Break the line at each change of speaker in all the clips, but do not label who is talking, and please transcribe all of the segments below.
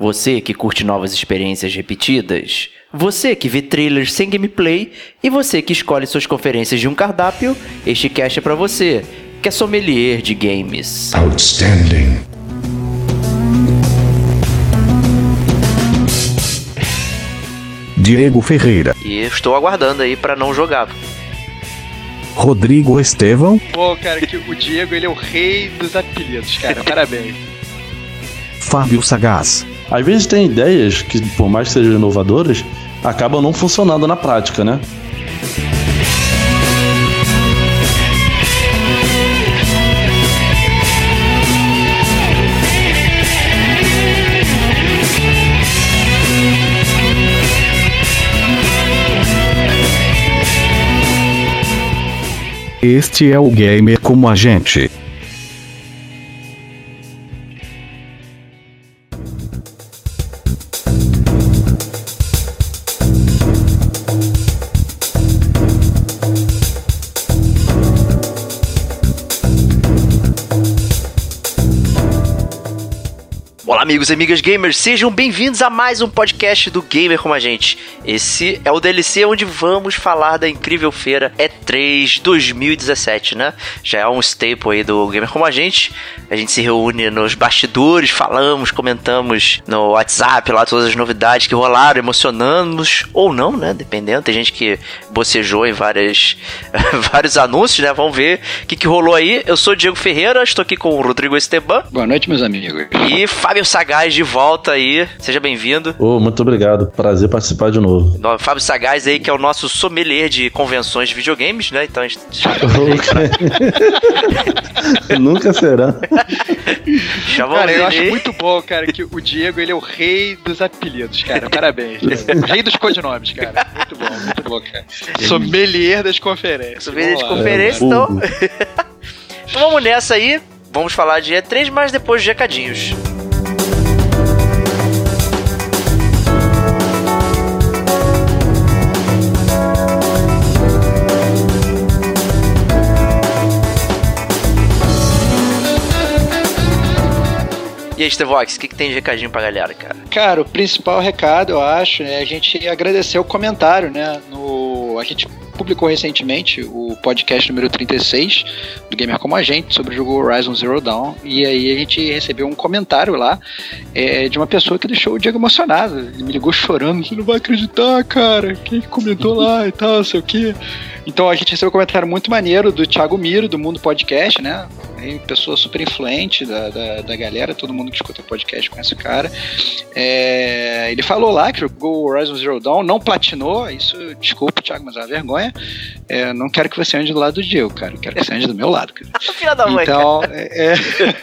Você que curte novas experiências repetidas, você que vê trailers sem gameplay e você que escolhe suas conferências de um cardápio, este cast é para você, que é sommelier de games.
Outstanding.
Diego Ferreira,
E estou aguardando aí para não jogar.
Rodrigo Estevão,
Pô, cara, que o Diego, ele é o rei dos apelidos, cara. Parabéns.
Fábio Sagaz,
Às vezes tem ideias que, por mais que sejam inovadoras, acabam não funcionando na prática, né?
este é o Gamer como a gente.
Amigos e amigas gamers, sejam bem-vindos a mais um podcast do Gamer Como a Gente. Esse é o DLC onde vamos falar da incrível feira E3 2017, né? Já é um staple aí do Gamer Como a Gente. A gente se reúne nos bastidores, falamos, comentamos no WhatsApp lá todas as novidades que rolaram, emocionamos ou não, né? Dependendo. Tem gente que bocejou em várias, vários anúncios, né? Vamos ver o que, que rolou aí. Eu sou o Diego Ferreira, estou aqui com o Rodrigo Esteban.
Boa noite, meus amigos.
E Fábio Sagaz de volta aí. Seja bem-vindo.
Ô, muito obrigado. Prazer participar de novo.
No- Fábio Sagaz aí, que é o nosso sommelier de convenções de videogames, né? Então a gente
Nunca será.
chamou
Cara, eu acho
aí.
muito bom, cara, que o Diego, ele é o rei dos apelidos, cara. Parabéns. O rei dos codinomes, cara. Muito bom, muito bom, cara. Sommelier das conferências.
Sommelier de conferência,
É,
então. então vamos nessa aí. Vamos falar de E3, mas depois de recadinhos. E aí, Stevox, o que, que tem de recadinho pra galera, cara?
Cara, o principal recado, eu acho, é a gente agradecer o comentário, né? No, a gente publicou recentemente o podcast número 36 do Gamer Como a Gente sobre o jogo Horizon Zero Dawn. E aí a gente recebeu um comentário lá é, de uma pessoa que deixou o Diego emocionado. Ele me ligou chorando, você não vai acreditar, cara. Quem comentou lá e tal, sei o quê. Então a gente recebeu um comentário muito maneiro do Thiago Miro, do Mundo Podcast, né? Aí, pessoa super influente da, da, da galera, todo mundo que escuta podcast conhece o cara. É, ele falou lá que jogou Horizon Zero Dawn, não platinou, isso, desculpa, Thiago, mas é uma vergonha. É, não quero que você ande do lado do Diego, cara. Quero que você ande do meu lado, cara.
Filha da mãe, cara.
Então, é, é,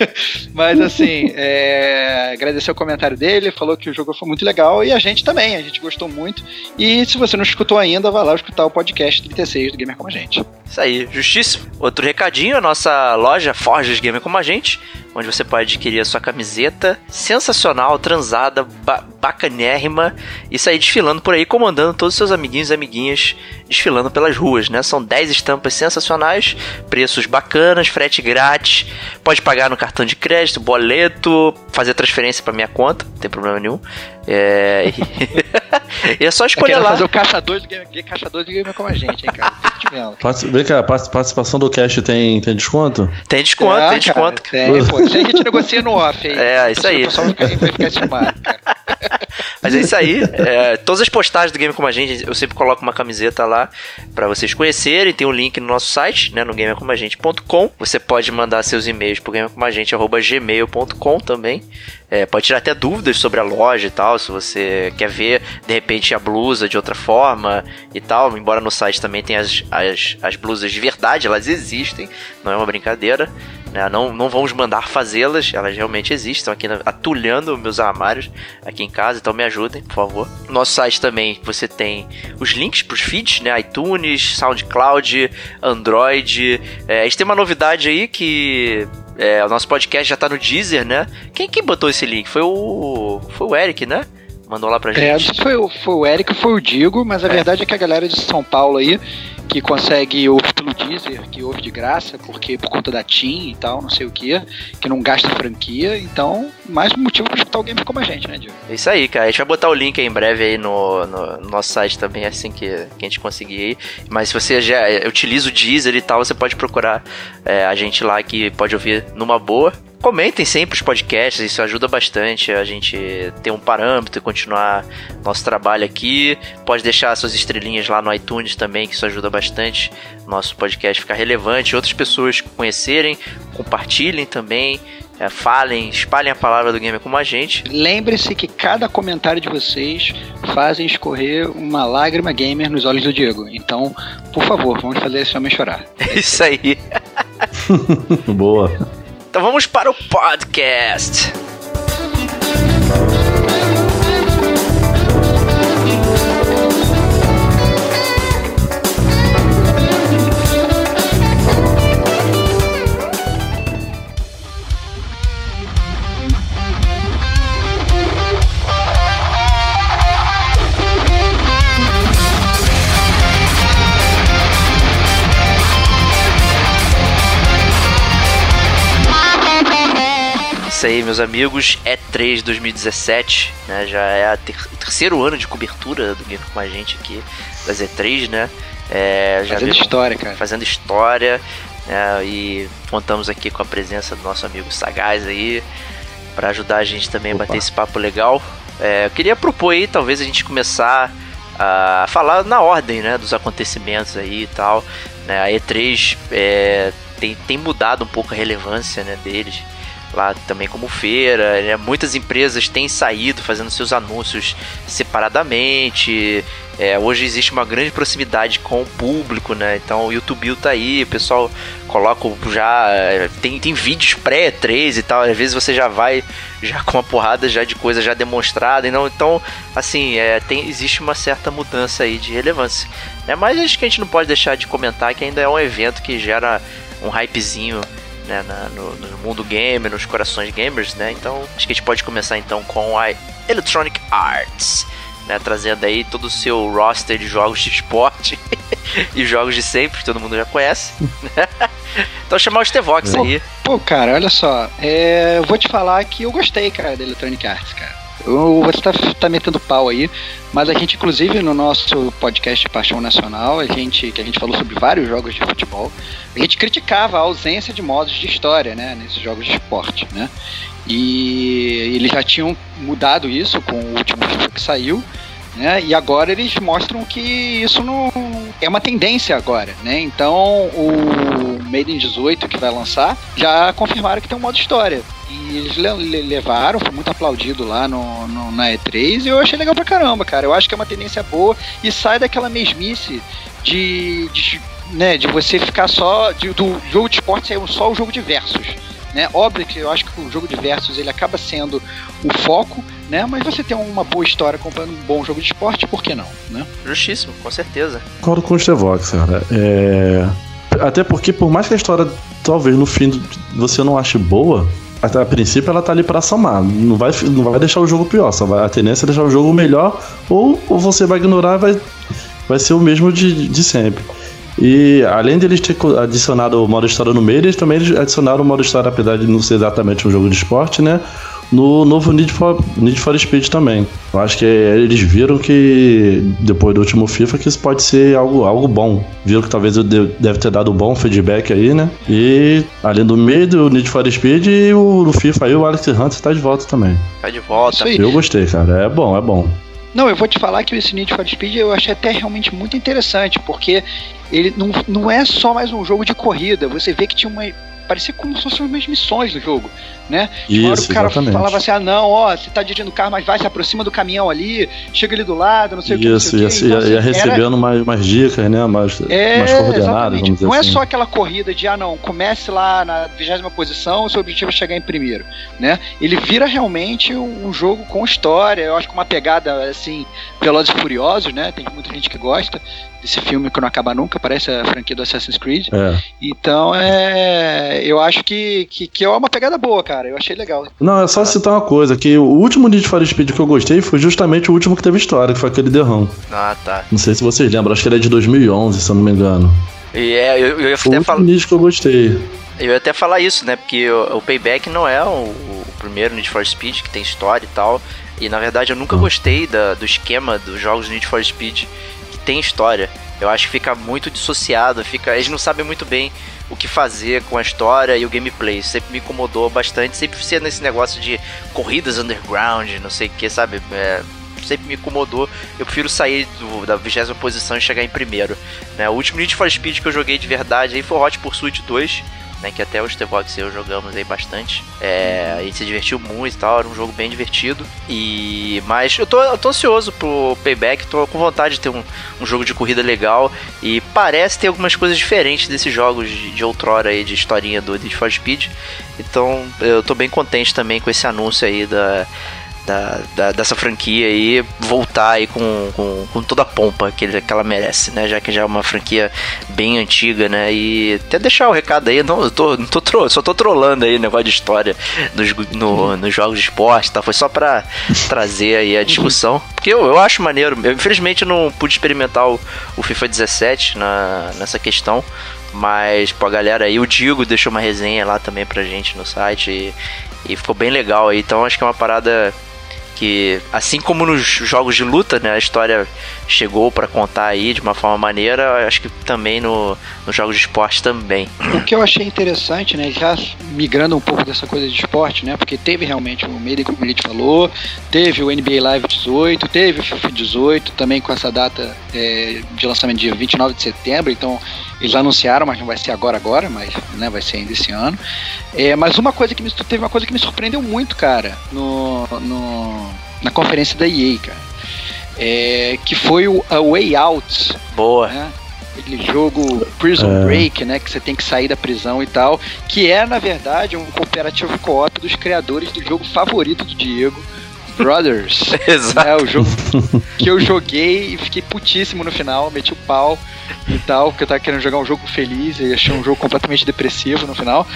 mas assim, é, agradecer o comentário dele, falou que o jogo foi muito legal e a gente também, a gente gostou muito. E se você não escutou ainda, vai lá escutar o podcast 36 do Gamer Como a Gente.
Isso aí, justíssimo. Outro recadinho, a nossa loja Forjas Gamer Como a Gente, onde você pode adquirir a sua camiseta sensacional, transada, ba bacanérrima, e sair desfilando por aí, comandando todos os seus amiguinhos e amiguinhas desfilando pelas ruas, né? São 10 estampas sensacionais, preços bacanas, frete grátis, pode pagar no cartão de crédito, boleto, fazer transferência para minha conta, não tem problema nenhum. É... e é só
Tá
escolher lá.
fazer o caçador de Gamer, caçador de Gamer Como a Gente, hein, cara?
Participação do cast tem, tem desconto?
Tem desconto,
Ah,
tem
cara,
desconto.
Tem, pô. Isso aí a gente negocia no off aí.
É, isso aí.
O pessoal vai ficar estimado, cara.
Mas é isso aí. É, todas as postagens do Game Como a Gente, eu sempre coloco uma camiseta lá pra vocês conhecerem. Tem um link no nosso site, né, no gamercomagente.com. Você pode mandar seus e-mails pro gamercomagente.gmail.com também. É, pode tirar até dúvidas sobre a loja e tal, se você quer ver, de repente, a blusa de outra forma e tal. Embora no site também tenha as, as, as blusas de verdade, elas existem, não é uma brincadeira. Né? Não, não vamos mandar fazê-las, elas realmente existem, estão aqui atulhando meus armários aqui em casa, então me ajudem, por favor. No nosso site também você tem os links para os feeds, né? iTunes, SoundCloud, Android. É, a gente tem uma novidade aí que é, o nosso podcast já tá no Deezer, né? Quem que botou esse link? Foi o. Foi o Eric, né? Mandou lá pra
É,
gente.
se foi, o- foi o Eric foi o Digo, mas a verdade é que a galera de São Paulo aí, que consegue ouvir pelo Deezer que ouve de graça, porque por conta da Team e tal, não sei o que, que não gasta franquia. Então, mais um motivo pra escutar o game como a gente, né, Diego?
É isso aí, cara. A gente vai botar o link aí em breve aí no, no, no nosso site também, assim que, que a gente conseguir aí. Mas se você já utiliza o Deezer e tal, você pode procurar é, a gente lá que pode ouvir numa boa. Comentem sempre os podcasts, isso ajuda bastante a gente ter um parâmetro e continuar nosso trabalho aqui. Pode deixar suas estrelinhas lá no iTunes também, que isso ajuda bastante nosso podcast ficar relevante, outras pessoas conhecerem, compartilhem também. É, falem, espalhem a palavra do game como a gente.
Lembre-se que cada comentário de vocês fazem escorrer uma lágrima gamer nos olhos do Diego. Então, por favor, vamos fazer esse homem chorar.
É isso aí.
Boa.
Então vamos para o podcast. Aí, meus amigos, E3 2017, né? Já é ter o terceiro ano de cobertura do Game com a gente aqui, das E3, né? É,
fazendo história, cara.
Fazendo história, né? E contamos aqui com a presença do nosso amigo Sagaz aí, para ajudar a gente também Opa. a bater esse papo legal. É, eu queria propor aí, talvez, a gente começar a falar na ordem, né? Dos acontecimentos aí e tal. Né? A E3 é, tem, tem mudado um pouco a relevância né, deles lá também como feira. Né? Muitas empresas têm saído fazendo seus anúncios separadamente. É, hoje existe uma grande proximidade com o público, né? Então o YouTube tá aí, o pessoal coloca já. Tem, tem vídeos pré-3 e tal. Às vezes você já vai já com uma porrada já de coisa já demonstrada. Então, então assim, é, tem, existe uma certa mudança aí de relevância. Né? Mas acho que a gente não pode deixar de comentar que ainda é um evento que gera um hypezinho né, na, no, no, mundo gamer, nos corações gamers, né? Então acho que a gente pode começar então com a Electronic Arts, né? Trazendo aí todo o seu roster de jogos de esporte e jogos de sempre, que todo mundo já conhece. Né? então chamar o Stevox aí.
Pô, cara, olha só, é, eu vou te falar que eu gostei, cara, da Electronic Arts, cara. Você tá, tá metendo pau aí, mas a gente, inclusive, no nosso podcast Paixão Nacional, a gente, que a gente falou sobre vários jogos de futebol, a gente criticava a ausência de modos de história, né, nesses jogos de esporte, né? E eles já tinham mudado isso com o último FIFA que saiu, né? E agora eles mostram que isso não é uma tendência agora, né? Então o Made in 18 que vai lançar já confirmaram que tem um modo história. E eles levaram, foi muito aplaudido lá no, no, na E3 e eu achei legal pra caramba, cara. Eu acho que é uma tendência boa e sai daquela mesmice de, de, né, de você ficar só. De, do jogo de esporte ser só o jogo de versus. Né? Óbvio que eu acho que o jogo de versus ele acaba sendo o foco, né? Mas você tem uma boa história comprando um bom jogo de esporte, por que não, né?
Justíssimo, com certeza.
Concordo com o Stevox, cara. É... Até porque, por mais que a história, talvez no fim você não ache boa, a, a princípio ela tá ali para somar. Não vai, não vai deixar o jogo pior, só vai, a tendência é deixar o jogo melhor, ou, ou você vai ignorar vai, vai ser o mesmo de, de sempre. E além de eles ter adicionado o modo história no meio, eles também adicionaram o modo história, apesar de não ser exatamente um jogo de esporte, né? no novo Need for, Need for Speed também. Eu acho que eles viram que, depois do último FIFA, que isso pode ser algo, algo bom. Viram que talvez deve ter dado um bom feedback aí, né? E além do meio do Need for Speed e o, o FIFA aí, o Alex Hunter tá de volta também.
Tá de volta.
Eu gostei, cara. É bom, é bom.
Não, eu vou te falar que esse Need for Speed eu achei até realmente muito interessante, porque ele não, não é só mais um jogo de corrida. Você vê que tinha uma. Parecia como se fossem umas missões do jogo né?
Isso, hora o
cara
exatamente.
falava assim: ah, não, ó, você tá dirigindo o carro, mas vai, se aproxima do caminhão ali, chega ali do lado, não sei o que.
Isso,
ia,
então, assim, ia recebendo era... mais, mais dicas, né? Mais,
é,
mais coordenadas,
vamos
dizer
Não
assim.
é só aquela corrida de, ah, não, comece lá na vigésima posição, o seu objetivo é chegar em primeiro, né? Ele vira realmente um jogo com história, eu acho que uma pegada, assim, Velozes e Furiosos, né? Tem muita gente que gosta desse filme que não acaba nunca, parece a franquia do Assassin's Creed.
É.
Então, é, eu acho que, que, que é uma pegada boa, cara. Eu achei legal.
Não, é só citar uma coisa, que o último Need for Speed que eu gostei foi justamente o último que teve história, que foi aquele Run.
Ah, tá.
Não sei se vocês lembram, acho que ele é de 2011, se eu não me engano.
E é, eu, eu ia
Foi o
até
último
falar.
Need que eu gostei.
Eu ia até falar isso, né? Porque o, o Payback não é o, o primeiro Need for Speed que tem história e tal. E na verdade eu nunca
Hum.
gostei da- do esquema dos jogos Need for Speed tem história. Eu acho que fica muito dissociado, fica, eles não sabem muito bem o que fazer com a história e o gameplay. Sempre me incomodou bastante, sempre ser nesse negócio de corridas underground, não sei o que, sabe? É, sempre me incomodou. Eu prefiro sair do- da vigésima posição e chegar em primeiro. Né? O último Need for Speed que eu joguei de verdade aí foi o Hot Pursuit 2, né? Que até o Stevox e eu jogamos aí bastante. É, a gente se divertiu muito e tal, era um jogo bem divertido. E mas eu tô, eu tô ansioso pro Payback, tô com vontade de ter um, um jogo de corrida legal. E parece ter algumas coisas diferentes desses jogos de, de outrora aí, de historinha do Need for Speed. Então eu tô bem contente também com esse anúncio aí da, da, da- dessa franquia aí voltar aí com, com, com toda a pompa que, ele- que ela merece, né? Já que já é uma franquia bem antiga, né? E até deixar o recado aí, não, eu tô, não tô tro, só tô trolando aí o negócio de história nos, no, nos jogos de esporte, tá? Foi só pra trazer aí a discussão. Porque eu, eu acho maneiro. Eu, infelizmente não pude experimentar o, o FIFA 17 na, nessa questão. Mas, pô, a galera aí, o Digo deixou uma resenha lá também pra gente no site e, e ficou bem legal aí. Então acho que é uma parada que, assim como nos jogos de luta, né, a história chegou pra contar aí de uma forma maneira, acho que também no, nos jogos de esporte também.
O que eu achei interessante, né, já migrando um pouco dessa coisa de esporte, né, porque teve realmente o Mayday, como o Elite falou, teve o NBA Live 18, teve o FIFA 18, também com essa data é, de lançamento dia 29 de setembro, então eles anunciaram, mas não vai ser agora agora, mas né, vai ser ainda esse ano. É, mas uma coisa que me, teve uma coisa que me surpreendeu muito, cara, no, no- na conferência da EA, cara, é, que foi o A Way Out,
Boa.
né? Aquele jogo Prison
É.
Break, né? Que você tem que sair da prisão e tal. Que é, na verdade, um cooperativo co-op dos criadores do jogo favorito do Diego, Brothers.
Exato.
É o jogo que eu joguei e fiquei putíssimo no final, meti o pau e tal, porque eu tava querendo jogar um jogo feliz e achei um jogo completamente depressivo no final.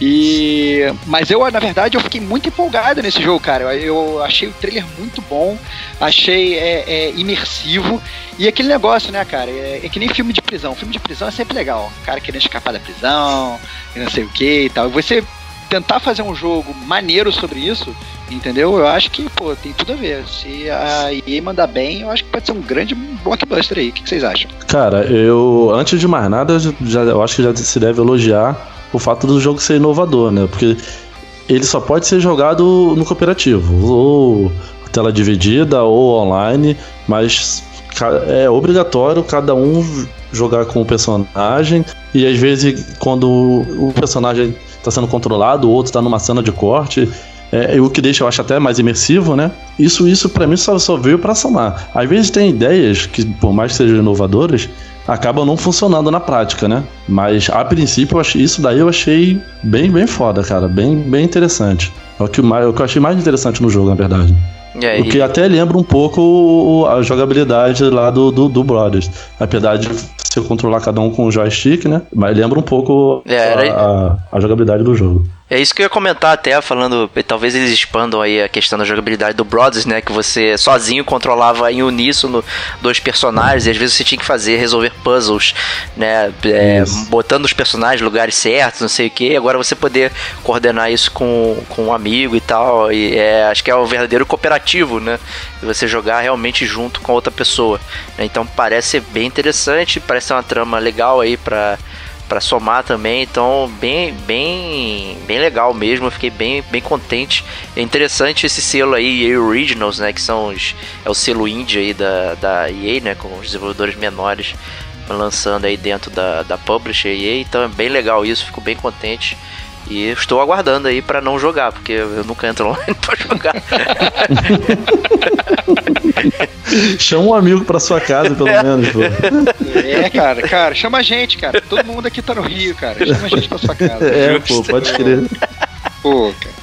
E mas eu, na verdade, eu fiquei muito empolgado nesse jogo, cara. Eu, eu achei o trailer muito bom, achei é, é, imersivo e aquele negócio, né, cara? É, é que nem filme de prisão. Filme de prisão é sempre legal. O cara querendo escapar da prisão, e não sei o que e tal. E você tentar fazer um jogo maneiro sobre isso, entendeu? Eu acho que, pô, tem tudo a ver. Se a EA mandar bem, eu acho que pode ser um grande blockbuster aí. O que, vocês acham?
Cara, eu antes de mais nada, já, eu acho que já se deve elogiar o fato do jogo ser inovador, né? Porque ele só pode ser jogado no cooperativo, ou tela dividida, ou online, mas é obrigatório cada um jogar com o personagem e às vezes quando o personagem está sendo controlado, o outro está numa cena de corte, é, o que deixa eu acho até mais imersivo, né? Isso, isso para mim só, só veio para somar. Às vezes tem ideias que, por mais que sejam inovadoras, acabam não funcionando na prática, né? Mas a princípio eu achei, isso daí eu achei bem, bem foda, cara, bem, bem interessante. É o que, mais, é o que eu achei mais interessante no jogo, na verdade. O que até lembra um pouco a jogabilidade lá do, do, do Brothers. Apesar de você controlar cada um com o joystick, né? Mas lembra um pouco
É,
a- a jogabilidade do jogo.
É isso que eu ia comentar até, falando, talvez eles expandam aí a questão da jogabilidade do Brothers, né? Que você sozinho controlava em uníssono dois personagens e às vezes você tinha que fazer, resolver puzzles, né? É, botando os personagens em lugares certos, não sei o que. Agora você poder coordenar isso com, com um amigo e tal. E é, acho que é o verdadeiro cooperativo, né? Você jogar realmente junto com outra pessoa. Então parece ser bem interessante, parece ser uma trama legal aí pra para somar também, então bem bem bem legal mesmo, eu fiquei bem bem contente. É interessante esse selo aí EA Originals, né, que são os é o selo indie aí da da EA, né, com os desenvolvedores menores lançando aí dentro da da publisher EA, então é bem legal isso, fico bem contente. E estou aguardando aí para não jogar, porque eu nunca entro online pra jogar.
Chama um amigo pra sua casa, pelo menos, pô.
É, cara, cara, chama a gente, cara. Todo mundo aqui tá no Rio, cara. Chama a gente pra sua casa.
É, pô, pode crer.
Pô, cara.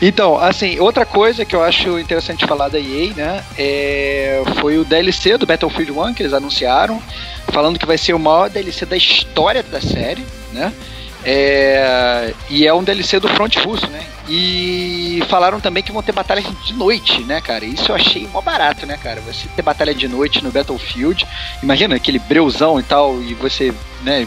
Então, assim, outra coisa que eu acho interessante falar da EA, né, é, foi o DLC do Battlefield 1 que eles anunciaram, falando que vai ser o maior DLC da história da série, né? É, e é um DLC do Front Russo, né? E falaram também que vão ter batalhas de noite, né, cara? Isso eu achei mó barato, né, cara? Você ter batalha de noite no Battlefield, imagina aquele breuzão e tal, e você, né,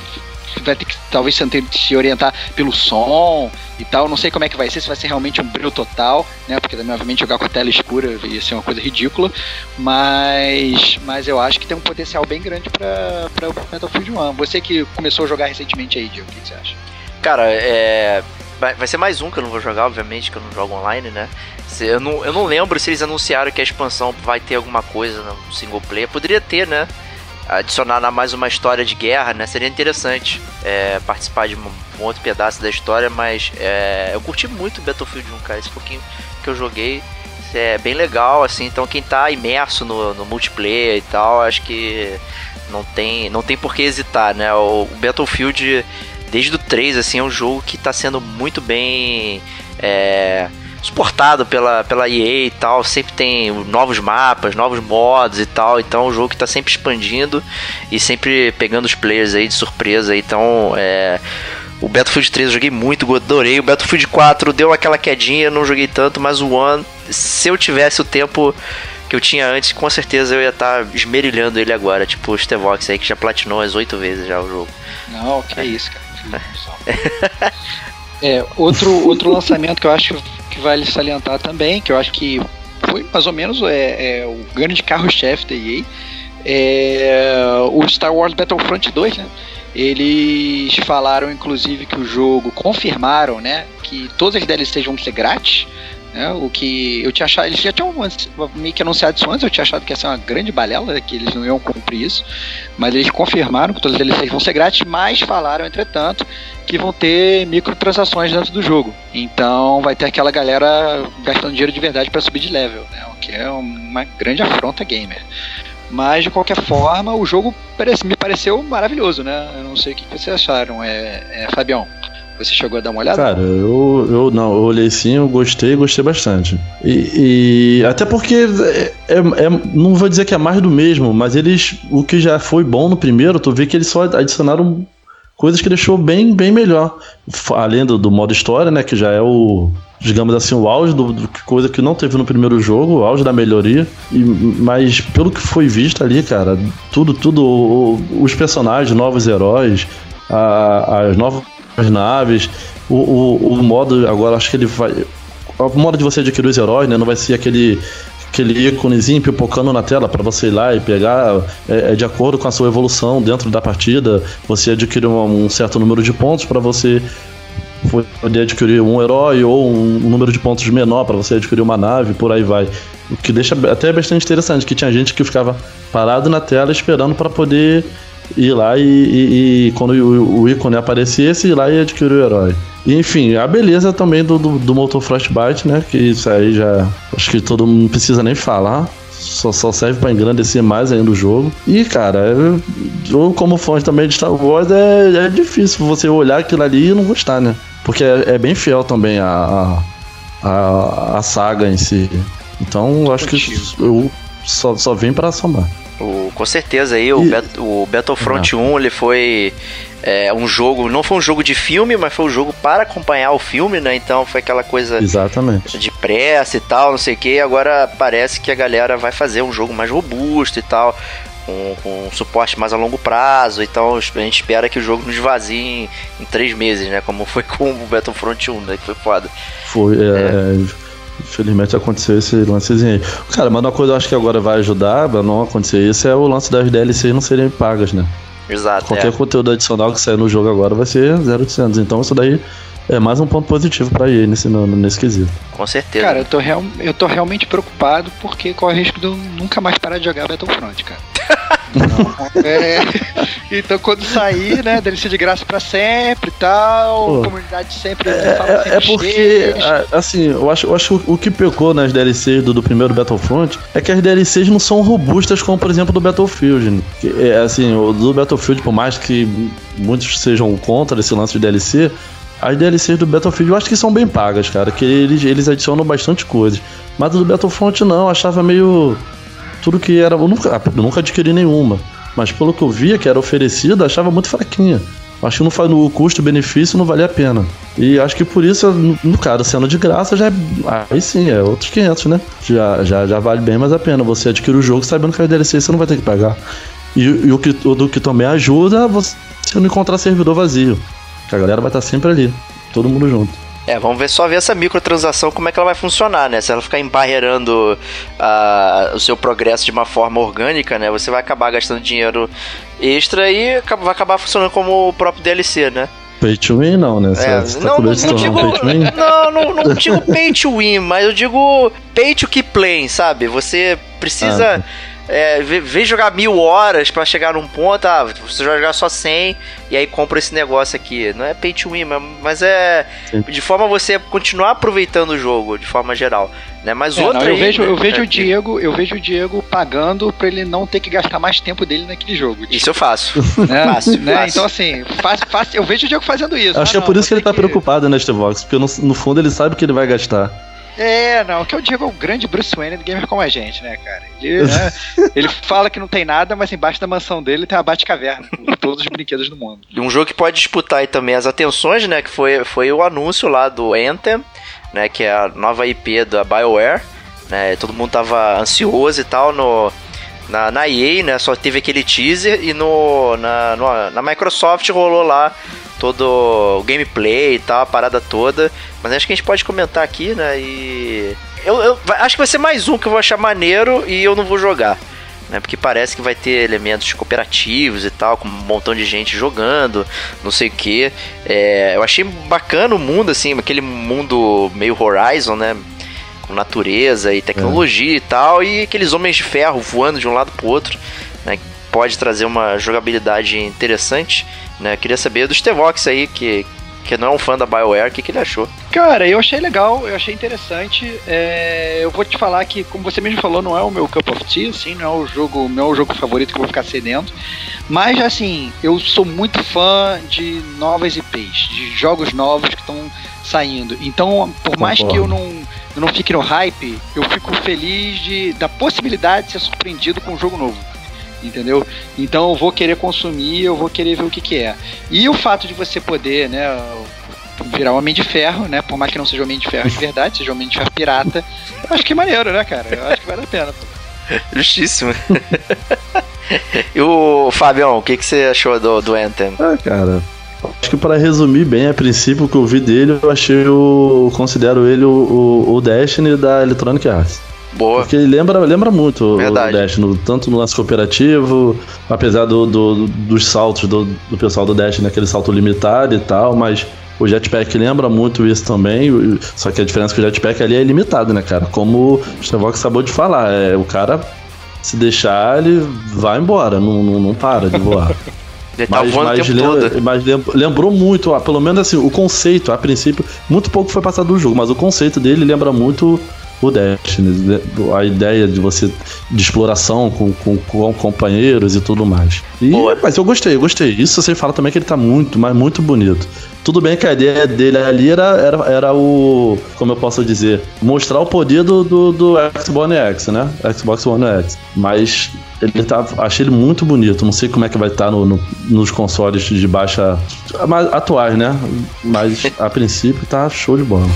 vai ter que talvez se orientar pelo som e tal. Não sei como é que vai ser, se vai ser realmente um brilho total, né? Porque obviamente jogar com a tela escura ia ser uma coisa ridícula. Mas, mas eu acho que tem um potencial bem grande para o Battlefield 1. Você que começou a jogar recentemente aí, Diego, o que você acha?
Cara, é. Vai ser mais um que eu não vou jogar, obviamente, que eu não jogo online, né? Eu não, eu não lembro se eles anunciaram que a expansão vai ter alguma coisa no single player. Poderia ter, né? Adicionar mais uma história de guerra, né? Seria interessante é, participar de um, outro pedaço da história, mas é, eu curti muito Battlefield 1, cara. Esse pouquinho que eu joguei é bem legal, assim. Então quem tá imerso no, no multiplayer e tal, acho que não tem, não tem por que hesitar, né? O, o Battlefield, desde o 3, assim, é um jogo que tá sendo muito bem. É, suportado pela, pela EA e tal, sempre tem novos mapas, novos modos e tal, então é um jogo que está sempre expandindo e sempre pegando os players aí de surpresa, então é... O Battlefield 3 eu joguei muito, adorei. O Battlefield 4 deu aquela quedinha, não joguei tanto, mas o One, se eu tivesse o tempo que eu tinha antes, com certeza eu ia estar tá esmerilhando ele agora. Tipo o Stevox aí que já platinou as oito vezes já o jogo.
Não, que é isso, cara. é, outro, outro lançamento que eu acho que vale salientar também, que eu acho que foi mais ou menos é, é o grande carro-chefe da EA, é o Star Wars Battlefront 2, né? Eles falaram, inclusive, que o jogo confirmaram, né, que todas as DLCs vão ser grátis. Né, o que eu tinha achado, eles já tinham meio que anunciado isso antes, eu tinha achado que ia ser uma grande balela, que eles não iam cumprir isso, mas eles confirmaram que todas as DLCs vão ser grátis, mas falaram, entretanto, que vão ter microtransações dentro do jogo. Então vai ter aquela galera gastando dinheiro de verdade para subir de level, né? O que é uma grande afronta gamer. Mas de qualquer forma, o jogo parece, me pareceu maravilhoso, né? Eu não sei o que vocês acharam, é, é Fabião. Você chegou a dar uma olhada?
Cara, eu, eu não, eu olhei sim, eu gostei, gostei bastante. E, e até porque é, é, é, não vou dizer que é mais do mesmo, mas eles, o que já foi bom no primeiro, tu vê que eles só adicionaram coisas que deixou bem, bem melhor. Além do, do, modo história, né, que já é o, digamos assim, o auge do, do coisa que não teve no primeiro jogo, o auge da melhoria. E, mas pelo que foi visto ali, cara, tudo, tudo, o, os personagens, novos heróis, a, as novas naves, o, o, o modo agora acho que ele vai o modo de você adquirir os heróis, né? Não vai ser aquele aquele íconezinho pipocando na tela para você ir lá e pegar é, é, de acordo com a sua evolução dentro da partida. Você adquire um, um certo número de pontos para você poder adquirir um herói ou um, um número de pontos menor para você adquirir uma nave, por aí vai. O que deixa até bastante interessante, que tinha gente que ficava parado na tela esperando para poder ir lá e, e, e quando o, o, ícone aparecesse, ir lá e adquirir o herói. E, enfim, a beleza também do, do, do motor Frostbite, né? Que isso aí já. Acho que todo mundo não precisa nem falar. Só, só serve para engrandecer mais ainda o jogo. E, cara, eu, como fã também de Star Wars, é, é difícil você olhar aquilo ali e não gostar, né? Porque é, é bem fiel também a, a, a, saga em si. Então, eu acho que eu só, só vem para somar.
O, com certeza aí, e... o, Bet, o Battlefront uhum. 1 ele foi é, um jogo, não foi um jogo de filme, mas foi um jogo para acompanhar o filme, né? Então foi aquela coisa
Exatamente.
de pressa e tal, não sei o que. Agora parece que a galera vai fazer um jogo mais robusto e tal. Com, com suporte mais a longo prazo, então a gente espera que o jogo nos esvazie em, em três meses, né? Como foi com o Battlefront 1, né? Que foi foda.
Foi, é. é Infelizmente aconteceu esse lancezinho aí. Cara, mas uma coisa eu acho que agora vai ajudar pra não acontecer isso é o lance das DLCs não serem pagas, né?
Exato.
Qualquer
é.
conteúdo adicional que sair no jogo agora vai ser 0800. Então isso daí é mais um ponto positivo para EA nesse, nesse quesito.
Com certeza.
Cara, eu tô, real, eu tô realmente preocupado porque corre o risco de eu nunca mais parar de jogar Battlefront, cara. Não, é, então quando sair, né, ser de graça para sempre e tal, Pô, comunidade sempre
é, fala é, é porque, assim, eu acho, eu acho o que pecou nas DLCs do, do, primeiro Battlefront é que as DLCs não são robustas como, por exemplo, do Battlefield. Né? Que, é, assim, o do Battlefield, por mais que muitos sejam contra esse lance de DLC, as DLCs do Battlefield eu acho que são bem pagas, cara. Que eles, eles adicionam bastante coisa. Mas do Battlefront não, eu achava meio. Tudo que era. Eu nunca, eu nunca adquiri nenhuma. Mas pelo que eu via que era oferecida, achava muito fraquinha. Acho que no custo-benefício não vale a pena. E acho que por isso, no, cara sendo de graça, já é. Aí sim, é outros 500, né? Já, já, já vale bem mais a pena. Você adquire o jogo sabendo que é DLC você não vai ter que pagar. E, e o, que, do que também ajuda você não encontrar servidor vazio. Que a galera vai estar sempre ali. Todo mundo junto.
É, vamos ver só ver essa microtransação, como é que ela vai funcionar, né? Se ela ficar embarreirando uh, o seu progresso de uma forma orgânica, né? Você vai acabar gastando dinheiro extra e vai acabar funcionando como o próprio DLC, né?
Pay to win não, né?
É,
Você
não, não, não, digo, não, não, não digo pay to win, mas eu digo pay to keep playing, sabe? Você precisa... Ah, tá é, vem jogar mil horas para chegar num ponto, ah, você vai jogar só 100 e aí compra esse negócio aqui. Não é pay to win, mas é Sim. de forma a você continuar aproveitando o jogo de forma geral. Né? Mas é, outra
não, eu
aí,
vejo,
né?
eu vejo o Diego, eu vejo o Diego pagando para ele não ter que gastar mais tempo dele naquele jogo.
Tipo. Isso eu faço.
Né? Fácil, né? Então assim, fácil, fácil, eu vejo o Diego fazendo isso.
Acho ah, que é por isso que ele tá que... preocupado neste né, Vox, porque no, no fundo ele sabe que ele vai gastar.
É, não, que o Diego é o grande Bruce Wayne do gamer como a gente, né, cara? Ele, né, ele fala que não tem nada, mas embaixo da mansão dele tem a Batcaverna, com todos os brinquedos do mundo.
Um jogo que pode disputar aí também as atenções, né, que foi, foi o anúncio lá do Anthem, né, que é a nova IP da BioWare, né, todo mundo tava ansioso e tal no... Na, na EA, né, só teve aquele teaser e no, na, no, na Microsoft rolou lá todo o gameplay e tal, a parada toda. Mas acho que a gente pode comentar aqui, né? E. Eu, eu acho que vai ser mais um que eu vou achar maneiro e eu não vou jogar. Né, porque parece que vai ter elementos cooperativos e tal, com um montão de gente jogando, não sei o que. É, eu achei bacana o mundo, assim, aquele mundo meio Horizon, né? Com natureza e tecnologia é. e tal, e aqueles homens de ferro voando de um lado pro outro, né? Pode trazer uma jogabilidade interessante. Né? Queria saber do Stevox aí, que, que não é um fã da BioWare, o que, que ele achou?
Cara, eu achei legal, eu achei interessante. É, eu vou te falar que, como você mesmo falou, não é o meu cup of tea, assim, não é o jogo, não é o jogo favorito que eu vou ficar sedento. Mas, assim, eu sou muito fã de novas IPs, de jogos novos que estão saindo. Então, por mais que eu não, eu não fique no hype, eu fico feliz de, da possibilidade de ser surpreendido com um jogo novo entendeu? Então eu vou querer consumir, eu vou querer ver o que, que é. E o fato de você poder, né, virar um Homem de Ferro, né, por mais que não seja Homem de Ferro de verdade, seja Homem de Ferro pirata, eu acho que é maneiro, né, cara? Eu acho que vale a pena.
Justíssimo. e o Fabião, o que, que você achou do, do Anthem?
Ah, cara, Acho que para resumir bem, a princípio, o que eu vi dele, eu achei o. considero ele o, o, o Destiny da Electronic Arts.
Boa.
Porque ele lembra, lembra muito Verdade. o no, tanto no lance cooperativo, apesar do, do dos saltos do, do pessoal do Dash, naquele salto limitado e tal, mas o Jetpack lembra muito isso também, só que a diferença é que o Jetpack ali é limitado, né, cara? Como o Stevox acabou de falar, é, o cara, se deixar, ele vai embora, não, não, não para de voar.
Ele mas, tá mas,
lembra, mas lembrou muito, pelo menos assim, o conceito, a princípio, muito pouco foi passado do jogo, mas o conceito dele lembra muito o Destiny, a ideia de você de exploração com, com, com companheiros e tudo mais. E, mas eu gostei, eu gostei. Isso você fala também que ele tá muito, mas muito bonito. Tudo bem que a ideia dele ali era, era, era o. Como eu posso dizer? Mostrar o poder do, do, do Xbox One X, né? Xbox One X. Mas ele tá. Achei ele muito bonito. Não sei como é que vai estar tá no, no, nos consoles de baixa. atuais, né? Mas a princípio tá show de bola.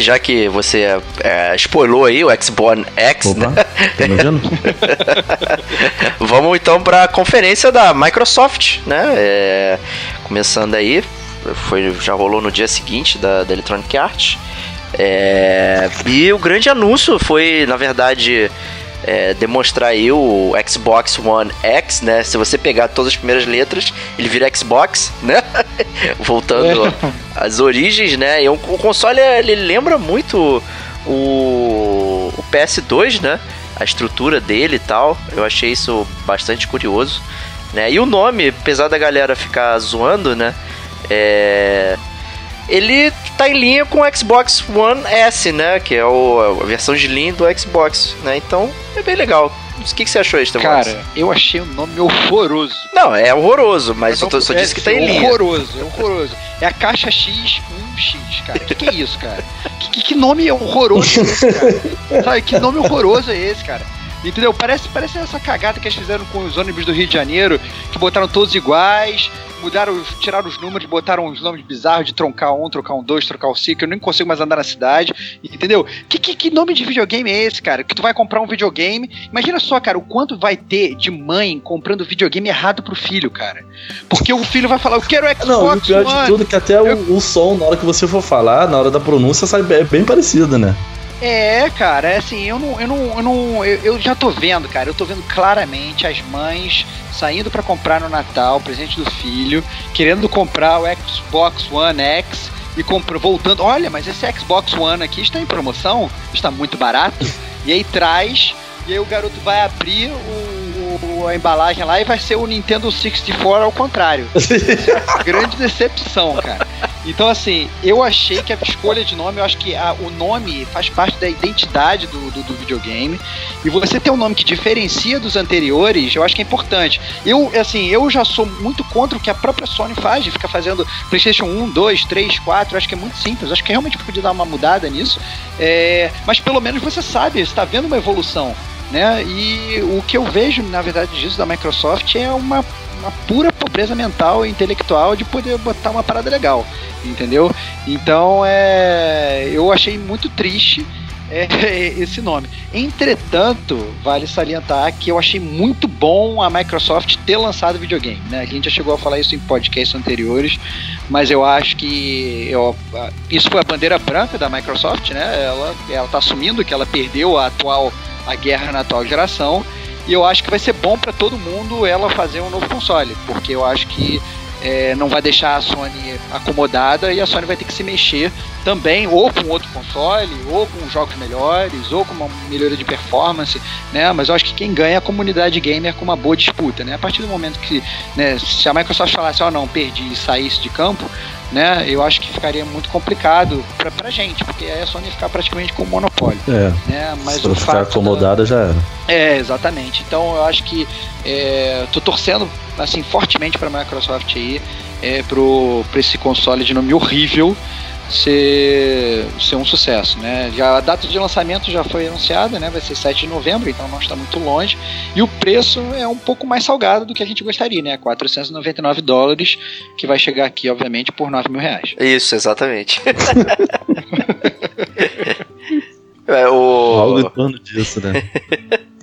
Já que você é, spoilou aí o Xbox X, Opa, né? Tá Vamos então para a conferência da Microsoft, né? É, começando aí, foi, já rolou no dia seguinte da, da Electronic Arts. É, e o grande anúncio foi, na verdade, é, demonstrar aí o Xbox One X, né? Se você pegar todas as primeiras letras, ele vira Xbox, né? Voltando é. Às origens, né? E o, o console ele lembra muito o, o PS2, né? a estrutura dele e tal. Eu achei isso bastante curioso. Né? E o nome, apesar da galera ficar zoando, né? É... Ele tá em linha com o Xbox One S, né? Que é o, a versão de linha do Xbox, né? Então é bem legal. O que, que você achou, Estevam?
Cara, eu achei o nome horroroso.
Não, é horroroso, mas eu tô, só disse que tá em linha.
É horroroso, é horroroso. É a caixa X1X, cara. O que, que é isso, cara? Que, que, nome horroroso é esse, cara? Sabe, que nome horroroso é esse, cara? Entendeu? Parece, parece essa cagada que eles fizeram com os ônibus do Rio de Janeiro, que botaram todos iguais, mudaram, tiraram os números, botaram os nomes bizarros de troncar um, trocar um dois, trocar um cinco, eu nem consigo mais andar na cidade, entendeu? Que, que, que, nome de videogame é esse, cara? Que tu vai comprar um videogame. Imagina só, cara, o quanto vai ter de mãe comprando videogame errado pro filho, cara. Porque o filho vai falar, eu quero Xbox
Não, o pior
One.
de tudo é que até eu... o, o som, na hora que você for falar, na hora da pronúncia, sai bem, bem parecido, né?
É, cara, é assim, eu não, eu não, eu não, eu, eu, já tô vendo, cara, eu tô vendo claramente as mães saindo para comprar no Natal, presente do filho, querendo comprar o Xbox One X e compra, voltando, olha, mas esse Xbox One aqui está em promoção, está muito barato, e aí traz, e aí o garoto vai abrir o, o a embalagem lá e vai ser o Nintendo 64 ao contrário. Grande decepção, cara. Então, assim, eu achei que a escolha de nome, eu acho que a, o nome faz parte da identidade do, do, do, videogame. E você ter um nome que diferencia dos anteriores, eu acho que é importante. Eu, assim, eu já sou muito contra o que a própria Sony faz, de ficar fazendo PlayStation 1, 2, 3, 4. Eu acho que é muito simples. Acho que realmente podia dar uma mudada nisso. É, mas pelo menos você sabe, está vendo uma evolução. Né? E o que eu vejo, na verdade, disso da Microsoft é uma uma pura pobreza mental e intelectual de poder botar uma parada legal, entendeu? Então é, eu achei muito triste é, esse nome. Entretanto, vale salientar que eu achei muito bom a Microsoft ter lançado videogame. Né? A gente já chegou a falar isso em podcasts anteriores, mas eu acho que eu, isso foi a bandeira branca da Microsoft, né? Ela está assumindo que ela perdeu a atual a guerra na atual geração e eu acho que vai ser bom para todo mundo ela fazer um novo console, porque eu acho que é, não vai deixar a Sony acomodada e a Sony vai ter que se mexer também, ou com outro console, ou com jogos melhores, ou com uma melhoria de performance, né? Mas eu acho que quem ganha é a comunidade gamer com uma boa disputa, né? A partir do momento que, né, se a Microsoft falasse, ó, oh, não, perdi e saísse de campo, né? Eu acho que ficaria muito complicado pra, pra gente, porque aí a Sony ia ficar praticamente com um monopólio.
É.
Né? Mas
se ficar acomodada da... já era.
É, exatamente. Então eu acho que é, tô torcendo assim fortemente para a Microsoft aí, é, pro, pra esse console de nome horrível ser, ser um sucesso, né? Já, a data de lançamento já foi anunciada, né? Vai ser 7 de novembro, então não está muito longe. E o preço é um pouco mais salgado do que a gente gostaria, né? 499 dólares, que vai chegar aqui, obviamente, por 9 mil reais.
Isso, exatamente. é, o...
Algo em torno disso, né?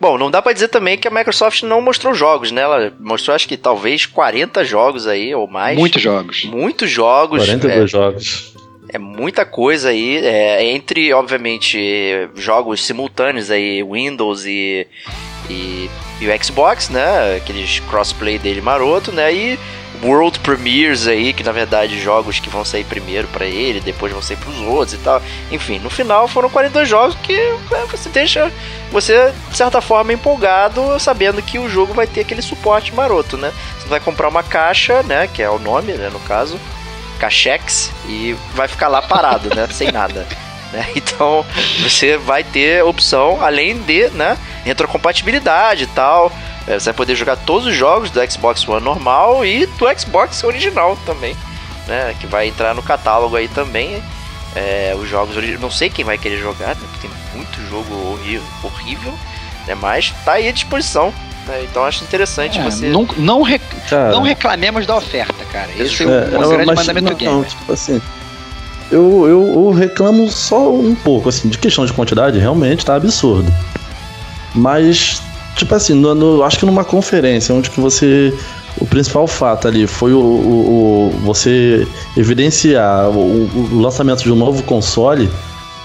Bom, não dá para dizer também que a Microsoft não mostrou jogos, né? Ela mostrou acho que talvez 40 jogos aí ou mais.
Muitos jogos.
Muitos jogos.
42 é, jogos.
É muita coisa aí, é, entre, obviamente, jogos simultâneos aí, Windows e, e, e o Xbox, né? Aqueles crossplay dele maroto, né? E World Premieres aí, que na verdade jogos que vão sair primeiro para ele, depois vão sair para os outros e tal. Enfim, no final foram 42 jogos que é, você deixa você de certa forma empolgado, sabendo que o jogo vai ter aquele suporte maroto, né? Você vai comprar uma caixa, né, que é o nome, né, no caso, Cachex e vai ficar lá parado, né, sem nada. Né? Então você vai ter opção, além de né, retrocompatibilidade e tal. É, você vai poder jogar todos os jogos do Xbox One normal e do Xbox original também, né? Que vai entrar no catálogo aí também. É, os jogos originais. Não sei quem vai querer jogar, né? Porque tem muito jogo horrível, horrível né? Mas tá aí à disposição. Né? Então acho interessante é, você.
Não, não, rec... não reclamemos da oferta, cara. Esse é, é o grande mandamento do Não,
tipo assim. Eu, eu, eu reclamo só um pouco, assim, de questão de quantidade, realmente tá absurdo. Mas Tipo assim, no, no, acho que numa conferência onde que você. O principal fato ali foi o, o, o você evidenciar o, o, lançamento de um novo console.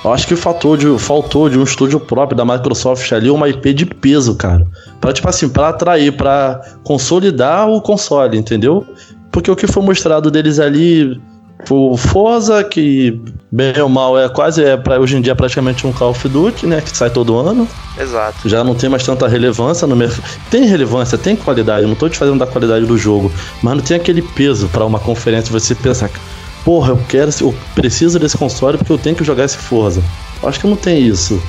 Eu acho que faltou de, faltou de um estúdio próprio da Microsoft ali, uma IP de peso, cara. Pra, tipo assim, pra atrair, pra consolidar o console, entendeu? Porque o que foi mostrado deles ali o Forza, que bem ou mal é quase, é pra, hoje em dia praticamente um Call of Duty, né? Que sai todo ano.
Exato.
Já não tem mais tanta relevância no mercado. Tem relevância, tem qualidade, eu não tô te fazendo da qualidade do jogo, mas não tem aquele peso para uma conferência você pensar, porra, eu quero, eu preciso desse console porque eu tenho que jogar esse Forza. Acho que não tem isso.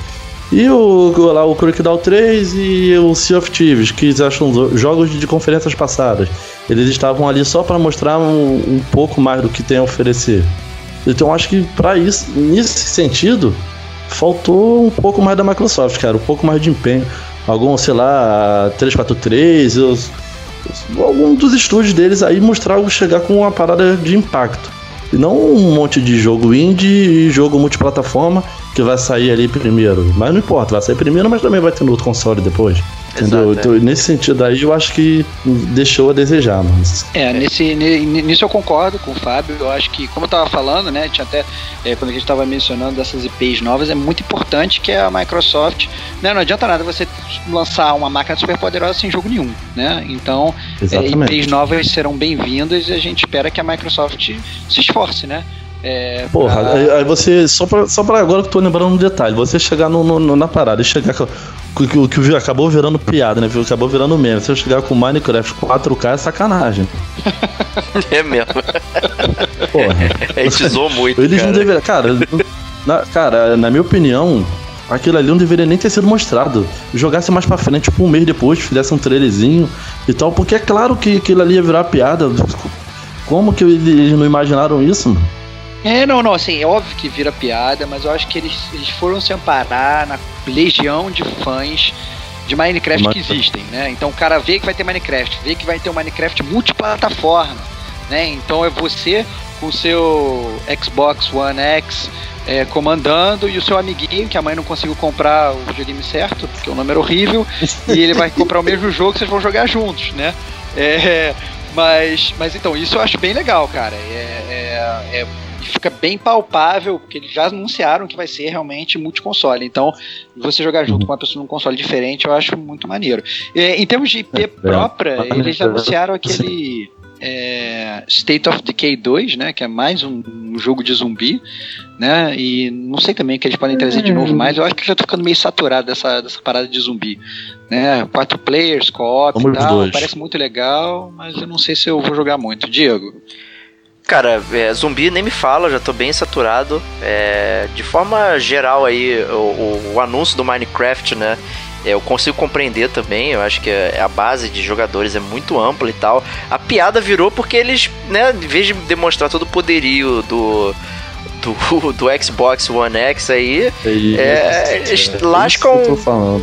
E o, lá, o Crackdown 3 e o Sea of Thieves, que acham jogos de conferências passadas. Eles estavam ali só para mostrar um, um, pouco mais do que tem a oferecer. Então acho que para isso, nesse sentido, faltou um pouco mais da Microsoft, cara, um pouco mais de empenho. Algum, sei lá, 343, os, algum dos estúdios deles aí mostrar chegar com uma parada de impacto. E não um monte de jogo indie e jogo multiplataforma que vai sair ali primeiro. Mas não importa, vai sair primeiro, mas também vai ter no outro console depois. Entendeu? Exato, então, é. nesse sentido aí, eu acho que deixou a desejar, mas.
É, nesse, nisso eu concordo com o Fábio. Eu acho que, como eu tava falando, né? Tinha até. É, quando a gente estava mencionando dessas IPs novas, é muito importante que a Microsoft. Né, não adianta nada você lançar uma máquina super poderosa sem jogo nenhum, né? Então, é, IPs novas serão bem-vindas e a gente espera que a Microsoft se esforce, né?
É, Porra, pra... aí, aí, você. Só pra, só pra agora que eu tô lembrando um detalhe, você chegar no, no, na parada e chegar com. O que, que acabou virando piada, né? Acabou virando meme. Se eu chegar com Minecraft 4K é sacanagem.
é mesmo. Porra. A gente zoou muito.
Eles cara. não deveriam. Cara, na, cara, na minha opinião, aquilo ali não deveria nem ter sido mostrado. Jogasse mais pra frente, tipo um mês depois, fizesse um trailerzinho e tal, porque é claro que aquilo ali ia virar piada. Como que eles não imaginaram isso, mano?
É, não, não, assim, é óbvio que vira piada, mas eu acho que eles, eles foram se amparar na legião de fãs de Minecraft que existem, né? Então o cara vê que vai ter Minecraft, vê que vai ter um Minecraft multiplataforma, né? Então é você com o seu Xbox One X é, comandando e o seu amiguinho, que a mãe não conseguiu comprar o videogame certo, porque o nome era horrível, e ele vai comprar o mesmo jogo que vocês vão jogar juntos, né? É, mas, mas então, isso eu acho bem legal, cara. É, é, é fica bem palpável, porque eles já anunciaram que vai ser realmente multiconsole. Então, você jogar junto uhum. com uma pessoa num console diferente, eu acho muito maneiro. É, em termos de IP é, própria, é. eles anunciaram aquele. É, State of Decay 2, né, que é mais um, um, jogo de zumbi, né, e não sei também o que eles podem trazer de novo mais, eu acho que já tô ficando meio saturado dessa, dessa parada de zumbi, né, quatro players, co-op e tal, parece muito legal, mas eu não sei se eu vou jogar muito. Diego?
Cara, é, zumbi nem me fala, já tô bem saturado. É, de forma geral aí, o, o, o, anúncio do Minecraft, né? É, eu consigo compreender também, eu acho que é, a base de jogadores é muito ampla e tal. A piada virou porque eles, né, em vez de demonstrar todo o poderio do, do, do Xbox One X aí, é, eles é, lascam,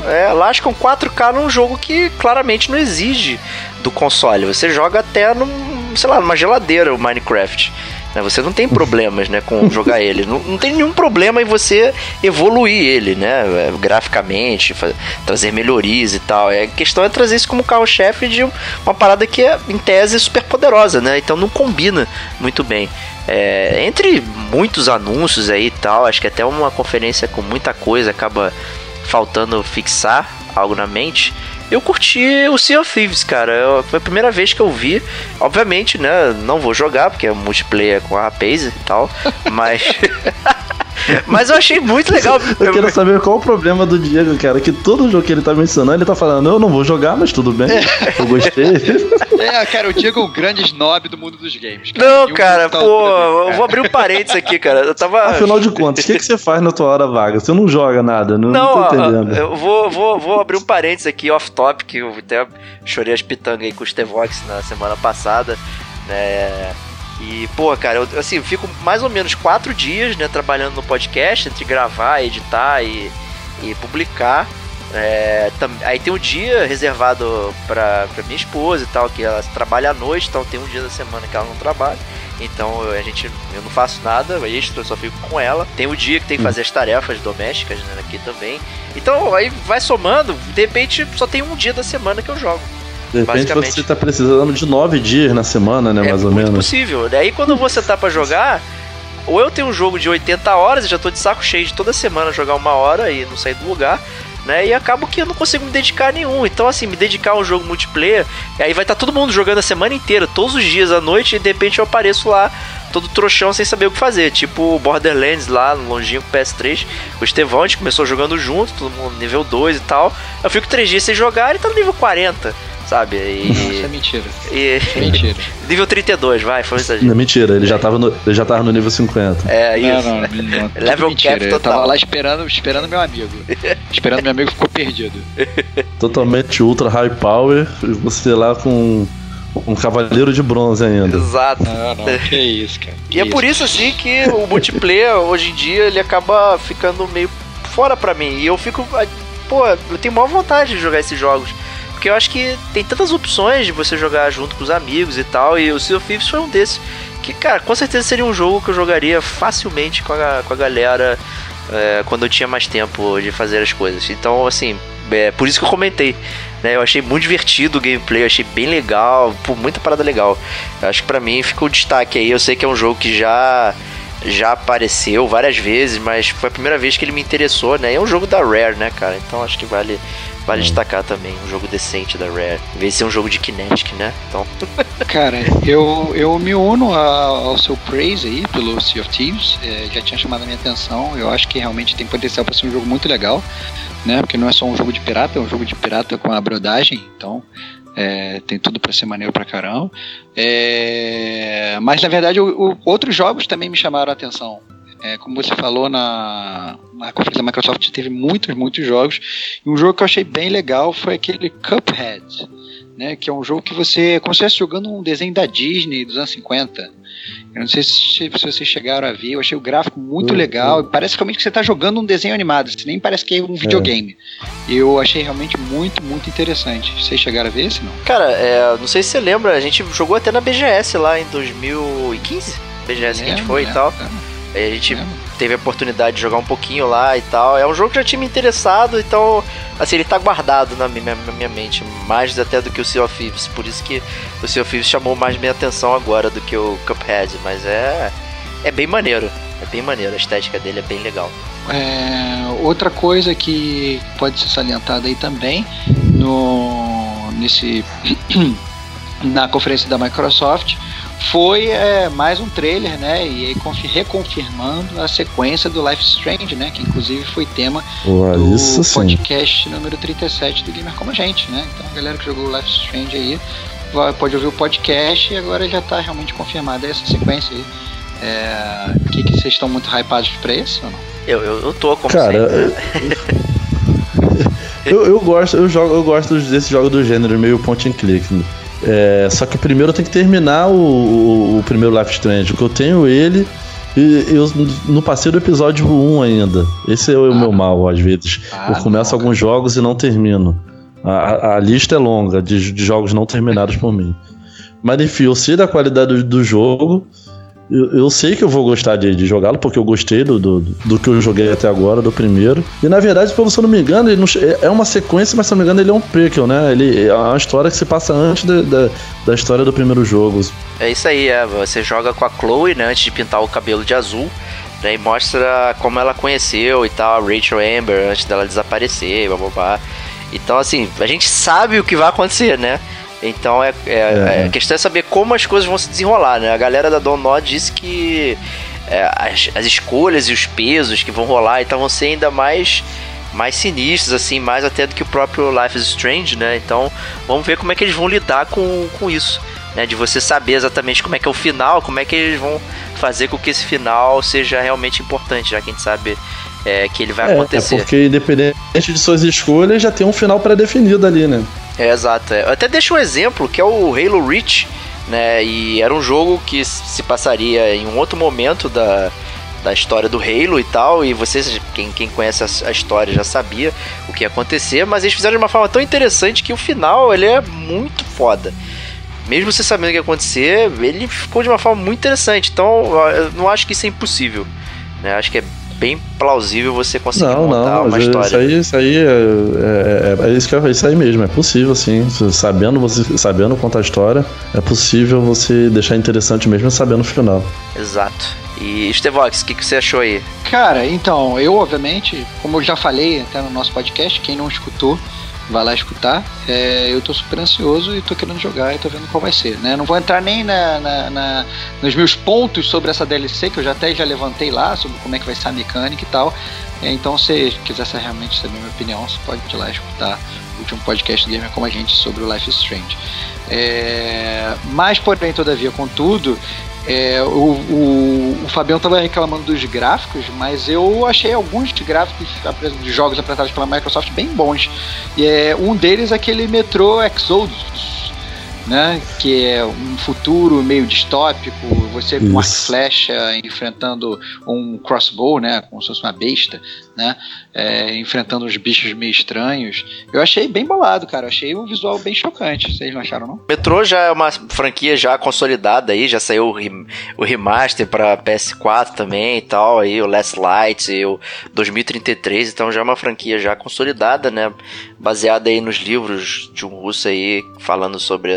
é, lascam 4K num jogo que claramente não exige do console. Você joga até num sei lá, numa geladeira o Minecraft. Né? Você não tem problemas, né, com jogar ele. Não, não, tem nenhum problema em você evoluir ele, né, é, graficamente, fazer, trazer melhorias e tal. É, a questão é trazer isso como carro-chefe de uma parada que é, em tese, super poderosa, né? Então não combina muito bem. É, entre muitos anúncios aí e tal, acho que até uma conferência com muita coisa acaba faltando fixar algo na mente. Eu curti o Sea of Thieves, cara. Eu, foi a primeira vez que eu vi. Obviamente, né? Não vou jogar, porque é multiplayer com a Paze e tal. Mas. Mas eu achei muito legal.
Eu quero saber qual o problema do Diego, cara. Que todo jogo que ele tá mencionando, ele tá falando, eu não vou jogar, mas tudo bem. Eu gostei.
É, cara, o Diego é o grande snob do mundo dos games. Cara.
Não, cara, pô, eu vou abrir um parênteses aqui, cara. Eu tava.
Afinal de contas, o que, que você faz na tua hora vaga? Você não joga nada, não, não, não tô entendendo.
Eu vou, vou, vou abrir um parênteses aqui, off-topic. Eu até chorei as pitangas aí com o Stevox na semana passada. Né? E, pô, cara, eu assim, fico mais ou menos quatro dias, né, trabalhando no podcast, entre gravar, editar e, e publicar. É, tam, aí tem um dia reservado pra, pra minha esposa e tal, que ela trabalha à noite, então tem um dia da semana que ela não trabalha. Então a gente, eu não faço nada, extra, eu só fico com ela. Tem o dia que tem que fazer as tarefas domésticas né, aqui também. Então aí vai somando, de repente só tem um dia da semana que eu jogo.
De repente você tá precisando de nove dias na semana, né? É mais ou menos. É
possível. Daí quando você tá pra jogar, ou eu tenho um jogo de 80 horas e já tô de saco cheio de toda semana jogar uma hora e não sair do lugar. Né, e acabo que eu não consigo me dedicar a nenhum. Então, assim, me dedicar a um jogo multiplayer, e aí vai estar tá todo mundo jogando a semana inteira, todos os dias à noite, e de repente eu apareço lá todo trouxão sem saber o que fazer. Tipo Borderlands lá no longínquo PS3. O Estevão, a gente começou jogando junto, todo mundo nível 2 e tal. Eu fico 3 dias sem jogar e tá no nível 40 sabe? E...
Isso é mentira.
E...
Isso é mentira.
nível 32, vai, foi isso
Não, mentira, ele já tava no, ele já tava no nível 50.
É, isso.
Não, não, não,
Level
mentira.
cap
Eu tava
total.
lá esperando, esperando meu amigo. esperando meu amigo ficou perdido.
Totalmente ultra high power, você lá com um cavaleiro de bronze ainda.
Exato.
Não, não, que isso, cara.
E é por isso, assim, que o multiplayer, hoje em dia, ele acaba ficando meio fora pra mim. E eu fico. ah, Pô, eu tenho maior vontade de jogar esses jogos. Porque eu acho que tem tantas opções de você jogar junto com os amigos e tal. E o Sea of Thieves foi um desses. Que, cara, com certeza seria um jogo que eu jogaria facilmente com a, com a galera é, quando eu tinha mais tempo de fazer as coisas. Então, assim, é por isso que eu comentei. Né? Eu achei muito divertido o gameplay, eu achei bem legal, pô, muita parada legal. Eu acho que pra mim ficou o destaque aí. Eu sei que é um jogo que já já apareceu várias vezes, mas foi a primeira vez que ele me interessou, né? É um jogo da Rare, né, cara? Então acho que vale vale destacar também, um jogo decente da Rare. Em vez de ser um jogo de Kinetic, né? Então,
Cara, eu, eu me uno a- ao seu praise aí pelo Sea of Thieves. É, já tinha chamado a minha atenção. Eu acho que realmente tem potencial para ser um jogo muito legal, né? Porque não é só um jogo de pirata, é um jogo de pirata com a brodagem. Então, é, tem tudo para ser maneiro pra caramba. É, mas na verdade, o- o- outros jogos também me chamaram a atenção. É, como você falou na, na conferência da Microsoft, teve muitos, muitos jogos. E um jogo que eu achei bem legal foi aquele Cuphead né? Que é um jogo que você, como se estivesse jogando um desenho da Disney dos anos 50. Eu não sei se, se vocês chegaram a ver, eu achei o gráfico muito
Hum,
legal. e Parece realmente que você está jogando um desenho animado, você nem parece que é um videogame. Eu achei realmente muito, muito interessante. Vocês chegaram a ver esse não?
cara, é, não sei se você lembra, a gente jogou até na BGS lá em 2015. BGS que a gente foi e tal. Aí a gente
lembro.
teve a oportunidade de jogar um pouquinho lá e tal. É um jogo que já tinha me interessado, então, assim, ele tá guardado na minha, na minha mente, mais até do que o Sea of Thieves. Por isso que o Sea of Thieves chamou mais minha atenção agora do que o Cuphead. Mas é, é bem maneiro, é bem maneiro, a estética dele é bem legal.
É, outra coisa que pode ser salientada aí também no nesse na conferência da Microsoft foi é, mais um trailer, né? E reconfirmando a sequência do Life Strange, né? Que inclusive foi tema
Pô,
do
isso sim.
podcast número 37 do Gamer Como a Gente, né? Então a galera que jogou Life Strange aí vai- pode ouvir o podcast e agora já tá realmente confirmada essa sequência aí. É, O que, que vocês estão muito hypados pra isso ou não?
Eu, eu, eu tô, como
Cara,
sempre.
eu, eu gosto, eu jogo, eu gosto desse jogo do gênero meio point and click. É, só que primeiro eu tenho que terminar o, o, o primeiro Life Strange, porque eu tenho ele e eu não passei do episódio 1 ainda. Esse é o
Ah,
meu mal, às vezes.
Ah,
eu começo
não,
alguns jogos e não termino. A, a- a lista é longa de, de jogos não terminados por mim. Mas enfim, eu sei da qualidade do, do jogo. Eu, eu sei que eu vou gostar de, de jogá-lo, porque eu gostei do, do, do que eu joguei até agora, do primeiro. E na verdade, pelo se eu não me engano, ele não che- é uma sequência, mas se eu não me engano, ele é um prequel, né? Ele é uma história que se passa antes da, da, da história do primeiro jogo.
É isso aí, é. Você joga com a Chloe, né, antes de pintar o cabelo de azul. Né, e mostra como ela conheceu e tal, a Rachel Amber, antes dela desaparecer, blá blá blá. Então, assim, a gente sabe o que vai acontecer, né? Então, é, é-
É.
é- a questão é saber como as coisas vão se desenrolar, né? A galera da Donó disse que é, as, as escolhas e os pesos que vão rolar então vão ser ainda mais mais sinistros, assim, mais até do que o próprio Life is Strange, né? Então, vamos ver como é que eles vão lidar com, com isso, né? De você saber exatamente como é que é o final, como é que eles vão fazer com que esse final seja realmente importante, já que a gente sabe é, que ele vai
É, é
acontecer.
porque independente de suas escolhas, já tem um final pré-definido ali, né?
É, exato. é. Eu até deixo um exemplo, que é o Halo Reach, né? E era um jogo que se passaria em um outro momento da, da história do Halo e tal, e vocês, quem, quem conhece a, a história já sabia o que ia acontecer, mas eles fizeram de uma forma tão interessante que o final, ele é muito foda. Mesmo você sabendo o que ia acontecer, ele ficou de uma forma muito interessante, então eu não acho que isso é impossível, né? Acho que é bem plausível você conseguir
Não,
montar
não,
uma história.
isso aí, isso aí é, é, é- é isso, que é isso aí mesmo, é possível sim. Sabendo, você, sabendo contar a história, é possível você deixar interessante mesmo sabendo o final.
Exato. E Stevox, o que, que você achou aí?
Cara, então, eu obviamente, como eu já falei até no nosso podcast, quem não escutou, vai lá escutar. É, eu tô super ansioso e tô querendo jogar e tô vendo qual vai ser. Né? Não vou entrar nem na, na, na, nos meus pontos sobre essa DLC, que eu já até já levantei lá, sobre como é que vai ser a mecânica e tal. É, então, se quiser realmente saber a minha opinião, você pode ir lá escutar o último podcast do Gamer como a gente sobre o Life Strange. É, mas, porém, todavia, contudo, é, o, o, o Fabião estava reclamando dos gráficos, mas eu achei alguns gráficos de jogos apresentados pela Microsoft bem bons. E é, um deles é aquele Metro Exodus, né? Que é um futuro meio distópico, você com arco flecha enfrentando um crossbow, né? Como se fosse uma besta, né? É, enfrentando uns bichos meio estranhos. Eu achei bem bolado, cara. achei um visual bem chocante. Vocês não acharam, não?
Metro já é uma franquia já consolidada aí, já saiu o, rem o remaster para PS4 também e tal, aí o Last Light e o 2033, então já é uma franquia já consolidada, né? Baseada aí nos livros de um russo aí falando sobre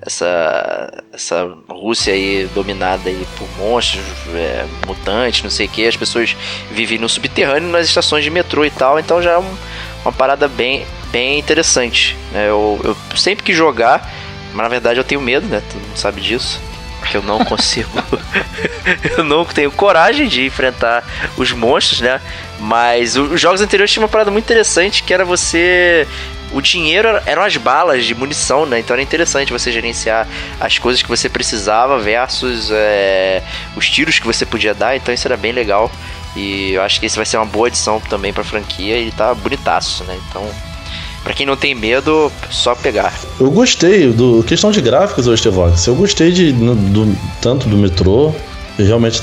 essa, essa Rússia aí dominada aí por monstros, é, mutantes, não sei o que, as pessoas vivem no subterrâneo nas estações de metrô e tal, então já é um, uma parada bem, bem interessante. Né? Eu, eu sempre que jogar, mas na verdade eu tenho medo, né? Todo mundo sabe disso. Que eu não consigo. eu não tenho coragem de enfrentar os monstros, né? Mas os jogos anteriores tinham uma parada muito interessante que era você o dinheiro eram as balas de munição, né? Então era interessante você gerenciar as coisas que você precisava versus é, os tiros que você podia dar. Então isso era bem legal. E eu acho que esse vai ser uma boa edição também pra franquia. E tá bonitaço, né? Então, pra quem não tem medo, só pegar.
Eu gostei do. Questão de gráficos, Estevox. Eu gostei de, do, tanto do metrô realmente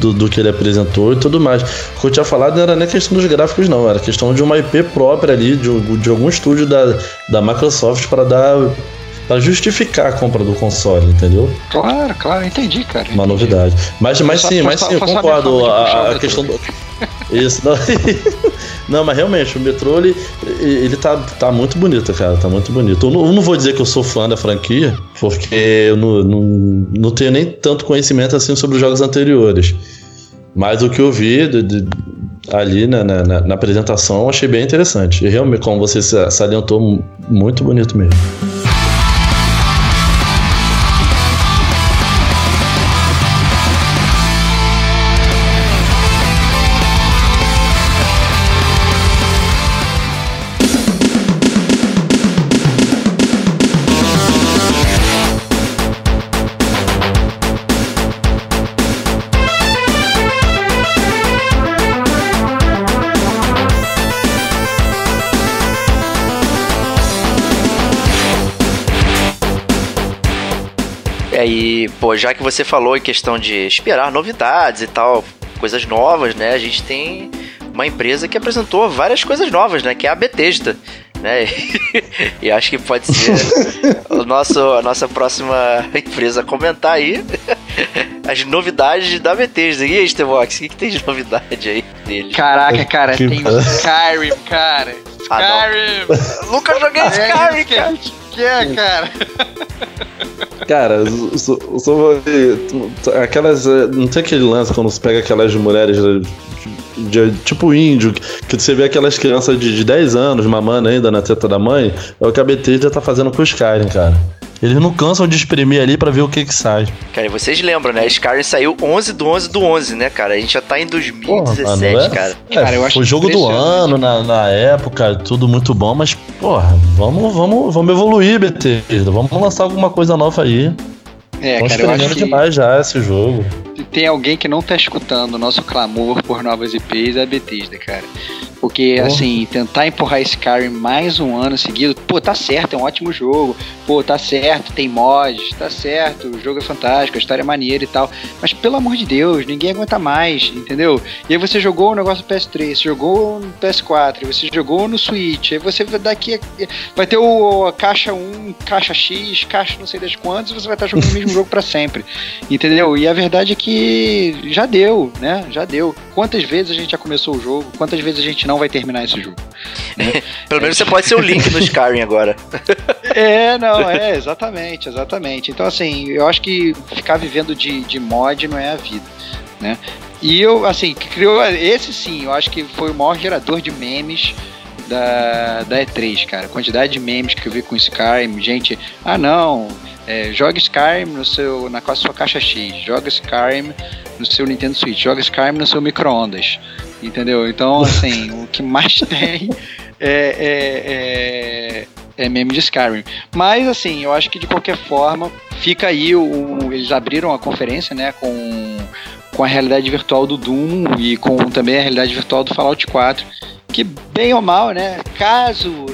do, do, que ele apresentou e tudo mais. O que eu tinha falado não era nem questão dos gráficos, não, era questão de uma IP própria ali, de, de algum estúdio da, da Microsoft para dar. para justificar a compra do console, entendeu?
Claro, claro, entendi, cara.
Entendi. Uma novidade. Mas, mas sim, mas sim, eu concordo. A, a questão do. Isso, não. não, mas realmente, o metrô ele, ele tá, tá muito bonito, cara. Tá muito bonito. Eu não, eu não vou dizer que eu sou fã da franquia, porque eu não, não, não tenho nem tanto conhecimento assim sobre os jogos anteriores. Mas o que eu vi de, de, ali na, na, na, apresentação achei bem interessante. E realmente, como você salientou, muito bonito mesmo.
E, pô, já que você falou em questão de esperar novidades e tal, coisas novas, né? A gente tem uma empresa que apresentou várias coisas novas, né? Que é a Bethesda. Né? e acho que pode ser o nosso, a nossa próxima empresa a comentar aí as novidades da Bethesda. E aí, Stevox, o que, que tem de novidade aí dele?
Caraca, cara, tem Skyrim, cara.
Ah, Skyrim! Nunca joguei é Skyrim, cara.
Que é, cara?
Cara, sou, aquelas. Eh, não tem aquele lance quando você pega aquelas mulheres de, de, tipo índio, que você vê aquelas crianças de, de 10 anos mamando ainda na teta da mãe, é o que a Bethesda tá fazendo com os Skyrim, cara. Eles não cansam de espremer ali para ver o que que sai.
Cara, e vocês lembram, né? Skyrim saiu 11 do 11 do 11, né, cara? A gente já tá em 2017, porra, é? cara.
É, cara, eu acho Foi jogo do ano na, na época, tudo muito bom, mas, porra, vamos, vamos, vamos evoluir, Bethesda. Vamos lançar alguma coisa nova aí. É, Estão cara, eu acho que demais já esse jogo.
Tem alguém que não tá escutando o nosso clamor por novas IPs é a Bethesda, cara. Porque, assim, tentar empurrar esse Skyrim mais um ano seguido, pô, tá certo, é um ótimo jogo. Pô, tá certo, tem mods, tá certo, o jogo é fantástico, a história é maneira e tal. Mas, pelo amor de Deus, ninguém aguenta mais, entendeu? E aí você jogou o negócio do PS3, você jogou no PS4, você jogou no Switch, aí você daqui vai ter o caixa 1, caixa X, caixa não sei das quantas, e você vai estar jogando o mesmo jogo para sempre. Entendeu? E a verdade é que já deu, né? Já deu. Quantas vezes a gente já começou o jogo, quantas vezes a gente não não vai terminar esse jogo.
Né? Pelo menos você pode ser o Link no Skyrim agora.
é, não, é, exatamente, exatamente. Então, assim, eu acho que ficar vivendo de, de mod não é a vida, né? E eu, assim, criou. Esse sim, eu acho que foi o maior gerador de memes da, da E3, cara. A quantidade de memes que eu vi com Skyrim, gente, ah não, é, joga Skyrim no seu, na sua caixa X, joga Skyrim no seu Nintendo Switch, joga Skyrim no seu micro-ondas, entendeu? Então, assim, o que mais tem é, é, é, é, meme de Skyrim. Mas, assim, eu acho que de qualquer forma, fica aí, o, eles abriram a conferência, né, com, com a realidade virtual do Doom e com também a realidade virtual do Fallout 4, que bem ou mal, né, caso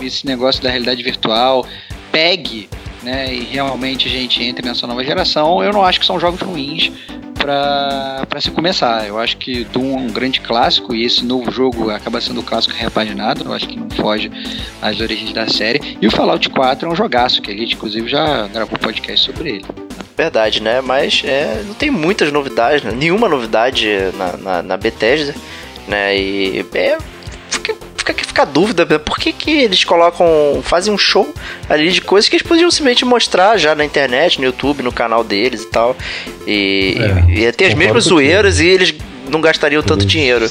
esse negócio da realidade virtual pegue né, e realmente a gente entre nessa nova geração, eu não acho que são jogos ruins para se começar. Eu acho que Doom é um grande clássico e esse novo jogo acaba sendo um clássico repaginado. Eu acho que não foge às origens da série. E o Fallout 4 é um jogaço que a gente, inclusive, já gravou podcast sobre ele.
Verdade, né? Mas é, não tem muitas novidades, né? nenhuma novidade na, na, na Bethesda, né? E é, fica, fica a dúvida, né? por que, que eles colocam, fazem um show ali de coisas que eles podiam simplesmente mostrar já na internet, no YouTube, no canal deles e tal. E, é, e, e ter as mesmas zoeiras e eles não gastariam tanto dinheiro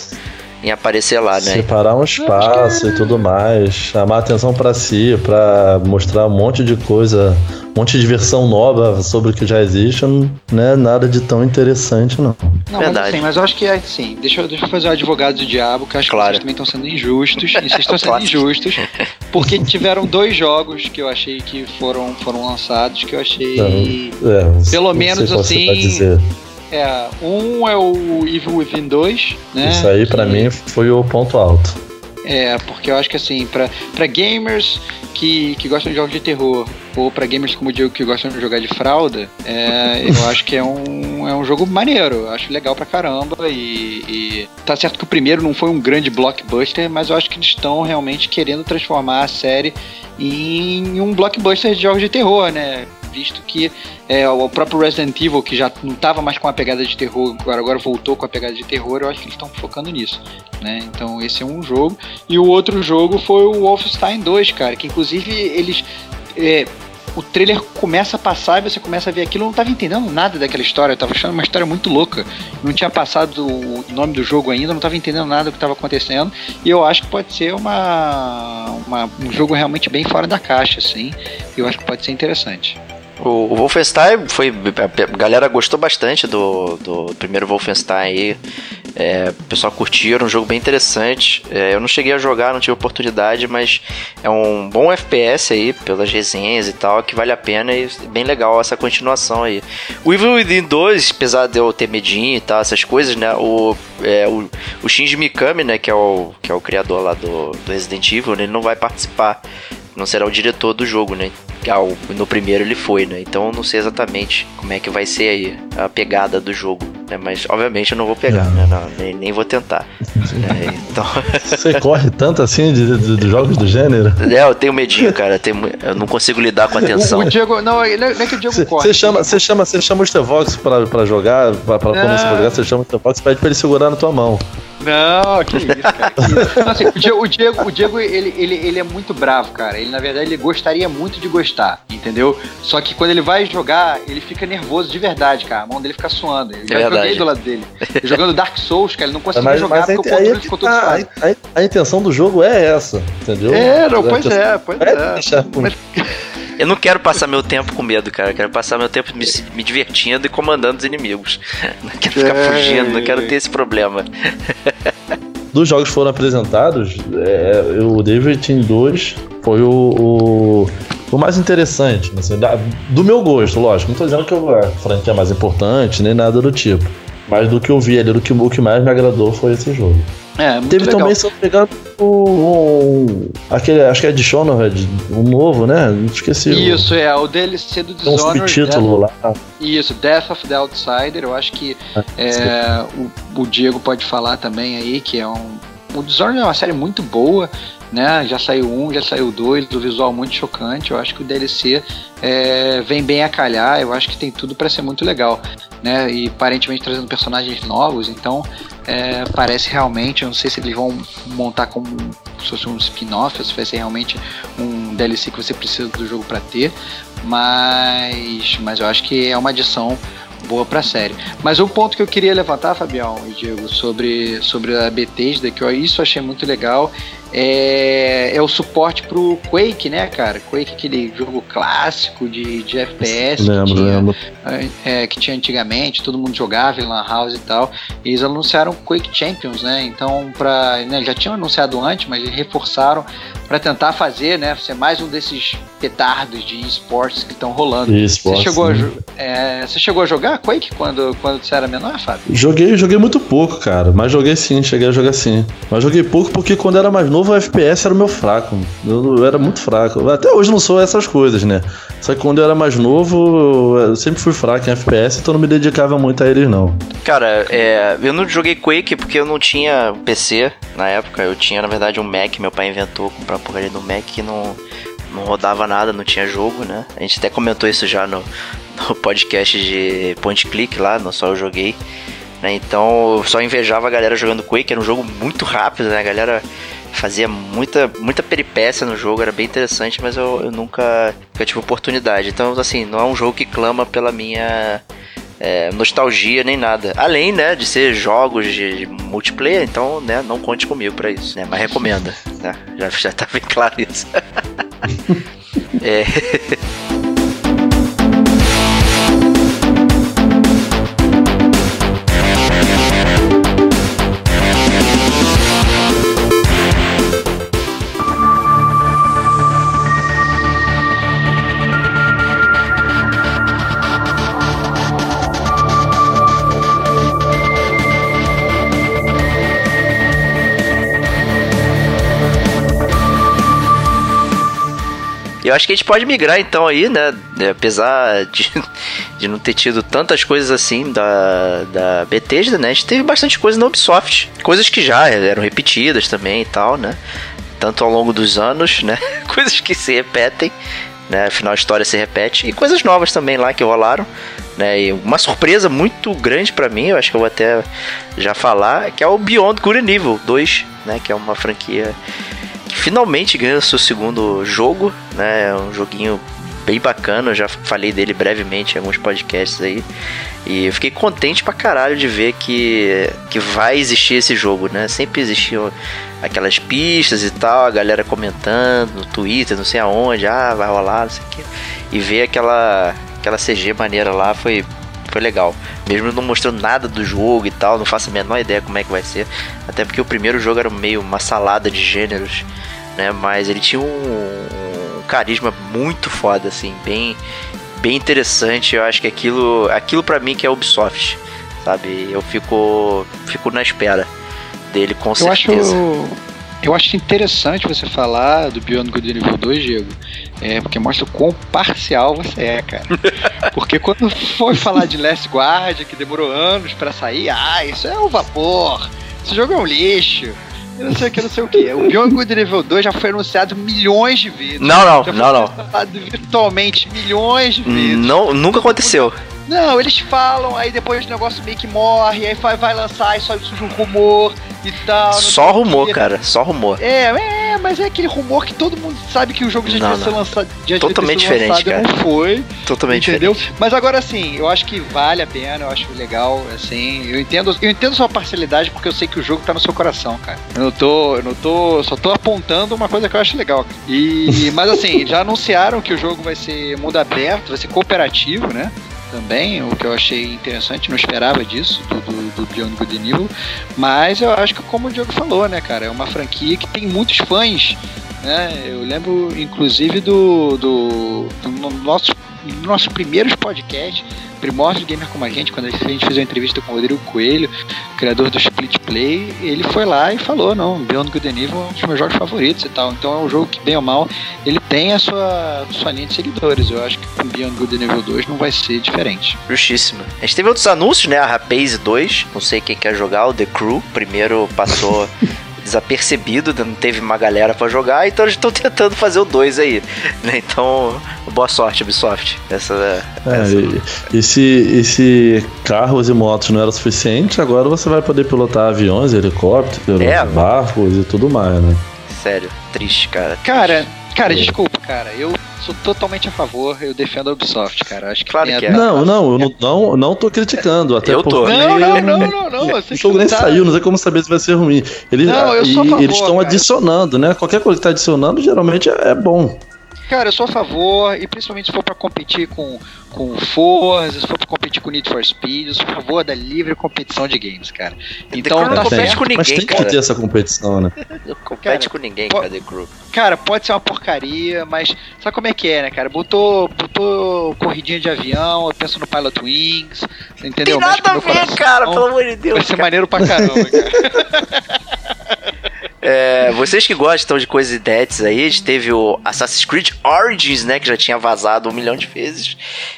em aparecer lá, né?
Separar um espaço e tudo mais, chamar atenção para si, para mostrar um monte de coisa, um monte de versão nova sobre o que já existe, não é nada de tão interessante, não.
Não, Verdade. mas assim, mas eu acho que é assim, deixa eu, deixa eu fazer o advogado do diabo, que eu acho claro. que vocês também estão sendo injustos, e vocês estão sendo injustos, porque tiveram dois jogos que eu achei que foram, foram lançados, que eu achei, não, é, pelo menos assim... É, um é o Evil Within 2, né?
Isso aí para mim foi o ponto alto.
É, porque eu acho que assim, pra, pra gamers que, que gostam de jogos de terror, ou pra gamers como o Diego que gostam de jogar de fralda, é, eu acho que é um, é um jogo maneiro, eu acho legal pra caramba. E, e, tá certo que o primeiro não foi um grande blockbuster, mas eu acho que eles estão realmente querendo transformar a série em um blockbuster de jogos de terror, né? Visto que é, o próprio Resident Evil, que já não estava mais com a pegada de terror, agora, agora voltou com a pegada de terror, eu acho que eles estão focando nisso. Né? Então esse é um jogo. E o outro jogo foi o Wolfenstein 2, cara, que inclusive eles. É, o trailer começa a passar e você começa a ver aquilo, eu não estava entendendo nada daquela história, eu tava achando uma história muito louca. Não tinha passado o nome do jogo ainda, não estava entendendo nada do que estava acontecendo. E eu acho que pode ser uma, uma, um jogo realmente bem fora da caixa, assim. Eu acho que pode ser interessante.
O, Wolfenstein foi. A galera gostou bastante do, do primeiro Wolfenstein aí. É, o pessoal curtiu, era um jogo bem interessante. É, eu não cheguei a jogar, não tive oportunidade, mas é um bom FPS aí, pelas resenhas e tal, que vale a pena e bem legal essa continuação aí. O Evil Within 2, apesar de eu ter medinho e tal, essas coisas, né? O, é, o, o Shinji Mikami, né, que é o, que é o criador lá do, do Resident Evil, ele não vai participar não será o diretor do jogo, né? No primeiro ele foi, né? Então não sei exatamente como é que vai ser aí a pegada do jogo. Né? Mas obviamente eu não vou pegar, não. né? Não, nem, nem vou tentar.
é, então... Você corre tanto assim de, de, de, jogos do gênero?
É, eu tenho medinho, cara. Eu, tenho, eu não consigo lidar com a tensão. O,
Diego, não, não é que o Diego corre.
Você chama, você chama, você chama o Stevox pra, pra jogar, pra, pra você jogar, você chama o Stevox e pede pra ele segurar na tua mão.
Não, que isso, cara. Que isso. Não, assim, o Diego, o Diego, o Diego ele, ele, ele é muito bravo, cara. Ele, na verdade, ele gostaria muito de gostar, entendeu? Só que quando ele vai jogar, ele fica nervoso de verdade, cara. A mão dele fica suando. Eu já é joguei do lado dele. Ele jogando Dark Souls, cara, ele não conseguia mas, jogar mas porque o controle ficou todo
a, a, a, intenção do jogo é essa, entendeu?
É, não, pois é, pois é. é. Deixar,
mas... Eu não quero passar meu tempo com medo, cara. Eu quero passar meu tempo me, me divertindo e comandando os inimigos. Não quero ficar é... fugindo, não quero ter esse problema.
Dos jogos que foram apresentados, é, o David Team 2 foi o, o, o mais interessante. Assim, do meu gosto, lógico. Não tô dizendo que a franquia é mais importante, nem nada do tipo. Mas do que eu vi ali, do que, o que mais me agradou foi esse jogo. É, muito Teve legal. também, se eu pegar, um, aquele, acho que é Dishonored, um novo, né? Esqueci.
Isso, o... é, o DLC do Dishonored.
Tem um subtítulo lá.
Isso, Death of the Outsider, eu acho que ah, é, o, o, Diego pode falar também aí, que é um... O Dishonored é uma série muito boa, né? Já saiu um, já saiu dois, o visual muito chocante. Eu acho que o DLC é, vem bem a calhar. Eu acho que tem tudo para ser muito legal, né? E aparentemente trazendo personagens novos, então é, parece realmente. Eu não sei se eles vão montar como se fosse um spin-off, se vai ser realmente um DLC que você precisa do jogo para ter, mas, mas eu acho que é uma adição boa pra série. Mas um ponto que eu queria levantar, Fabião e Diego, sobre, sobre a Bethesda, que eu isso achei muito legal, é, é o suporte pro Quake, né, cara? Quake, aquele jogo clássico de, de FPS
Lembro,
que, tinha,
lembro.
é, que tinha antigamente, todo mundo jogava em Lan House e tal. E eles anunciaram Quake Champions, né? Então, pra, né, já tinham anunciado antes, mas eles reforçaram para tentar fazer, né, ser mais um desses petardos de esportes que estão rolando. Você
Esportes,
chegou, a,
né?
jo- é, você chegou a jogar Quake quando, quando você era menor, Fábio?
Joguei, joguei muito pouco, cara. Mas joguei sim, cheguei a jogar sim. Mas joguei pouco porque quando era mais novo, o FPS era o meu fraco. Eu, eu era muito fraco. Até hoje não sou essas coisas, né? Só que quando eu era mais novo, eu sempre fui fraco em FPS, então não me dedicava muito a eles, não.
Cara, é, eu não joguei Quake porque eu não tinha PC na época. Eu tinha, na verdade, um Mac. Meu pai inventou comprar porcaria do Mac que não, não rodava nada, não tinha jogo, né? A gente até comentou isso já no, no podcast de Point Click lá, no Só Eu Joguei. né? Então eu só invejava a galera jogando Quake, era um jogo muito rápido, né? A galera fazia muita, muita peripécia no jogo, era bem interessante, mas eu, eu nunca, nunca tive oportunidade. Então, assim, não é um jogo que clama pela minha é, nostalgia nem nada. Além, né, de ser jogos de, multiplayer, então, né, não conte comigo pra isso, né, mas recomenda, né? Já, já tá bem claro isso. é, eu acho que a gente pode migrar então aí, né? é, Apesar de, de não ter tido tantas coisas assim da, da Bethesda, né? A gente teve bastante coisa na Ubisoft. Coisas que já eram repetidas também e tal, né? Tanto ao longo dos anos, né? Coisas que se repetem, né? Afinal a história se repete. E coisas novas também lá que rolaram. Né, e uma surpresa muito grande pra mim, eu acho que eu vou até já falar, que é o Beyond Good and Evil 2, né, que é uma franquia finalmente ganhou seu segundo jogo, né? É um joguinho bem bacana, eu já falei dele brevemente em alguns podcasts aí. E eu fiquei contente pra caralho de ver que, que vai existir esse jogo, né? Sempre existiam aquelas pistas e tal, a galera comentando no Twitter, não sei aonde, ah, vai rolar, não sei o quê. E ver aquela, aquela CG maneira lá foi, foi legal. Mesmo não mostrando nada do jogo e tal, não faço a menor ideia como é que vai ser. Até porque o primeiro jogo era meio uma salada de gêneros, né? Mas ele tinha um, carisma muito foda, assim, bem, bem interessante. Eu acho que aquilo, aquilo para mim que é Ubisoft, sabe? Eu fico, fico na espera dele com
Eu acho,
certeza.
Eu acho interessante você falar do Beyond Good Evil 2, Diego. É, porque mostra o quão parcial você é, cara. Porque quando foi falar de Last Guard, que demorou anos pra sair, ah, isso é um vapor. Esse jogo é um lixo. Eu não sei o que, não sei o que. O Beyond Good Evil 2 já foi anunciado milhões de vezes.
Não, não,
já foi
não, não.
virtualmente milhões de vezes.
Não, nunca aconteceu.
Não, eles falam, aí depois o negócio meio que morre, aí vai, vai lançar e só surge um rumor e tal.
Só rumor,
quê.
cara. Só rumor.
É, é, mas é aquele rumor que todo mundo sabe que o jogo já
Não,
devia ser lançado. Já
Totalmente diferente,
lançado, Não foi,
Totalmente
entendeu?
diferente.
Mas agora sim, eu acho que vale a pena, eu acho legal, assim. Eu entendo, eu entendo sua parcialidade porque eu sei que o jogo tá no seu coração, cara. Eu não tô, eu não tô, só tô apontando uma coisa que eu acho legal. cara. E, mas assim, já anunciaram que o jogo vai ser mundo aberto, vai ser cooperativo, né? Também, o que eu achei interessante, não esperava disso, do, do, do Beyond Good Evil. Mas eu acho que, como o Diogo falou, né, cara, é uma franquia que tem muitos fãs. Né? Eu lembro, inclusive, do, do, do no nosso, no nossos primeiros podcasts, Primórdio Gamer Como a Gente, quando a gente fez uma entrevista com o Rodrigo Coelho, criador do Split Play, ele foi lá e falou, não, Beyond Good and Evil é um dos meus jogos favoritos e tal. Então é um jogo que, bem ou mal, ele tem a sua, sua linha de seguidores. Eu acho que com Beyond Good and Evil 2 não vai ser diferente.
Justíssimo. A gente teve outros anúncios, né? A Rapaze 2. Não sei quem quer jogar, o The Crew. Primeiro passou desapercebido, não teve uma galera pra jogar, então eles estão tentando fazer o 2 aí. Né? Então, boa sorte, Ubisoft. Essa,
É,
essa-
e, e se, e se carros e motos não era suficiente, agora você vai poder pilotar aviões, helicópteros,
É.
barcos e tudo mais, né?
Sério, triste, cara.
Cara, Cara, desculpa, cara. Eu sou totalmente a favor, eu defendo a Ubisoft, cara. Acho que
Claro que é.
Não, não, eu não, não, não tô criticando. Até
Eu tô.
porque
Não, não, não, não, não.
O jogo nem
tá-
saiu, não sei como saber se vai ser ruim. Eles,
Não, eu
e
sou a favor,
eles estão adicionando, né? Qualquer coisa que tá adicionando geralmente é, é bom.
Cara, eu sou a favor, e principalmente se for pra competir com, com Forza, se for pra competir com Need for Speed, eu sou a favor da livre competição de games, cara. Então
não
tá
compete
certo.
com
Mas
ninguém,
tem
cara.
que ter essa competição, né?
Não compete
Cara,
com ninguém,
po-
The Crew.
Cara, pode ser uma porcaria, mas sabe como é que é, né, cara? Botou, botou corridinha de avião, eu penso no Pilot Wings, entendeu?
Tem nada a ver,
coração.
cara, pelo amor de Deus.
Vai ser
cara.
maneiro pra caramba, cara.
É, vocês que gostam de coisas inéditas aí, a gente teve o Assassin's Creed Origins, né? Que já tinha vazado um milhão de vezes.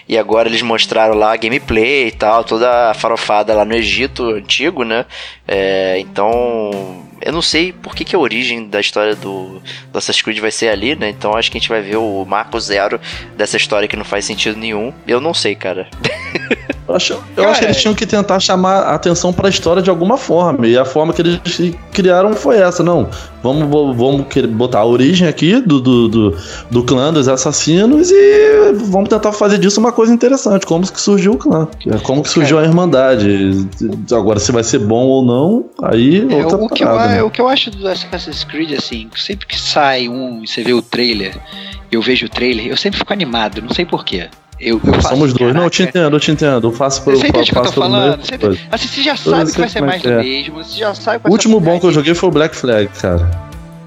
E agora eles mostraram lá a gameplay e tal, toda a farofada lá no Egito antigo, né? É, então. Eu não sei por que, que a origem da história do, do Assassin's Creed vai ser ali, né? Então acho que a gente vai ver o marco zero dessa história que não faz sentido nenhum. Eu não sei, cara.
Eu acho, eu
Cara,
acho que eles tinham que tentar chamar a atenção pra história de alguma forma. E a forma que eles criaram foi essa, não. Vamos, vamos botar a origem aqui do, do, do, do clã dos assassinos e vamos tentar fazer disso uma coisa interessante. Como que surgiu o clã? Como que surgiu a Irmandade? Agora, se vai ser bom ou não, aí
É,
outra
o, que eu,
né?
o que eu acho do Assassin's Creed, assim, sempre que sai um e você vê o trailer, eu vejo o trailer, eu sempre fico animado, não sei porquê. Eu, eu faço,
Somos dois. Não, eu te
"Caraca,
entendo, eu te entendo. Eu faço por
Você entende o que eu tô falando?
mesmo
assim, você já
Eu
sabe que
sei
vai ser
é
mais
que
do
é.
mesmo, você já sabe
O último bom que eu joguei foi o Black Flag, cara.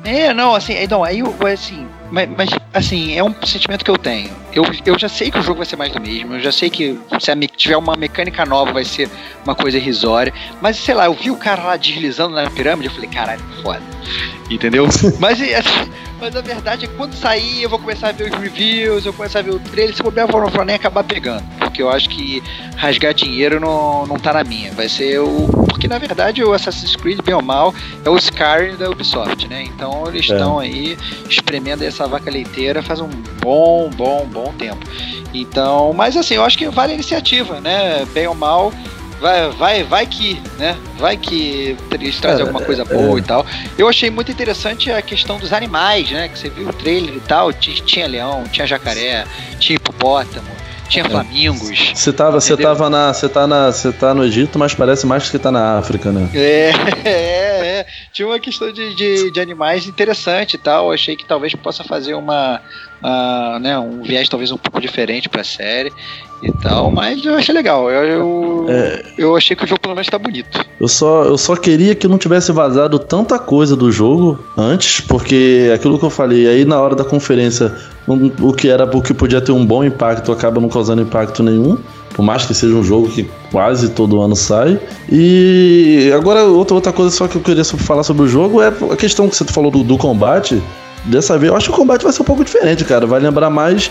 É, não, assim, é, não, aí eu, assim, mas, mas, assim, é um sentimento que eu tenho. Eu, eu já sei que o jogo vai ser mais do mesmo, eu já sei que se tiver uma mecânica nova vai ser uma coisa irrisória, mas sei lá, eu vi o cara lá deslizando na pirâmide, eu falei, caralho, foda. Entendeu? mas, assim, mas a verdade é que quando sair eu vou começar a ver os reviews, eu vou começar a ver o trailer, se bobear eu não vou nem acabar pegando, porque eu acho que rasgar dinheiro não, não tá na minha, vai ser o... Porque na verdade o Assassin's Creed, bem ou mal, é o Skyrim da Ubisoft, né? Então eles
É.
estão aí espremendo essa vaca leiteira faz um bom, bom, bom tempo. Então, mas assim, eu acho que vale a iniciativa, né? Bem ou mal, vai, vai, vai que, né? Vai que eles trazem
É,
alguma coisa boa e tal. Eu achei muito interessante a questão dos animais, né? Que você viu o trailer e tal, tinha, leão, tinha jacaré, tinha hipopótamo, tinha flamingos.
Você tava, você tava na, você tá na, você tá no Egito, mas parece mais que tá na África, né?
É, é, é. Tinha uma questão de, de, de animais interessante e tal. Achei que talvez possa fazer uma, ah, né, um viés talvez um pouco diferente pra série e tal. Mas eu achei legal. Eu, eu,
É.
eu achei que o jogo pelo menos tá bonito.
Eu só, eu só queria que não tivesse vazado tanta coisa do jogo antes, porque aquilo que eu falei, aí na hora da conferência, um- o que era o que podia ter um bom impacto acaba não causando impacto nenhum. Por mais que seja um jogo que quase todo ano sai. E agora, outra, outra coisa só que eu queria falar sobre o jogo é a questão que você falou do, do combate. Dessa vez, eu acho que o combate vai ser um pouco diferente, cara. Vai lembrar mais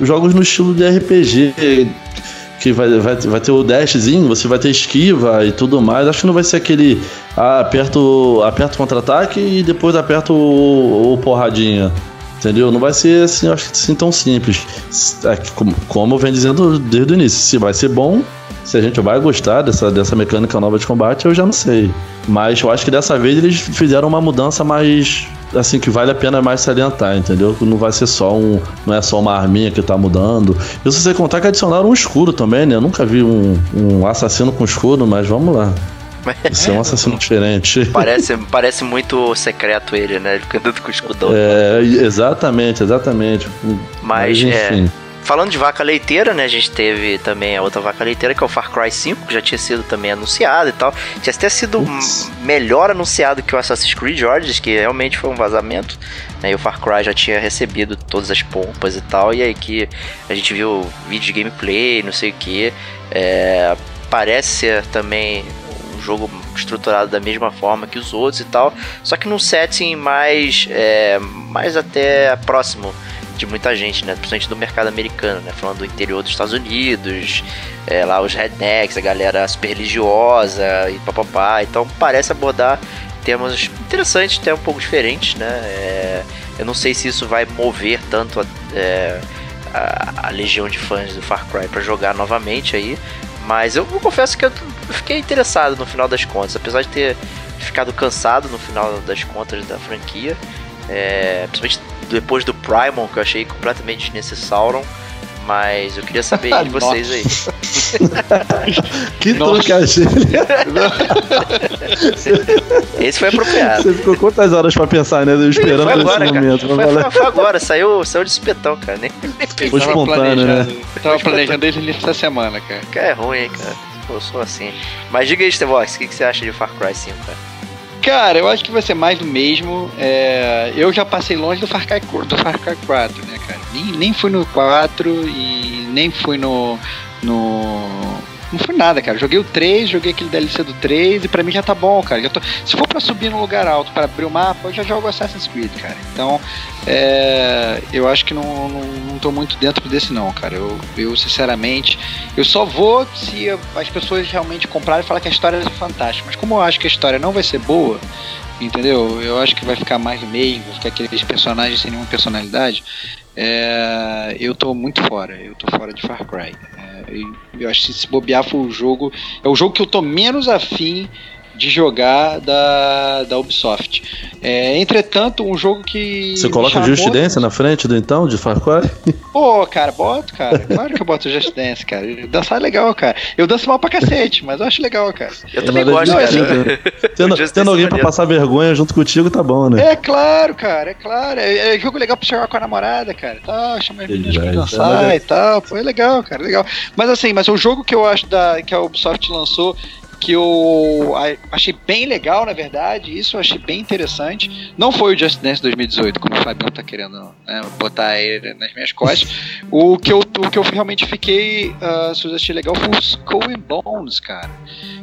jogos no estilo de RPG que vai, vai, vai ter o dashzinho, você vai ter esquiva e tudo mais. Acho que não vai ser aquele ah, aperto, aperto contra-ataque e depois aperto o, o porradinha. Entendeu? Não vai ser assim, acho que assim tão simples. É Como, como eu venho dizendo desde o início, se vai ser bom, se a gente vai gostar dessa, dessa mecânica nova de combate, eu já não sei. Mas eu acho que dessa vez eles fizeram uma mudança mais. Assim, que vale a pena mais salientar, entendeu? Que não vai ser só um. Não é só uma arminha que tá mudando. Eu se você contar que adicionaram um escudo também, né? Eu nunca vi um, um assassino com escudo, mas vamos lá. Você é um assassino diferente.
Parece, parece muito secreto ele, né? Ele fica andando com o escudão.
É, exatamente, exatamente.
Mas, é,
enfim.
Falando de vaca leiteira, né? A gente teve também a outra vaca leiteira, que é o Far Cry 5, que já tinha sido também anunciado e tal. Tinha até sido melhor anunciado que o Assassin's Creed Origins, que realmente foi um vazamento. Né, e o Far Cry já tinha recebido todas as pompas e tal. E aí que a gente viu vídeo de gameplay, não sei o que. parece ser também um jogo estruturado da mesma forma que os outros e tal. Só que num setting mais, é, mais até próximo de muita gente, né? Principalmente do mercado americano, né? Falando do interior dos Estados Unidos, é, lá os rednecks, a galera super religiosa e papapá. Então parece abordar temas interessantes, até um pouco diferentes, né? É, eu não sei se isso vai mover tanto a, é, a, a legião de fãs do Far Cry para jogar novamente aí, mas eu, eu confesso que eu fiquei interessado no final das contas, apesar de ter ficado cansado no final das contas da franquia. É, principalmente depois do Primon, que eu achei completamente desnecessário. Mas eu queria saber de vocês aí.
que trocadilho.
Esse foi apropriado.
Você ficou quantas horas pra pensar, né? Esperando
foi agora,
esse
cara.
momento.
Foi, foi, foi, agora, saiu, saiu de espetão, cara. Nem, nem
Foi espontâneo, né?
Tava planejando desde essa semana, cara.
Cara, é ruim, hein, cara. Eu sou assim. Mas diga aí, Stevox, o que, que você acha de Far Cry 5, cara?
Cara, eu acho que vai ser mais do mesmo. É, eu já passei longe do Far Cry, do Far Cry 4, né, cara? Nem, nem fui no 4 e nem fui no. no não fui nada, cara. Joguei o 3, joguei aquele DLC do 3 e pra mim já tá bom, cara. Já tô, se for pra subir num lugar alto, para abrir o mapa, eu já jogo Assassin's Creed, cara. Então, é, eu acho que não, não, não tô muito dentro desse não, cara. Eu, eu, sinceramente, eu só vou se as pessoas realmente comprarem e falar que a história é fantástica. Mas como eu acho que a história não vai ser boa, entendeu? Eu acho que vai ficar mais meio, vai ficar aqueles personagens sem nenhuma personalidade. É, eu tô muito fora, eu tô fora de Far Cry. Eu acho que se bobear foi o jogo. É o jogo que eu tô menos afim de jogar da, da Ubisoft. É, entretanto, um jogo que.
Você coloca Just Dance na frente do então, de Far Cry?
Pô, cara, boto, cara. Claro que eu boto Just Dance, cara. Dançar é legal, cara. Eu danço mal pra cacete, mas eu acho legal, cara.
Eu também gosto, cara.
Tendo, tendo alguém pra passar vergonha junto contigo, tá bom, né?
É claro, cara, é claro. É, é jogo legal pra chegar com a namorada, cara. Tá, chama as meninas pra dançar e tal. Pô, é legal, cara, é legal. Mas assim, mas o jogo que eu acho da, que a Ubisoft lançou que eu achei bem legal, na verdade, isso eu achei bem interessante. Não foi o Just Dance 2018, como o Fabião tá querendo né, botar ele nas minhas costas. o, que eu, o que eu realmente fiquei, uh, achei legal foi o Skull and Bones, cara.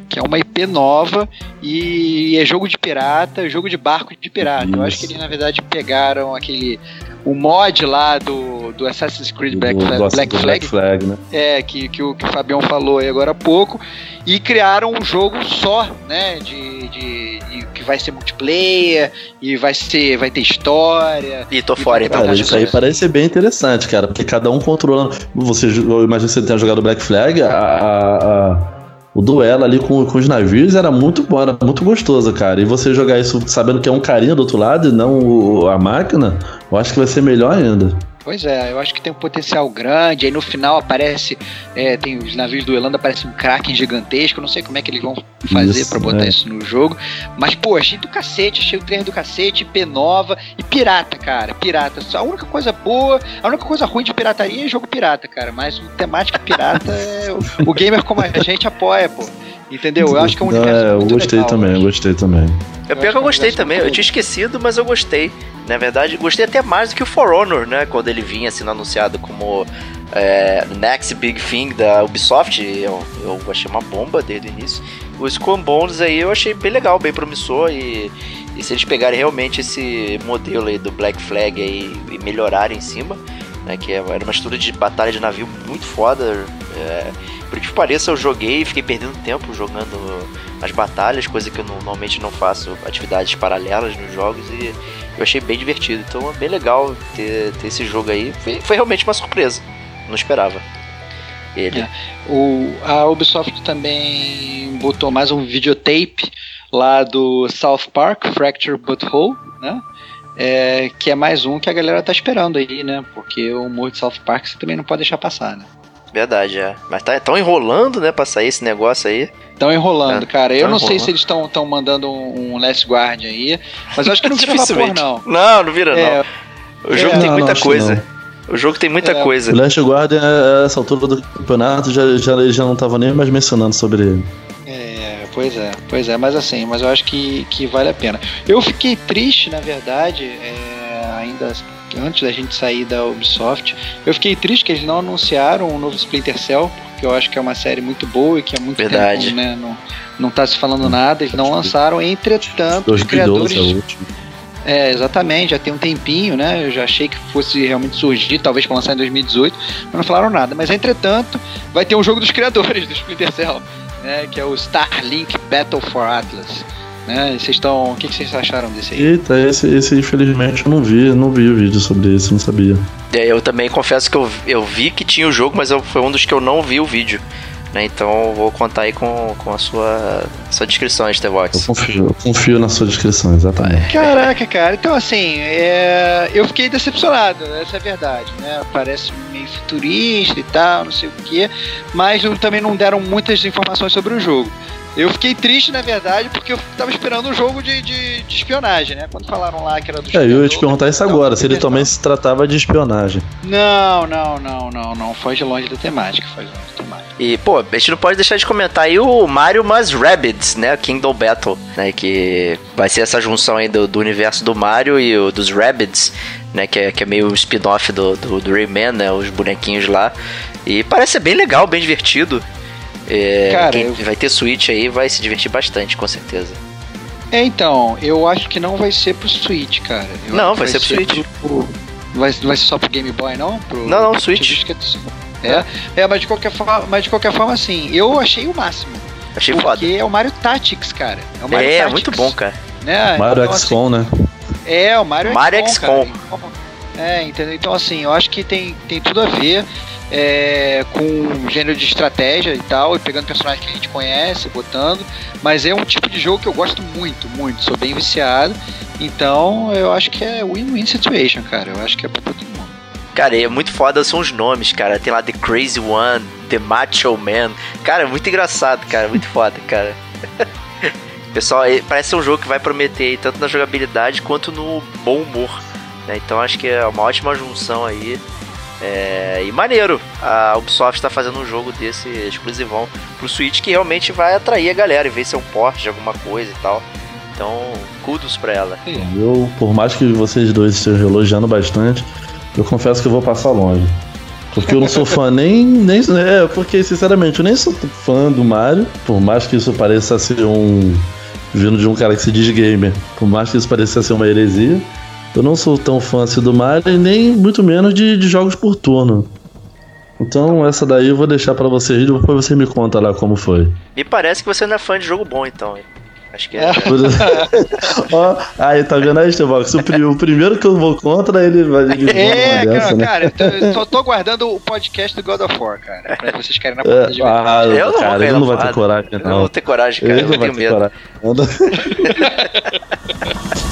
Que é uma IP nova e é jogo de pirata, jogo de barco de pirata. Eu acho que eles, na verdade, pegaram aquele o mod lá do, do Assassin's Creed Black, Flag, Black Flag,
Black Flag né?
é, que, que, o, que o Fabião falou aí agora há pouco, e criaram um jogo só, né, de, de, de que vai ser multiplayer, e vai ser, vai ter história.
E tô fora, então.
Cara, isso aí parece ser bem interessante, cara, porque cada um controlando, você, eu imagino que você tenha jogado Black Flag, a, a, a o duelo ali com, com os navios era muito bom, era muito gostoso, cara. E você jogar isso sabendo que é um carinha do outro lado e não o, a máquina, eu acho que vai ser melhor ainda.
Pois é, eu acho que tem um potencial grande. Aí no final aparece, é, tem os navios duelando, aparece um Kraken gigantesco. Não sei como é que eles vão fazer para botar é. isso no jogo. Mas, pô, achei do cacete, achei o trem do cacete, IP nova e pirata, cara. Pirata. A única coisa boa, a única coisa ruim de pirataria é jogo pirata, cara. Mas temática pirata é. o, o gamer como a gente apoia, pô. Entendeu? Eu acho que é um universo
é, eu gostei
legal,
também, eu gostei também.
É pior que eu gostei também, eu tinha esquecido, mas eu gostei. Na verdade, gostei até mais do que o For Honor, né? Quando ele vinha sendo anunciado como é, Next Big Thing da Ubisoft, eu, eu achei uma bomba desde o início. O Skull Bones aí eu achei bem legal, bem promissor e, e se eles pegarem realmente esse modelo aí do Black Flag aí e melhorarem em cima, né? Que era uma estrutura de batalha de navio muito foda. É, por que pareça, eu joguei e fiquei perdendo tempo jogando as batalhas, coisa que eu normalmente não faço atividades paralelas nos jogos e eu achei bem divertido. Então é bem legal ter, ter esse jogo aí. Foi, foi, realmente uma surpresa. Não esperava. Ele. É.
O, a Ubisoft também botou mais um videotape lá do South Park, Fracture But Whole, né? É, que é mais um que a galera tá esperando aí, né? Porque o humor de South Park você também não pode deixar passar, né?
Verdade, é. Mas tá tão enrolando, né, pra sair esse negócio aí.
Estão enrolando, é, cara. Eu não enrolando. sei se eles estão tão mandando um, um Last Guard aí, mas eu acho que não vira vapor, não.
Não, não vira, é, não. O jogo é, tem muita não, coisa. O jogo tem muita é. coisa.
O Last Guard, a essa altura do campeonato, já, já, já não tava nem mais mencionando sobre ele.
É, pois é, pois é, mas assim, mas eu acho que, que vale a pena. Eu fiquei triste, na verdade, é, ainda antes da gente sair da Ubisoft. Eu fiquei triste que eles não anunciaram um novo Splinter Cell, porque eu acho que é uma série muito boa e que é muito
Verdade.
tempo, né, não, não tá se falando nada, eles não lançaram. Entretanto, os criadores. É, exatamente, já tem um tempinho, né? Eu já achei que fosse realmente surgir, talvez para lançar em 2018, mas não falaram nada. Mas entretanto, vai ter um jogo dos criadores do Splinter Cell, né? Que é o Starlink Battle for Atlas. Né? Vocês estão. O que, vocês acharam desse aí?
Eita, esse, esse infelizmente eu não vi, não vi o vídeo sobre isso, não sabia.
É, eu também confesso que eu, eu vi que tinha o jogo, mas eu, foi um dos que eu não vi o vídeo. Né? Então vou contar aí com, com a sua, sua descrição,
Eu
Stevox.
confio, eu confio na sua descrição, exatamente.
Caraca, cara. Então, assim, é, eu fiquei decepcionado, essa é a verdade, né? Parece meio futurista e tal, não sei o quê, mas também não deram muitas informações sobre o jogo. Eu fiquei triste, na verdade, porque eu tava esperando um jogo de, de, de espionagem, né? Quando falaram lá que era do
É, eu ia te perguntar isso
não,
agora, se ele também se tratava de espionagem.
Não, não, não, não, não. Foge longe da temática, foge longe da temática.
E, pô, a gente não pode deixar de comentar aí o Mario Mas Rabbids, né? Kingdom Battle, né? Que vai ser essa junção aí do, do universo do Mario e o, dos Rabbids, né? Que é, que é meio spin-off do, do, do Rayman, né? Os bonequinhos lá. E parece ser bem legal, bem divertido. É,
Cara,
quem
eu-
vai ter Switch aí vai se divertir bastante, com certeza.
É, então, eu acho que não vai ser pro Switch, cara. Eu
Não,
que
vai ser pro Switch.
pro- vai, vai ser só pro Game Boy, não? Pro,
Não, não,
eu
Switch.
É, é mas, de qualquer forma, mas de qualquer forma, assim, eu achei o máximo.
Achei
porque
foda.
é o Mario Tactics, cara. É, o Mario
É,
Tactics,
muito bom, cara.
Né?
Mario
Então, assim,
XCOM, né?
É, o Mario,
Mario
XCOM,
XCOM.
É, entendeu? Então, assim, eu acho que tem, tem tudo a ver é, com gênero de estratégia e tal, e pegando personagens que a gente conhece, botando. Mas é um tipo de jogo que eu gosto muito, muito. Sou bem viciado. Então, eu acho que é win-win situation, cara. Eu acho que é pra todo mundo.
Cara, e é muito foda são os nomes, cara. Tem lá The Crazy One, The Macho Man. Cara, é muito engraçado, cara. Muito foda, cara. Pessoal, é- parece ser um jogo que vai prometer tanto na jogabilidade quanto no bom humor. Né? Então acho que é uma ótima junção aí. É, e maneiro, a Ubisoft tá fazendo um jogo desse exclusivão pro Switch que realmente vai atrair a galera, em vez de ser um porte de alguma coisa e tal. Então, kudos pra ela.
Eu, por mais que vocês dois estejam elogiando bastante, eu confesso que eu vou passar longe. Porque eu não sou fã nem, nem. É, porque, sinceramente, eu nem sou fã do Mario. Por mais que isso pareça ser um. Vindo de um cara que se diz gamer. Por mais que isso pareça ser uma heresia. Eu não sou tão fã assim do Mario nem muito menos de, de jogos por turno. Então, essa daí eu vou deixar pra vocês e depois você me conta lá como foi.
Me parece que você não é fã de jogo bom, então. hein? Acho que é.
Ó, aí, tá vendo aí, Estevox? O, pri- o primeiro que eu vou contra, ele vai ele
É,
dessa,
cara,
né?
cara, eu tô- eu só tô aguardando o podcast do God of War, cara. Pra vocês querem na
É,
porta de verdade.
ah,
Eu não vou
cara, ele não vai ter coragem,
Eu não
não.
vou ter coragem, cara.
Ele
Eu
não
tenho
ter
medo.
coragem.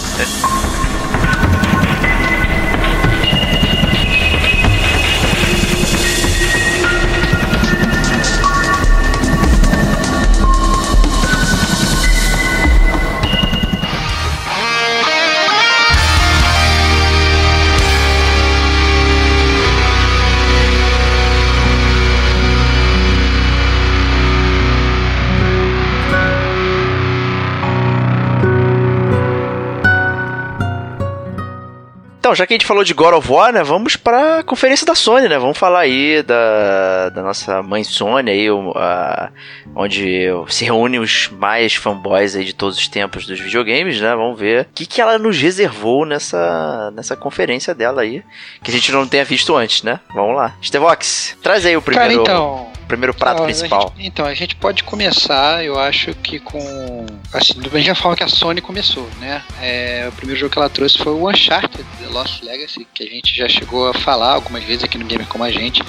Já que a gente falou de God of War, né, vamos pra conferência da Sony, né? Vamos falar aí da, da nossa mãe Sony aí, a- onde se reúnem os mais fanboys aí de todos os tempos dos videogames, né? Vamos ver o que, que ela nos reservou nessa, nessa conferência dela aí, que a gente não tenha visto antes, né? Vamos lá. Stevox, traz aí o
Cara,
primeiro,
então.
Primeiro prato
Então, a
principal.
gente- então, a gente pode começar, eu acho que com. Assim, a gente já fala que a Sony começou, né? É, o primeiro jogo que ela trouxe foi o Uncharted The Lost Legacy, que a gente já chegou a falar algumas vezes aqui no Gamer Como a Gente.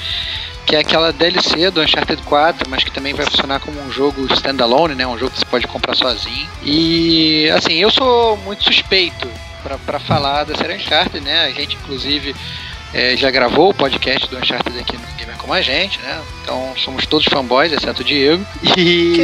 Que é aquela DLC do Uncharted 4, mas que também vai funcionar como um jogo standalone, né? Um jogo que você pode comprar sozinho. E, assim, eu sou muito suspeito pra falar da série Uncharted, né? A gente, inclusive, é, já gravou o podcast do Uncharted aqui no Gamer Como a Gente, né? Então somos todos fanboys, exceto o Diego. E...
Que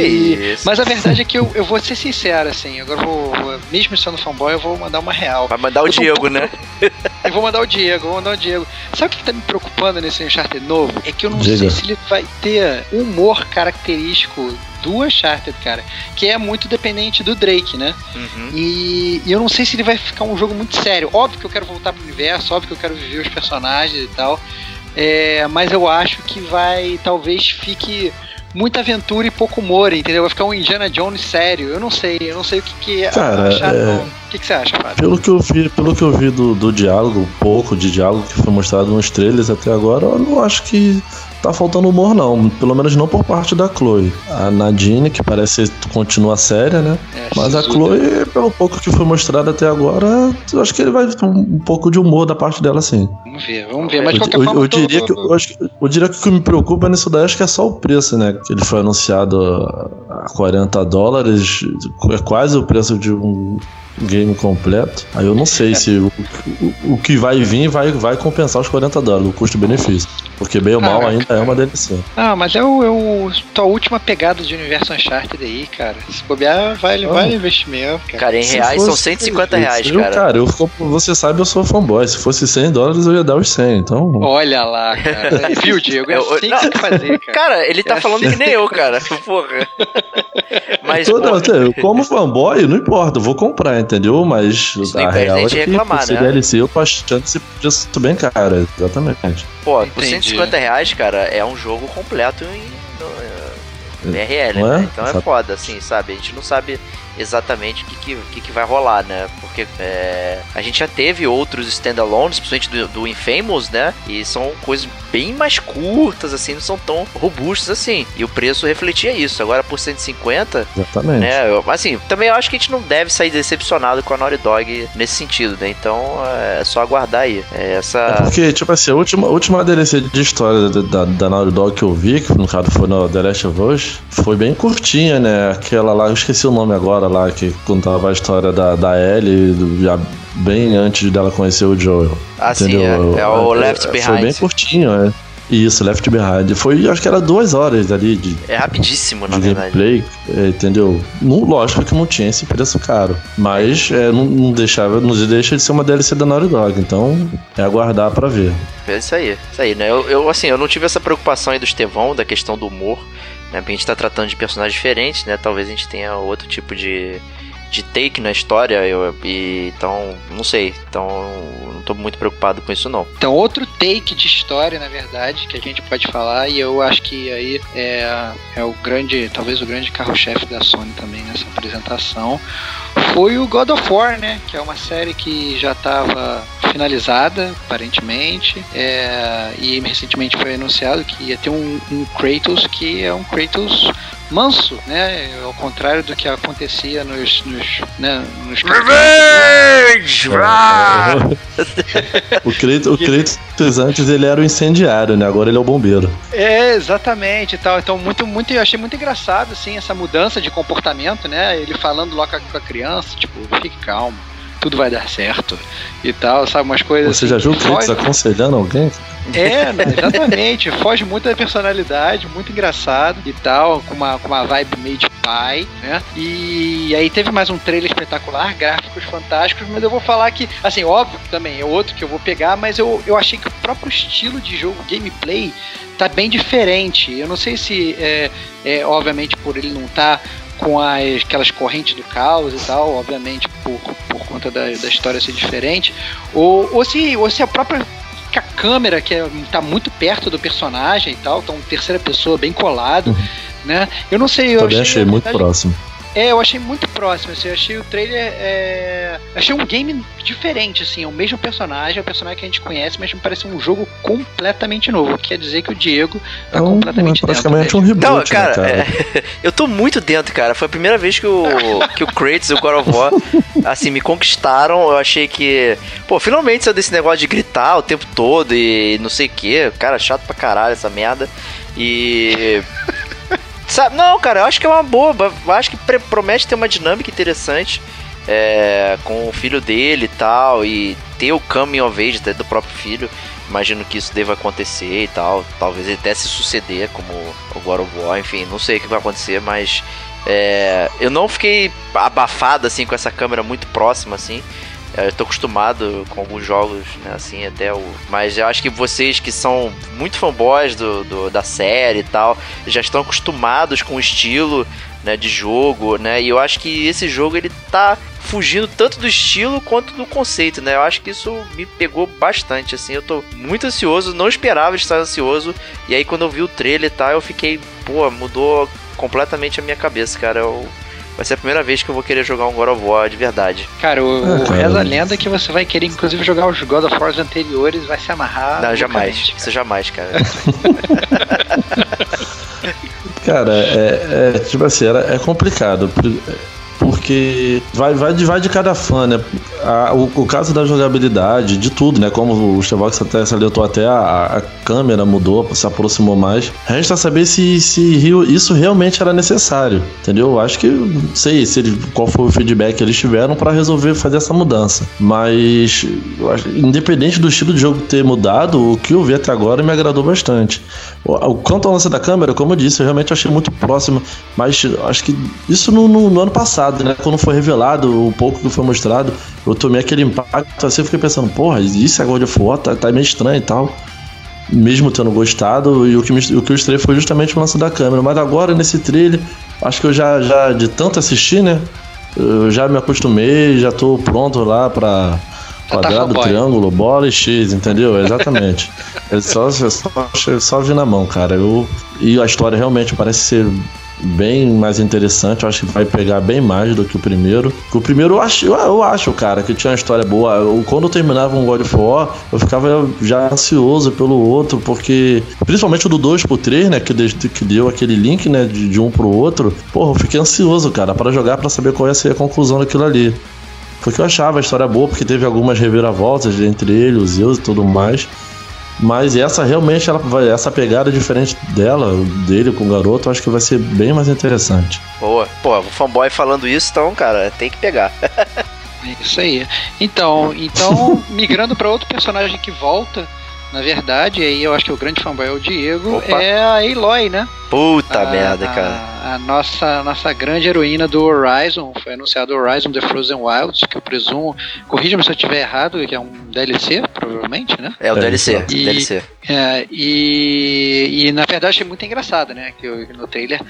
isso?
Mas a verdade é que eu, eu vou ser sincero, assim, agora eu vou, mesmo sendo fanboy, eu vou mandar uma real.
Vai mandar o
Eu tô
Diego,
pouco
né?
Eu vou mandar o Diego, vou mandar o Diego. Sabe o que tá me preocupando nesse Uncharted novo? É que eu não
Diga.
sei se ele vai ter um humor característico do Uncharted, cara, que é muito dependente do Drake, né?
Uhum.
E, e eu não sei se ele vai ficar um jogo muito sério. Óbvio que eu quero voltar pro universo, óbvio que eu quero viver os personagens e tal. É, mas eu acho que vai, talvez fique muita aventura e pouco humor, entendeu? Vai ficar um Indiana Jones sério. Eu não sei, eu não sei o que, que é.
Cara,
achar,
é-.
O que, que você acha, Fábio?
Pelo que eu vi, pelo que eu vi do, do diálogo, o pouco de diálogo que foi mostrado nos trailers até agora, eu não acho que tá faltando humor, não. Pelo menos não por parte da Chloe. A Nadine, que parece continua séria, né?
É,
Mas a. Chloe, pelo pouco que foi mostrado até agora, eu acho que ele vai ter um pouco de humor da parte dela, sim.
Vamos ver, vamos ver. Mas
Eu, eu- diria que, eu, acho que- eu diria que o que me preocupa nisso daí acho que é só o preço, né? Que ele foi anunciado a 40 dólares, é quase o preço de um game completo. Aí eu não sei se o, o, o que vai vir vai, vai compensar os 40 dólares, o custo-benefício. Porque bem ou mal ainda é uma DLC.
Ah, mas é o, é o tua última pegada de universo Uncharted aí, cara. Se bobear, vale,
ah.
vale investimento, cara.
Cara, em
se
reais
fosse, são
150 reais,
viu,
cara.
Cara, eu, você sabe, eu sou fanboy. Se fosse 100 dólares, eu ia dar os 100, então...
Olha lá, cara. viu, Diego? É assim
não.
que fazer, cara.
Cara, ele tá
é
falando assim. que nem eu, cara. Porra. Mas,
então,
Toda,
porra. Como fanboy, não importa. Eu vou comprar, entendeu? Mas
Isso
a real é que
reclamar,
se
né?
DLC, eu tô achando que você podia ser bem cara. Exatamente.
Pô, por 150 250 é. reais, cara, é um jogo completo em. Eh, RL,
BRL, é?
né? Então é foda, assim, sabe? A gente não sabe exatamente o que, que, que, vai rolar, né? Porque é, a gente já teve outros standalones, principalmente do, do Infamous, né? E são coisas bem mais curtas, assim, não são tão robustas assim. E o preço refletia isso. Agora por 150,
Exatamente.
né? Eu, assim, também eu acho que a gente não deve sair decepcionado com a Naughty Dog nesse sentido, né? Então é só aguardar aí. É
É
essa.
porque, tipo assim, a última, a última DLC de história da, da, da Naughty Dog que eu vi, que no caso foi no The Last of Us, foi bem curtinha, né? Aquela lá, eu esqueci o nome agora lá, que contava a história da, da Ellie, já bem antes dela conhecer o Joel.
Assim,
entendeu?
é, é o
É,
Left
Foi
Behind.
bem curtinho, é. Isso, Left Behind. Foi, acho que era duas horas ali de,
É rapidíssimo, na
de
verdade.
gameplay, é, entendeu? Não, lógico que não tinha esse preço caro, mas é, não, não deixava, não deixa de ser uma DLC da Naughty Dog, então é aguardar pra ver.
É isso aí, isso aí, né? Eu, eu, assim, eu não tive essa preocupação aí do Estevão, da questão do humor, né? Porque a gente tá tratando de personagens diferentes, né? Talvez a gente tenha outro tipo de, de take na história, eu, e, então, não sei. Então, não tô muito preocupado com isso, não.
Então, outro take de história, na verdade, que a gente pode falar, e eu acho que aí é, é o grande, talvez o grande carro-chefe da Sony também nessa apresentação, foi o God of War, né? Que é uma série que já estava finalizada, aparentemente, é, e recentemente foi anunciado que ia ter um, um Kratos que é um Kratos manso, né? Ao contrário do que acontecia nos, nos, né, nos
Revenge!
O Kratos antes ele era o incendiário, né? Agora ele é o bombeiro.
É, exatamente e tal. Então, muito, muito, eu achei muito engraçado, assim, essa mudança de comportamento, né? Ele falando lá com a, com a criança, tipo, fique calmo, tudo vai dar certo e tal, sabe? Umas coisas
Você
assim,
já viu o
que
Kratos
foge-
aconselhando alguém?
É, né, exatamente. Foge muito da personalidade, muito engraçado e tal, com uma, com uma vibe meio de pai, né? E aí teve mais um trailer espetacular, gráficos fantásticos, mas eu vou falar que, assim, óbvio que também é outro que eu vou pegar, mas eu, eu achei que o próprio estilo de jogo, gameplay, tá bem diferente. Eu não sei se, é, é obviamente, por ele não estar com as, aquelas correntes do caos e tal, obviamente por, por conta da, da história ser diferente, ou, ou, se, ou se a própria que a câmera que é, tá muito perto do personagem e tal, tá um terceira pessoa bem colado,
Uhum.
né? Eu não sei, eu
Também achei
na
muito
verdade,
próximo.
É, eu achei muito próximo, assim, eu achei o trailer, é... achei um game diferente, assim, é o mesmo personagem, é o personagem que a gente conhece, mas me parece um jogo completamente novo, quer dizer que o Diego tá
É, um, é
completamente
praticamente
dentro
um
dele.
Não,
reboot,
cara,
né, cara?
é, eu tô muito dentro, cara. Foi a primeira vez que o, que o Kratos e o God of War, assim, me conquistaram. Eu achei que, pô, finalmente saiu desse negócio de gritar o tempo todo e não sei o que. Cara, chato pra caralho essa merda. E. Sabe, não, cara, eu acho que é uma. Eu acho que promete ter uma dinâmica interessante é, com o filho dele e tal. E ter o coming of age do próprio filho. Imagino que isso deva acontecer e tal. Talvez ele até se suceder como o God of War. Enfim, não sei o que vai acontecer, mas. é, eu não fiquei abafado assim com essa câmera muito próxima assim. É, Eu tô acostumado com alguns jogos, né, assim, até o. Mas eu acho que vocês que são muito fanboys do, do- da série e tal, já estão acostumados com o estilo né, de jogo, né? E eu acho que esse jogo ele tá fugindo tanto do estilo quanto do conceito, né? Eu acho que isso me pegou bastante, assim. Eu tô muito ansioso, não esperava estar ansioso. E aí quando eu vi o trailer e tal, eu fiquei, pô, mudou completamente a minha cabeça, cara. Eu, vai ser a primeira vez que eu vou querer jogar um God of War de verdade.
Cara, o,
É,
o
cara.
reza a lenda que você vai querer, inclusive, jogar os God of War anteriores, vai se amarrar.
Não, jamais.
loucamente,
Isso jamais, cara.
Cara, é, é, tipo assim, era, é complicado. Por- Porque vai, vai, de, vai de cada fã, né? A- o, o caso da jogabilidade, de tudo, né? Como o Stevox até salientou, até a, a câmera mudou, se aproximou mais. Resta saber se, se isso realmente era necessário, entendeu? Eu Acho que, não sei se ele, qual foi o feedback que eles tiveram para resolver fazer essa mudança. Mas, independente do estilo de jogo ter mudado, o que eu vi até agora me agradou bastante. O quanto ao lance da câmera, como eu disse, eu realmente achei muito próximo, mas acho que isso no, no- no ano passado, né? Quando foi revelado o pouco que foi mostrado, eu tomei aquele impacto assim, eu fiquei pensando, porra, isso é God of War, tá, tá meio estranho e tal. Mesmo tendo gostado, e o que, me, o que eu estranhei foi justamente o lance da câmera. Mas agora, nesse trailer, acho que eu já, já de tanto assistir, né? Eu já me acostumei, já tô pronto lá pra
tá
quadrado,
fanboy.
triângulo, bola e X, entendeu? Exatamente. é só, é só, é só vir na mão, cara. Eu, e a história realmente parece ser bem mais interessante. Eu acho que vai pegar bem mais do que o primeiro. O primeiro eu acho, eu, acho, cara, que tinha uma história boa. Eu, quando eu terminava um God of War, eu ficava já ansioso pelo outro, porque principalmente o do 2 pro 3, né, que, de- que deu aquele link, né, de, de um pro outro. Porra, eu fiquei ansioso, cara, para jogar para saber qual ia ser a conclusão daquilo ali. Porque eu achava a história boa, porque teve algumas reviravoltas entre ele, os Zeus e tudo mais. Mas essa realmente, ela vai, essa pegada diferente dela, dele com o garoto, eu acho que vai ser bem mais interessante.
Boa. Pô, o fanboy falando isso, então, cara, tem que pegar.
É Isso aí. Então, então migrando para outro personagem que volta, na verdade, aí eu acho que o grande fanboy é o Diego,
Opa.
é a Aloy, né?
Puta
a,
merda, cara.
A, a nossa, nossa grande heroína do Horizon, foi anunciado Horizon The Frozen Wilds, que eu presumo, corrija-me se eu estiver errado, que é um DLC, provavelmente, né?
É o
É,
DLC.
exato.
E-
DLC.
É, e, e na verdade achei muito engraçado, né? Que eu- no trailer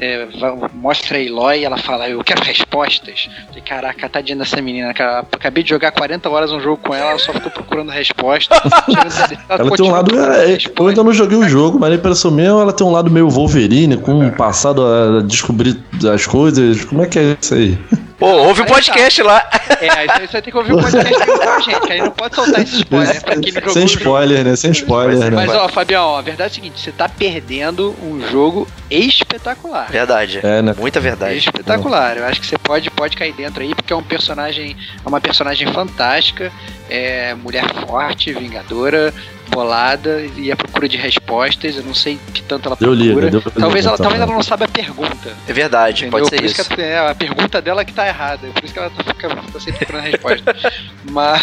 é, mostra a Eloy e ela fala, eu quero respostas. E, caraca, tadinha dessa menina, cara. Acabei de jogar 40 horas um jogo com ela, ela só ficou procurando resposta.
Ela tem um lado. É, eu ainda não joguei o jogo, mas a impressão minha ela tem um lado meio Wolverine, com um passado a descobrir as coisas. Como é que é isso aí?
Pô, ouve o
tá.
podcast lá.
É, aí você vai ter que ouvir o podcast com a gente, aí não pode soltar esse spoiler, né? Pra quem não jogou
Sem
o jogo.
spoiler, né? Sem spoiler, né?
Mas ó, Fabião, a verdade é a seguinte, você tá perdendo um jogo espetacular.
Verdade.
É, né?
Muita verdade.
Espetacular. Eu acho que você pode, pode cair dentro aí, porque é um personagem, é uma personagem fantástica, é mulher forte, vingadora, bolada e à procura de respostas. Eu não sei que tanto ela procura.
liga, deu
talvez, ela, talvez
também.
ela não saiba a pergunta.
É verdade,
Entendeu?
pode ser
por
isso.
isso que é a pergunta dela que tá errada. Por isso que ela tá, fica, tá sempre procurando a resposta. mas,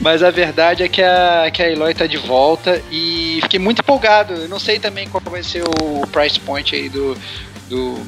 mas a verdade é que a, que a Eloy tá de volta e fiquei muito empolgado. Eu não sei também qual vai ser o price point aí do, do,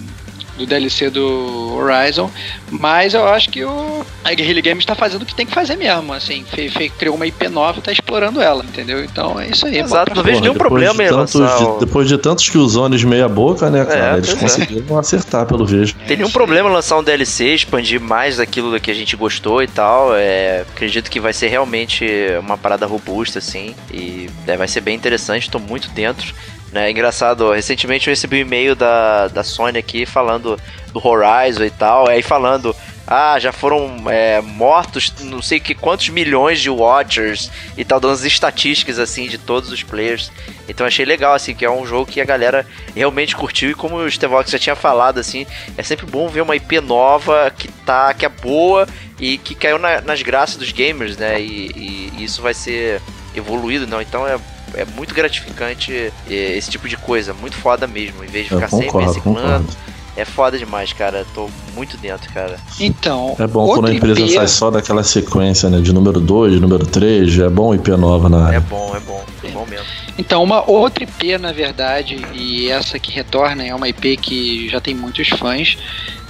do DLC do Horizon, mas eu acho que o, a Guerrilla Games tá fazendo o que tem que fazer mesmo. Assim, fe, fe- criou uma IP nova e tá explorando ela, entendeu? Então é isso aí.
Exato, não vejo nenhum
depois
problema
de
em
tantos,
lançar
de- Depois de tantos Killzones meia boca, né, cara? Eles
pois é.
conseguiram acertar, pelo visto.
Tem nenhum problema lançar um DLC, expandir mais daquilo que a gente gostou e tal. É, acredito que vai ser realmente uma parada robusta, assim. E é, vai ser bem interessante, tô muito dentro. Né? Engraçado, recentemente eu recebi um e-mail da, da Sony aqui falando do Horizon e tal. Aí falando. Ah, já foram é, mortos não sei que quantos milhões de Watchers e tal, dando as estatísticas assim de todos os players. Então achei legal, assim, que é um jogo que a galera realmente curtiu e como o Stevox já tinha falado, assim, é sempre bom ver uma IP nova que tá, que é boa e que caiu na- nas graças dos gamers, né? E, e- e isso vai ser evoluído, não? Então é, é muito gratificante é, esse tipo de coisa, muito foda mesmo, em vez de ficar sempre
concordo,
reciclando.
concordo.
É foda demais, cara. Tô muito dentro, cara.
Então,
É bom quando a empresa
IP
sai só daquela sequência, né? De número 2, de número 3, é bom IP nova na
É
área.
bom, é bom. É bom mesmo.
Então, uma outra IP, na verdade, e essa que retorna é uma IP que já tem muitos fãs,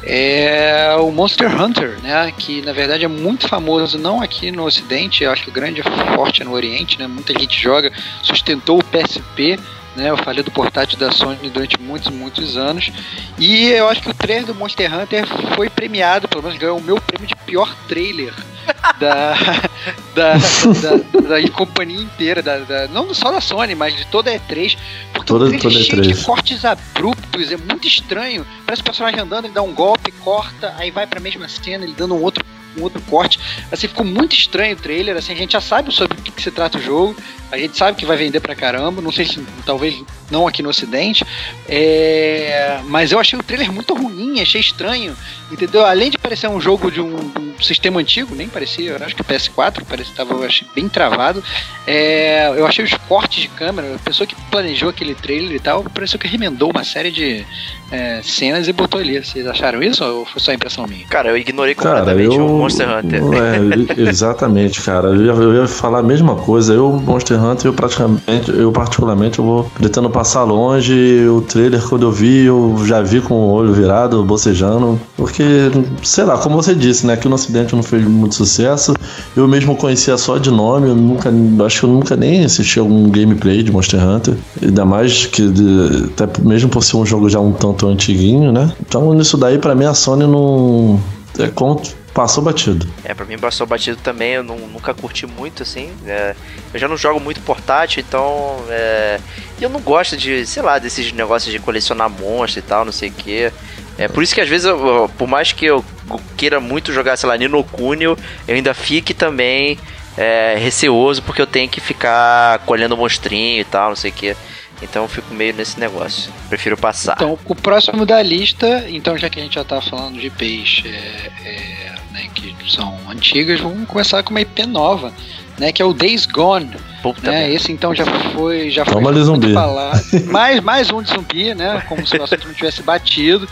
é o Monster Hunter, né? Que na verdade é muito famoso, não aqui no Ocidente, eu acho que o grande é forte no Oriente, né? Muita gente joga, sustentou o PSP. Né, eu falei do portátil da Sony durante muitos, muitos anos. E eu acho que o trailer do Monster Hunter foi premiado, pelo menos ganhou o meu prêmio de pior trailer da, da, da, da, da companhia inteira, da, da, não só da Sony, mas de toda a E3. Porque
Toda-
o trailer
toda
é cheio
E3.
de cortes abruptos, é muito estranho. Parece o personagem andando, ele dá um golpe, corta, aí vai pra mesma cena, ele dando um outro, um outro corte. Assim, ficou muito estranho o trailer, assim, a gente já sabe sobre o que, que se trata o jogo, a gente sabe que vai vender pra caramba, não sei se talvez não aqui no ocidente, é, mas eu achei o trailer muito ruim, achei estranho, entendeu? Além de parecer um jogo de um, um sistema antigo, nem parecia, eu acho que o PS4 parecia tava eu achei bem travado. É, eu achei os cortes de câmera, a pessoa que planejou aquele trailer e tal, pareceu que remendou uma série de é, cenas e botou ali. Vocês acharam isso ou foi só impressão minha?
Cara, eu ignorei
Cara,
completamente
eu.
o Monster Hunter.
É, exatamente, cara. Eu ia, eu ia falar a mesma coisa. Eu, Monster Hunter, eu praticamente, eu particularmente, eu vou pretendo passar longe. O trailer, quando eu vi, eu já vi com o olho virado, bocejando. Porque, sei lá, como você disse, né? Aqui no Ocidente não fez muito sucesso. Eu mesmo conhecia só de nome. Eu nunca, acho que eu nunca nem assisti algum gameplay de Monster Hunter. Ainda mais que, de- até mesmo por ser um jogo já um tanto antiguinho, né? Então, nisso daí, pra mim, a Sony não. É como passou batido.
É, pra mim passou batido também, eu não- nunca curti muito, assim. é, eu já não jogo muito portátil, então. É, eu não gosto de, sei lá, desses negócios de colecionar monstros e tal, não sei o quê. É por isso que às vezes, eu, por mais que eu queira muito jogar, sei lá, Nino Kunio, eu ainda fique também é, receoso porque eu tenho que ficar colhendo monstrinho e tal, não sei o quê. Então eu fico meio nesse negócio. Prefiro passar.
Então, o próximo da lista, então já que a gente já tá falando de IPs é, é, né, que são antigas, vamos começar com uma IP nova, né, que é o Days Gone.
Puta
né?
merda.
Esse então já foi já foi
Toma ali,
muito
zumbi.
falado. mais mais um de zumbi, né? Como se o assunto não tivesse batido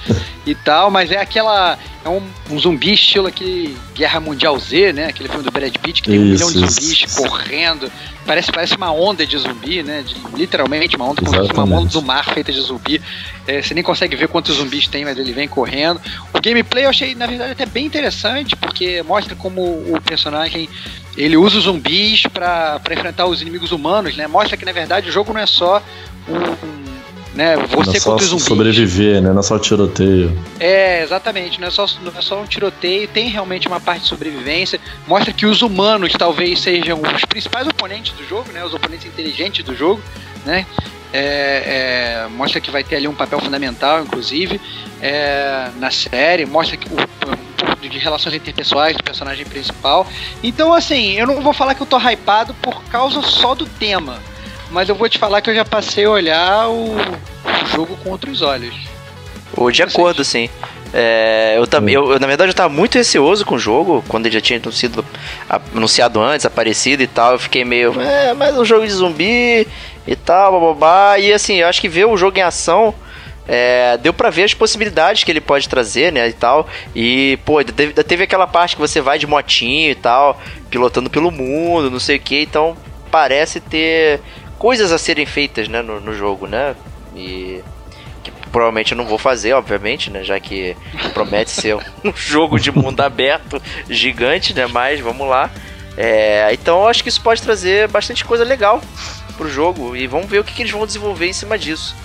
e tal, mas é aquela é um, um zumbi estilo aquele Guerra Mundial Z, né? Aquele filme do Brad Pitt que tem um
Isso,
milhão de
isso.
zumbis correndo. Parece parece uma onda de zumbi, né? De- literalmente uma onda uma onda do mar feita de zumbi. É, você nem consegue ver quantos zumbis tem, mas ele vem correndo. O gameplay eu achei, na verdade, até bem interessante, porque mostra como o personagem ele usa os zumbis pra enfrentar os inimigos humanos, né? Mostra que, na verdade, o jogo não é só um. um, né,
Não
você
é
contra zumbis.
sobreviver, né? Não é só tiroteio.
É, exatamente. Não é, só, não é só um tiroteio, tem realmente uma parte de sobrevivência. Mostra que os humanos talvez sejam os principais oponentes do jogo, né? Os oponentes inteligentes do jogo, né? É, é, mostra que vai ter ali um papel fundamental, inclusive, é, na série. Mostra que o, um de relações interpessoais do personagem principal. Então, assim, eu não vou falar que eu tô hypado por causa só do tema. Mas eu vou te falar que eu já passei a olhar o, o jogo com outros olhos.
Ou de acordo, sim. É, eu também, eu, eu, na verdade, eu tava muito receoso com o jogo, quando ele já tinha sido a- anunciado antes, aparecido e tal. Eu fiquei meio, é, mais um jogo de zumbi e tal, bababá. E assim, eu acho que ver o jogo em ação. é, deu pra ver as possibilidades que ele pode trazer, né, e tal. E, pô, teve, teve aquela parte que você vai de motinho e tal, pilotando pelo mundo, não sei o que. Então, parece ter coisas a serem feitas, né, no, no jogo, né. E que provavelmente eu não vou fazer, obviamente, né? Já que promete ser um jogo de mundo aberto gigante, né? Mas vamos lá. É, então eu acho que isso pode trazer bastante coisa legal pro jogo e vamos ver o que, que eles vão desenvolver em cima disso.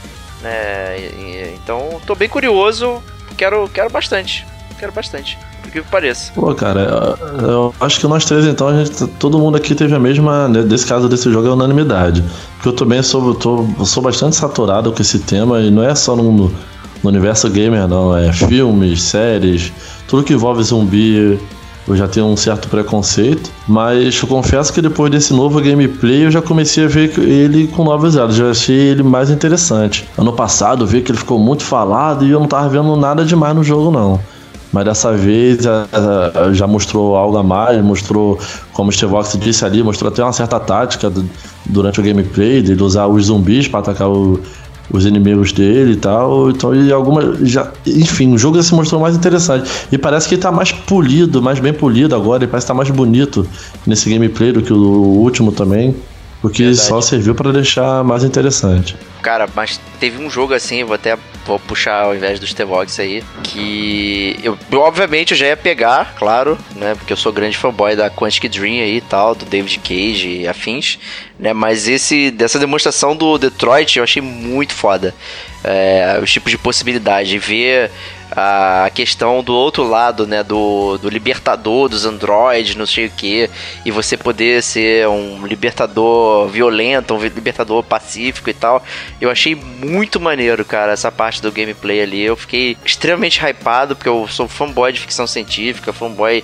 Né? Então tô bem curioso, quero, quero bastante, quero bastante, por que pareça.
Pô, cara, eu, eu acho que nós três, então, gente, todo mundo aqui teve a mesma. né, Desse caso desse jogo é unanimidade. Porque eu também sou, eu tô, sou bastante saturado com esse tema, e não é só no, no universo gamer, não. É filmes, séries, tudo que envolve zumbi. Eu já tenho um certo preconceito, mas eu confesso que depois desse novo gameplay eu já comecei a ver ele com novos olhos, já achei ele mais interessante. Ano passado eu vi que ele ficou muito falado e eu não tava vendo nada demais no jogo não. Mas dessa vez a- a- já mostrou algo a mais, mostrou, como o Stevox disse ali, mostrou até uma certa tática do- durante o gameplay, dele usar os zumbis para atacar o- os inimigos dele e tal. Então, e alguma. Já, enfim, o jogo já se mostrou mais interessante. E parece que ele tá mais polido, mais bem polido agora, ele parece estar mais bonito nesse gameplay do que o último também. Porque
Verdade.
só serviu para deixar mais interessante.
Cara, mas teve um jogo assim, vou até vou puxar ao invés dos T-Vox aí, que eu, obviamente eu já ia pegar, claro, né, porque eu sou grande fanboy da Quantic Dream aí e tal, do David Cage e afins, né, mas esse dessa demonstração do Detroit eu achei muito foda. É, os tipos de possibilidade, ver a questão do outro lado, né, do, do libertador dos androids, não sei o que, e você poder ser um libertador violento, um libertador pacífico e tal. Eu achei muito maneiro, cara, essa parte do gameplay ali. Eu fiquei extremamente hypado, porque eu sou fanboy de ficção científica, fanboy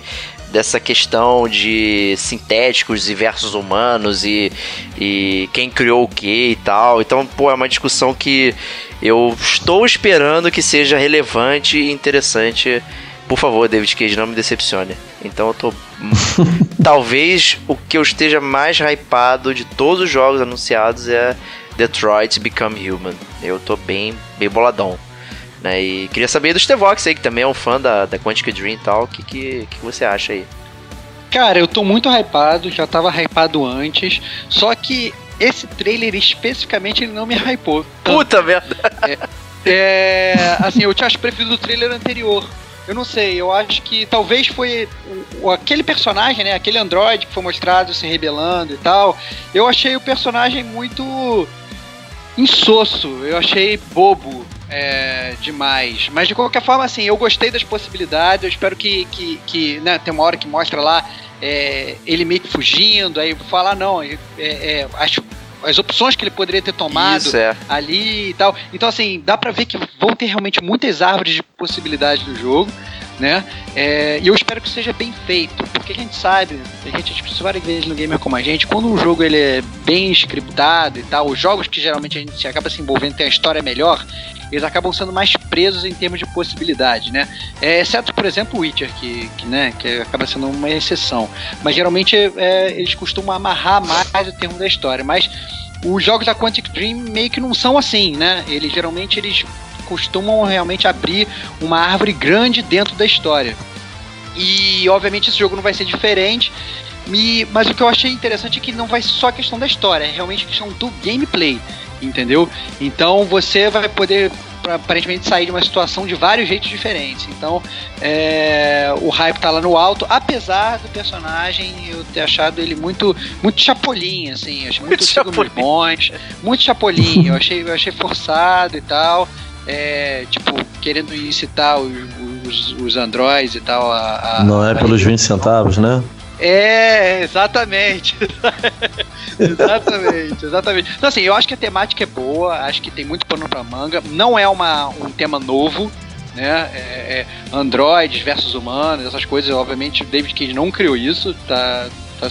dessa questão de sintéticos e versus humanos e, e quem criou o que e tal. Então, pô, é uma discussão que eu estou esperando que seja relevante e interessante. Por favor, David Cage, não me decepcione. Então eu tô. Talvez o que eu esteja mais hypado de todos os jogos anunciados é Detroit Become Human. Eu tô bem, bem boladão. Né? E queria saber do Stevox aí, que também é um fã da, da Quantic Dream e tal. O que, que, que você acha aí?
Cara, eu tô muito hypado, já tava hypado antes. Só que esse trailer especificamente ele não me hypou.
Então, Puta merda!
É, é, assim, eu tinha preferido o trailer anterior. Eu não sei, eu acho que talvez foi o, aquele personagem, né? Aquele androide que foi mostrado se rebelando e tal. Eu achei o personagem muito insosso, eu achei bobo é, demais. Mas de qualquer forma, assim, eu gostei das possibilidades. Eu espero que, que, que né, tem uma hora que mostra lá é, ele meio que fugindo, aí fala, ah, não, é, é, as, as opções que ele poderia ter tomado
Isso, é.
ali e tal. Então, assim, dá pra ver que vão ter realmente muitas árvores de possibilidades do jogo né? É, e eu espero que seja bem feito, porque a gente sabe, a gente discutiu várias vezes no Gamer como a gente, quando um jogo ele é bem scriptado e tal, os jogos que geralmente a gente acaba se envolvendo tem a história melhor, eles acabam sendo mais presos em termos de possibilidade, né? É, exceto, por exemplo, o Witcher, que, que, né, que acaba sendo uma exceção. Mas geralmente é, eles costumam amarrar mais o termo da história. Mas os jogos da Quantic Dream meio que não são assim, né? Eles geralmente eles costumam realmente abrir uma árvore grande dentro da história. E obviamente esse jogo não vai ser diferente. mas o que eu achei interessante é que não vai ser só a questão da história, é realmente a questão do gameplay, entendeu? Então você vai poder aparentemente sair de uma situação de vários jeitos diferentes. Então, é, o hype tá lá no alto, apesar do personagem eu ter achado ele muito muito chapolim, assim, achei muito, muito bons, muito chapolim, eu achei, eu achei forçado e tal é, tipo, querendo incitar os, os, os androids e tal. A,
a Não é pelos 20 centavos, né?
É, exatamente. exatamente, exatamente. Então, assim, eu acho que a temática é boa, acho que tem muito pano pra manga. Não é uma, um tema novo, né? É, é androides versus humanos, essas coisas. Obviamente, David Cage não criou isso, tá, tá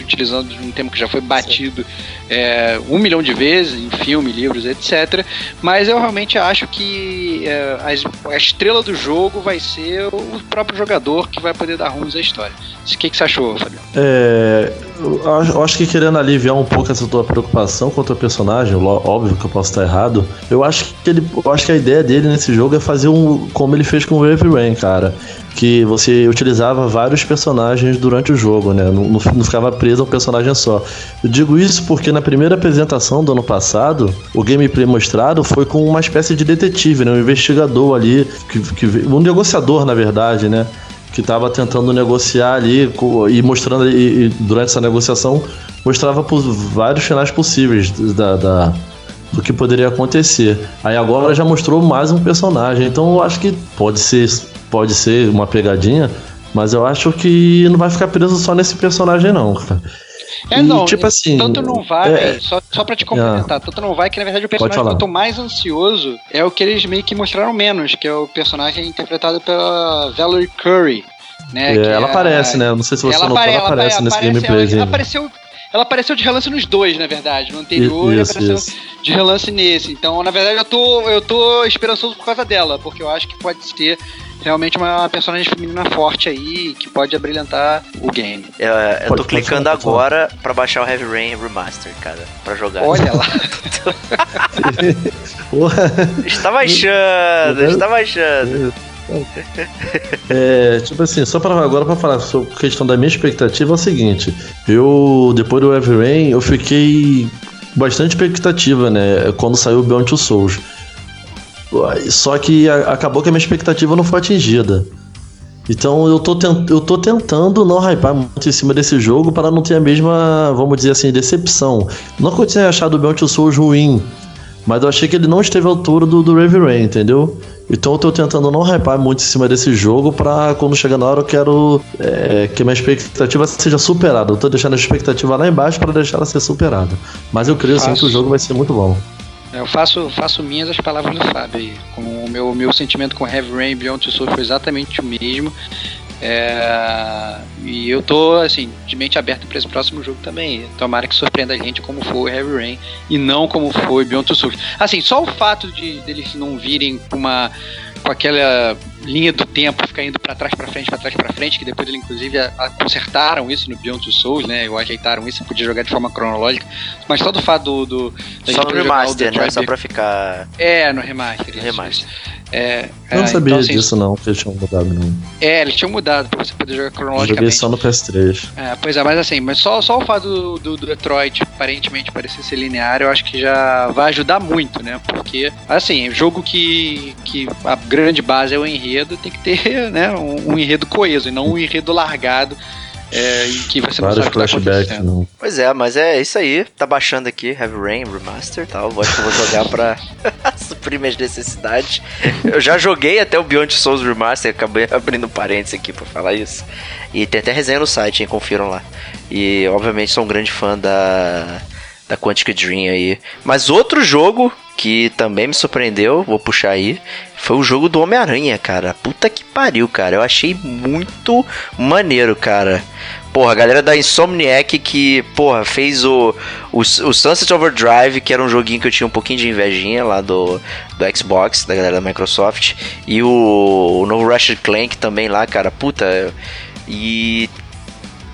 utilizando um tema que já foi batido é, um milhão de vezes em filme, livros, etc. Mas eu realmente acho que é, a, estrela do jogo vai ser o próprio jogador que vai poder dar rumos à história. O que, que você achou, Fabiano?
É, eu acho que querendo aliviar um pouco essa tua preocupação contra o personagem, óbvio que eu posso estar errado, eu acho que ele, eu acho que a ideia dele nesse jogo é fazer um como ele fez com o Heavy Rain, cara que você utilizava vários personagens durante o jogo, né? Não, não, ficava preso a um personagem só. Eu digo isso porque na primeira apresentação do ano passado, o gameplay mostrado foi com uma espécie de detetive, né? Um investigador ali, que, que um negociador, na verdade, né? Que estava tentando negociar ali e mostrando, e, e durante essa negociação, mostrava vários finais possíveis da, da do que poderia acontecer. Aí agora já mostrou mais um personagem, então eu acho que pode ser pode ser uma pegadinha, mas eu acho que não vai ficar preso só nesse personagem, não, cara.
É, e, não, tipo assim, tanto não vai, é, só, só pra te complementar, é, tanto não vai que na verdade o personagem que eu tô mais ansioso é o que eles meio que mostraram menos, que é o personagem interpretado pela Valerie Curry. Né,
é, ela é, aparece, né? Não sei se você ela notou, apare, ela aparece ela nesse aparece, gameplay.
Ela, ela apareceu ela apareceu de relance nos dois, na verdade. No anterior isso, e apareceu isso. de relance nesse. Então, na verdade, eu tô, eu tô esperançoso por causa dela, porque eu acho que pode ter realmente uma personagem feminina forte aí que pode abrilhantar o game.
É, eu tô clicando agora para baixar o Heavy Rain Remaster, cara, para jogar.
Olha lá.
está baixando, está baixando.
É, tipo assim, só para agora para falar sobre a questão da minha expectativa é o seguinte, eu depois do Heavy Rain eu fiquei bastante expectativa, né, quando saiu o Beyond Two Souls. Só que acabou que a minha expectativa não foi atingida. Então eu tô, tent, eu tô tentando não hypar muito em cima desse jogo para não ter a mesma, vamos dizer assim, decepção. Não que eu tenha achado o Beyond Souls ruim, Mas eu achei que ele não esteve à altura do, do Heavy Rain, entendeu? Então eu tô tentando não hypar muito em cima desse jogo pra quando chegar na hora eu quero é, que minha expectativa seja superada. Eu tô deixando a expectativa lá embaixo pra deixar ela ser superada. Mas eu creio sim que o jogo vai ser muito bom.
Eu faço, faço minhas as palavras do Fábio. Com o meu, meu sentimento com Heavy Rain Beyond Two Souls foi exatamente o mesmo. É, e eu tô, assim, de mente aberta para esse próximo jogo também. Tomara que surpreenda a gente como foi Heavy Rain e não como foi Beyond Two Souls. Assim, só o fato de deles não virem com uma com aquela linha do tempo ficar indo para trás para frente para trás para frente que depois eles inclusive a, a, consertaram isso no Beyond Two Souls né? Ou ajeitaram isso podia jogar de forma cronológica. Mas só do fato do, do
só no remaster né? Só para ficar
é no remaster
no remaster
é,
eu não
é,
sabia
então, assim,
disso não, que eles tinham mudado não.
É, eles tinham mudado pra você poder jogar cronologicamente.
Joguei só no PS3.
É, pois é, mas assim, mas só, só o fato do, do, do, Detroit aparentemente parecer ser linear, eu acho que já vai ajudar muito, né? Porque, assim, jogo que, que a grande base é o enredo, tem que ter né, um, um enredo coeso e não um enredo largado é, em que você
Vários
não sabe
flashbacks,
tá
não.
Pois é, mas é isso aí. Tá baixando aqui Heavy Rain Remaster tal. Acho que eu vou jogar pra suprir minhas necessidades. Eu já joguei até o Beyond Souls Remaster, acabei abrindo parênteses aqui pra falar isso. E tem até resenha no site, hein? Confiram lá. E obviamente sou um grande fã da, da Quantic Dream aí. Mas outro jogo que também me surpreendeu, vou puxar aí, foi o jogo do Homem-Aranha, cara. Puta que pariu, cara. Eu achei muito maneiro, cara. Porra, a galera da Insomniac que, porra, fez o, o, o, Sunset Overdrive, que era um joguinho que eu tinha um pouquinho de invejinha lá do, do Xbox, da galera da Microsoft. E o, o novo Ratchet Clank também lá, cara. Puta. E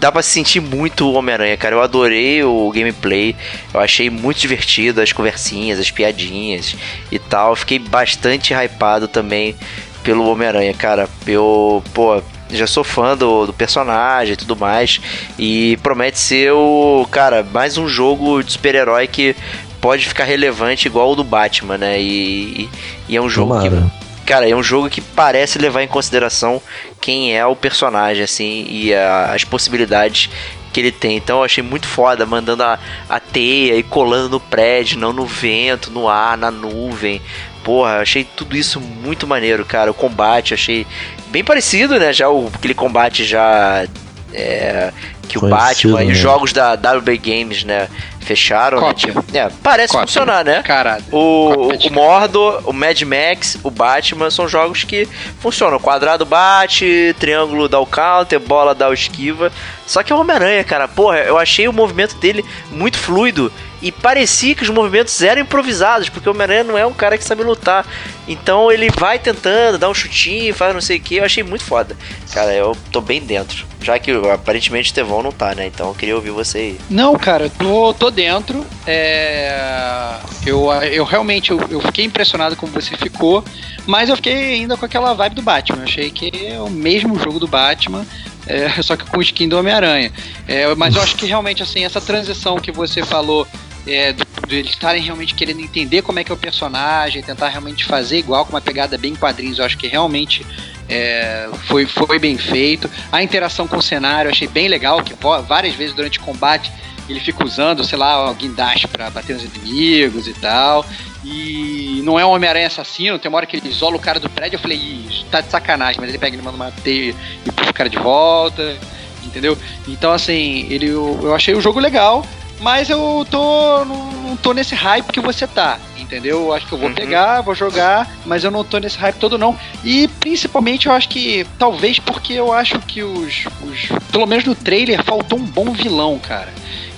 dá pra sentir muito o Homem-Aranha, cara. Eu adorei o gameplay, eu achei muito divertido as conversinhas, as piadinhas e tal. Fiquei bastante hypado também pelo Homem-Aranha, cara. Eu, pô, já sou fã do, do personagem e tudo mais. E promete ser o, cara, mais um jogo de super-herói que pode ficar relevante igual o do Batman, né? E, e é um jogo
Tomara.
que. Cara, é um jogo que parece levar em consideração quem é o personagem, assim, e a, as possibilidades que ele tem. Então eu achei muito foda, mandando a, a teia e colando no prédio, não no vento, no ar, na nuvem. Porra, achei tudo isso muito maneiro, cara. O combate, achei bem parecido, né? Já o, aquele combate já. É, que o Batman e
né?
os jogos da WB Games, né? Fecharam, né? Tipo, é, parece
Cópia.
funcionar, né?
Caralho.
O, o, o Mordor, o Mad Max, o Batman são jogos que funcionam. Quadrado bate, triângulo dá o counter, bola dá o esquiva. Só que é o Homem-Aranha, cara. Porra, eu achei o movimento dele muito fluido. E parecia que os movimentos eram improvisados, porque o Homem-Aranha não é um cara que sabe lutar. Então ele vai tentando, dá um chutinho, faz não sei o que. Eu achei muito foda. Cara, eu tô bem dentro. Já que aparentemente o Tevon não tá, né? Então eu queria ouvir você aí.
Não, cara, eu tô, tô dentro. É, eu, eu realmente eu, eu fiquei impressionado como você ficou, mas eu fiquei ainda com aquela vibe do Batman. Eu achei que é o mesmo jogo do Batman, é, só que com skin do Homem-Aranha. É, mas eu acho que realmente assim essa transição que você falou é, do- de eles estarem realmente querendo entender como é que é o personagem, tentar realmente fazer igual com uma pegada bem quadrinhos, eu acho que realmente é, foi, foi bem feito. A interação com o cenário eu achei bem legal, que várias vezes durante o combate ele fica usando, sei lá, o guindaste pra bater nos inimigos e tal. E não é um Homem-Aranha assassino, tem uma hora que ele isola o cara do prédio, eu falei, tá de sacanagem, mas ele pega e manda uma teia e puxa o cara de volta, entendeu? Então assim, ele, eu, eu achei o jogo legal, mas eu tô. não, tô nesse hype que você tá. Entendeu? Eu acho que eu vou
Uhum.
pegar, vou jogar, mas eu não tô nesse hype todo não. E principalmente eu acho que. Talvez porque eu acho que os. os pelo menos no trailer faltou um bom vilão, cara.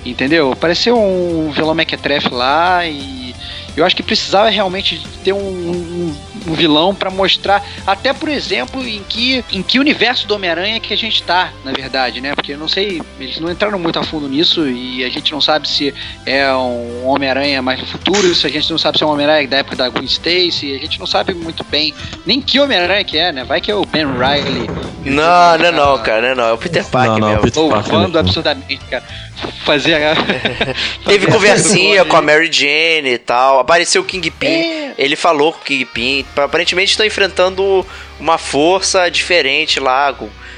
Entendeu? Pareceu um vilão mequetrefe lá e. Eu acho que precisava realmente ter um, um- um vilão pra mostrar, até por exemplo, em que, em que universo do Homem-Aranha que a gente tá, na verdade, né? Porque eu não sei, eles não entraram muito a fundo nisso e a gente não sabe se é um Homem-Aranha mais no futuro, se a gente não sabe se é um Homem-Aranha da época da Gwen Stacy, a gente não sabe muito bem nem que Homem-Aranha que é, né? Vai que é o Ben Riley.
Não, não é não, cara, não é não. É o Peter Parker
Não, não,
mesmo.
Peter Parker
Louvando
mesmo.
absurdamente, cara. Fazer a.
Teve conversinha com a Mary Jane e tal. Apareceu o Kingpin.
É.
Ele falou com o Kingpin. Aparentemente estão enfrentando uma força diferente lá.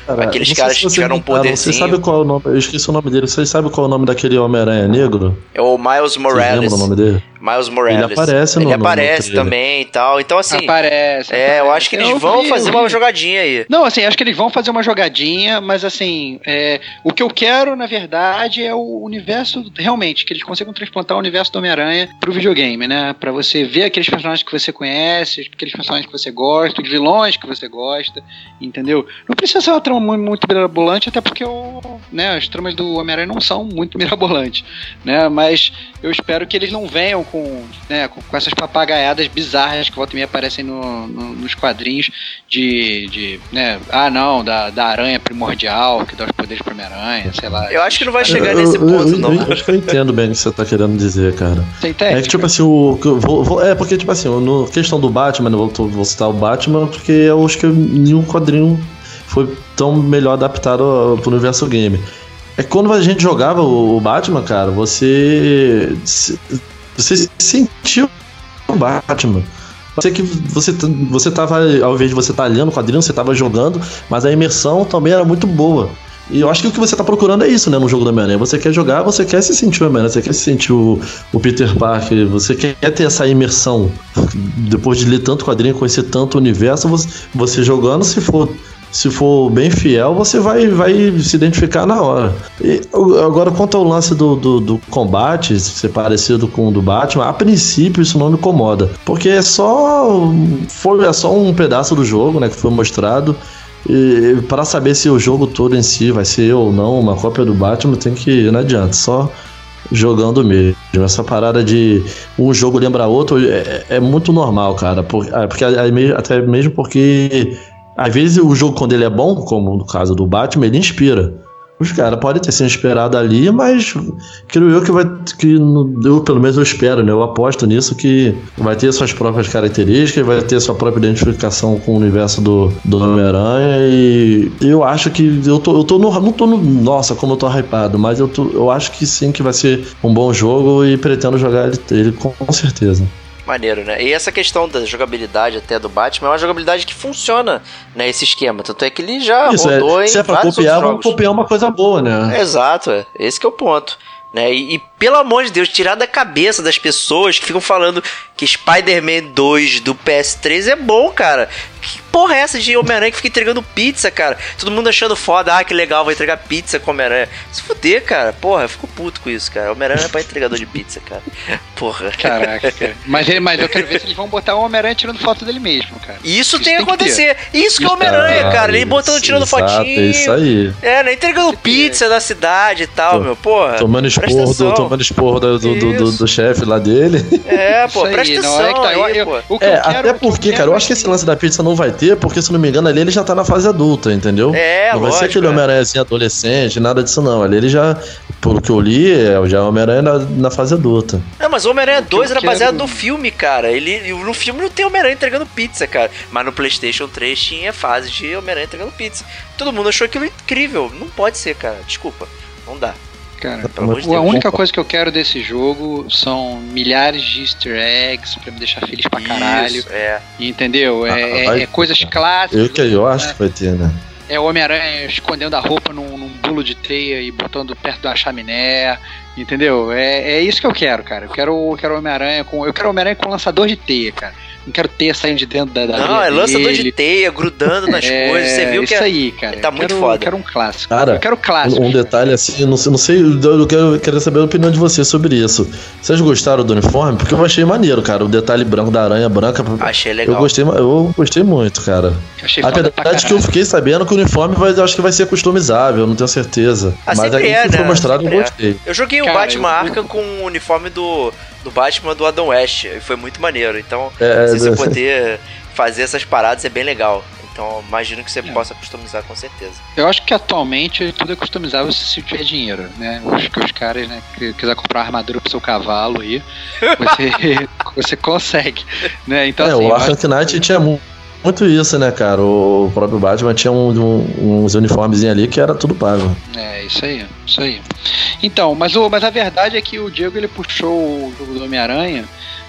Cara,
Aqueles caras que tiveram um poderzinho.
Você sabe qual é o nome? Eu esqueci o nome dele. Vocês sabem qual é o nome daquele Homem-Aranha negro?
É o Miles
Vocês lembram
Morales.
o nome dele?
Miles Morales.
Ele aparece no-
Ele
no- no
aparece
trailer.
também e tal. Então, assim.
Aparece.
É, eu
aparece.
acho que eles
Eu
vão
vi,
fazer
eu
uma jogadinha aí.
Não, assim, acho que eles vão fazer uma jogadinha, mas assim, é, o que eu quero, na verdade, é o universo, realmente, que eles consigam transplantar o universo do Homem-Aranha pro videogame, né? Pra você ver aqueles personagens que você conhece, aqueles personagens que você gosta, os vilões que você gosta, entendeu? Não precisa ser uma trama mu- muito mirabolante, até porque o, né, as tramas do Homem-Aranha não são muito mirabolantes, né? Mas eu espero que eles não venham com, né, com, com essas papagaiadas bizarras que volta e meia aparecem no- no- nos quadrinhos de, de né, ah não, da, da aranha primordial que dá os poderes pro Homem-Aranha, sei lá.
Eu acho que não vai chegar
Eu-
nesse
eu-
ponto,
eu-
não.
eu acho que eu entendo bem o que você tá querendo dizer, cara.
Tem
É
técnica.
que, tipo assim, o. que eu vou- vou- é, porque, tipo assim, no questão do Batman, eu vou, vou citar o Batman, porque eu acho que nenhum quadrinho foi tão melhor adaptado ao- pro universo game. É que quando a gente jogava o Batman, cara, você. Você sentiu o Batman. Você que você, você tava, ao invés de você estar lendo o quadrinho, você tava jogando, mas a imersão também era muito boa. E eu acho que o que você tá procurando é isso, né, no jogo do Homem-Aranha. Você quer jogar, você quer se sentir o Homem-Aranha, você quer se sentir o, o Peter Parker, você quer ter essa imersão. Depois de ler tanto quadrinho, conhecer tanto universo, você, você jogando, se for se for bem fiel, você vai, vai se identificar na hora. E, agora, quanto ao lance do, do, do combate, ser parecido com o do Batman, a princípio isso não me incomoda. Porque é só. Foi, é só um pedaço do jogo, né? Que foi mostrado. E para saber se o jogo todo em si vai ser ou não uma cópia do Batman, tem que. Não adianta, só jogando mesmo. Essa parada de um jogo lembra outro é, é muito normal, cara. Ah, porque, até mesmo porque às vezes o jogo, quando ele é bom, como no caso do Batman, ele inspira. Os caras podem ter sido inspirados ali, mas creio eu que vai. Que eu, pelo menos, eu espero, né? Eu aposto nisso que vai ter suas próprias características, vai ter sua própria identificação com o universo do, do Homem-Aranha. E eu acho que. Eu tô, eu tô no. Não tô no. Nossa, como eu tô hypado, mas eu, tô, eu acho que sim que vai ser um bom jogo e pretendo jogar ele, ele com certeza.
Maneiro, né? E essa questão da jogabilidade até do Batman é uma jogabilidade que funciona, né? Esse esquema. Tanto é que ele já
Isso,
rodou
é,
em
se é pra copiar, vamos copiar uma coisa boa, né?
Exato, é. Esse que é o ponto. Né? E, e, pelo amor de Deus, tirar da cabeça das pessoas que ficam falando que Spider-Man 2 do PS3 é bom, cara. Que porra é essa de Homem-Aranha que fica entregando pizza, cara? Todo mundo achando foda, ah, que legal, vou entregar pizza com Homem-Aranha. Se fuder, cara, porra, eu fico puto com isso, cara. Homem-Aranha é pra entregador de pizza, cara. Porra.
Caraca, cara. Mas, ele- mas eu quero ver se eles vão botar o Homem-Aranha tirando foto dele mesmo, cara.
Isso,
Isso
tem que
tem que
acontecer. Isso que é
Isso-
Homem-Aranha,
Ah,
cara. Ele botando,
isso,
tirando
exato,
fotinho.
É isso aí.
É, né? Entregando pizza na cidade e tal,
Tô-
meu. Porra.
Tomando esporro, do,
atenção.
tomando esporro do, do, do, do-
Isso.
do chefe lá dele.
É, pô,
Isso
presta atenção
é que tá,
aí,
eu-
É, até porque, cara, eu
é
acho que esse lance da pizza não vai ter, porque se não me engano, ali ele já tá na fase adulta, entendeu?
É,
não vai ser
lógico,
aquele
é.
Homem-Aranha assim, adolescente, nada disso não. Ali ele já, pelo que eu li, é, já é Homem-Aranha na, na fase adulta.
Não, mas o Homem-Aranha
O que eu
2 era
quero-
baseado no filme, cara. Ele, no filme não tem Homem-Aranha entregando pizza, cara. Mas no PlayStation 3 tinha fase de Homem-Aranha entregando pizza. Todo mundo achou aquilo incrível. Não pode ser, cara. Desculpa. Não dá.
Cara, a única coisa que eu quero desse jogo são milhares de easter eggs pra me deixar feliz pra caralho.
Isso, é.
Entendeu? É,
Ah,
é-
vai-
é coisas clássicas.
Eu que eu acho
né?
que vai ter, né?
É o Homem-Aranha escondendo a roupa num, num bolo de teia e botando perto da chaminé. Entendeu? É, é isso que eu quero, cara. Eu quero, eu quero Homem-Aranha com. Eu quero Homem-Aranha com lançador de teia, cara. Não quero teia saindo de dentro da. da
Não, é lançador
dele.
de teia, grudando nas
É,
coisas. Você viu que
isso
é.
aí, cara.
tá
Eu
muito
quero,
foda.
Eu quero um clássico.
Cara,
eu quero clássico.
Um, um detalhe assim, eu não, sei- não sei, eu quero, quero saber a opinião de vocês sobre isso. Vocês gostaram do uniforme? Porque eu achei maneiro, cara. O detalhe branco da aranha branca.
Achei
Eu
legal.
gostei, eu gostei muito, cara.
Achei foda pra
Apesar de que eu fiquei sabendo que o uniforme vai, acho que vai ser customizável, não tenho certeza.
Ah,
Mas aí
é,
que foi
né?
mostrado eu
é.
gostei.
Eu joguei o
Cara,
Batman
eu-
Arkham com o uniforme do, do Batman do Adam West. E foi muito maneiro. Então,
É,
se você poder fazer essas paradas é bem legal. Então, imagino que você
É.
possa customizar com certeza.
Eu acho que atualmente tudo é customizável se tiver dinheiro, né? Eu Acho que os caras, né, que quiser comprar uma armadura pro seu cavalo aí, você, você consegue, né? Então,
é,
assim,
o Arkham Knight tinha mu- muito isso, né, cara? O próprio Batman tinha um- um- uns uniformes ali que era tudo pago.
É, isso aí, isso aí. Então, mas, o, mas a verdade é que o Diego ele puxou o jogo do Homem-Aranha,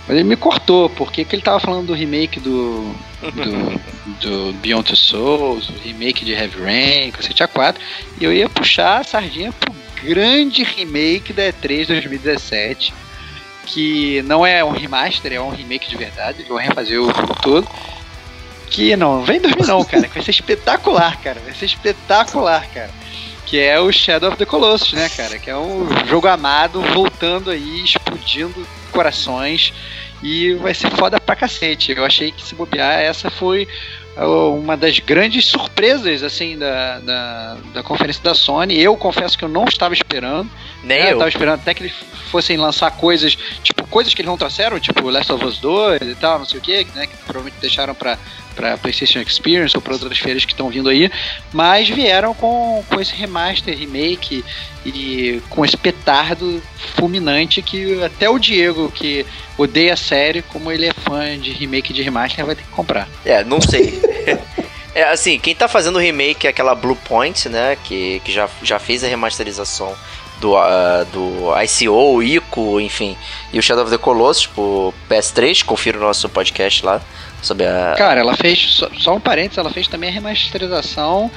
mas ele me cortou, porque que ele tava falando do remake do, do, do Beyond Two Souls, o remake de Heavy Rain, Cacete A4, e eu ia puxar a sardinha pro grande remake da E3 2017, que não é um remaster, é um remake de verdade. Eles vão refazer o jogo todo. Que não, vem dormir não, cara. Que vai ser espetacular, cara. Vai ser espetacular, cara. Que é o Shadow of the Colossus, né, cara? Que é um jogo amado voltando aí, explodindo corações. E vai ser foda pra cacete. Eu achei que se bobear, essa foi uma das grandes surpresas assim da, da, da, conferência da Sony. Eu confesso que eu não estava esperando.
Nem
né?
eu.
estava esperando até que eles fossem lançar coisas, tipo, coisas que eles não trouxeram, tipo Last of Us 2 e tal, não sei o que, né? Que provavelmente deixaram para para PlayStation Experience ou para outras feiras que estão vindo aí, mas vieram com, com esse remaster, remake e com esse petardo fulminante que até o Diego, que odeia a série, como ele é fã de remake de remaster, vai ter que comprar.
É, não sei. é assim, quem tá fazendo o remake é aquela Blue Point, né? Que, que já, já fez a remasterização do, uh, do ICO, ICO, enfim, e o Shadow of the Colossus, tipo, PS3, confira o nosso podcast lá sobre a.
Cara, ela fez, só, só um parênteses, ela fez também a remasterização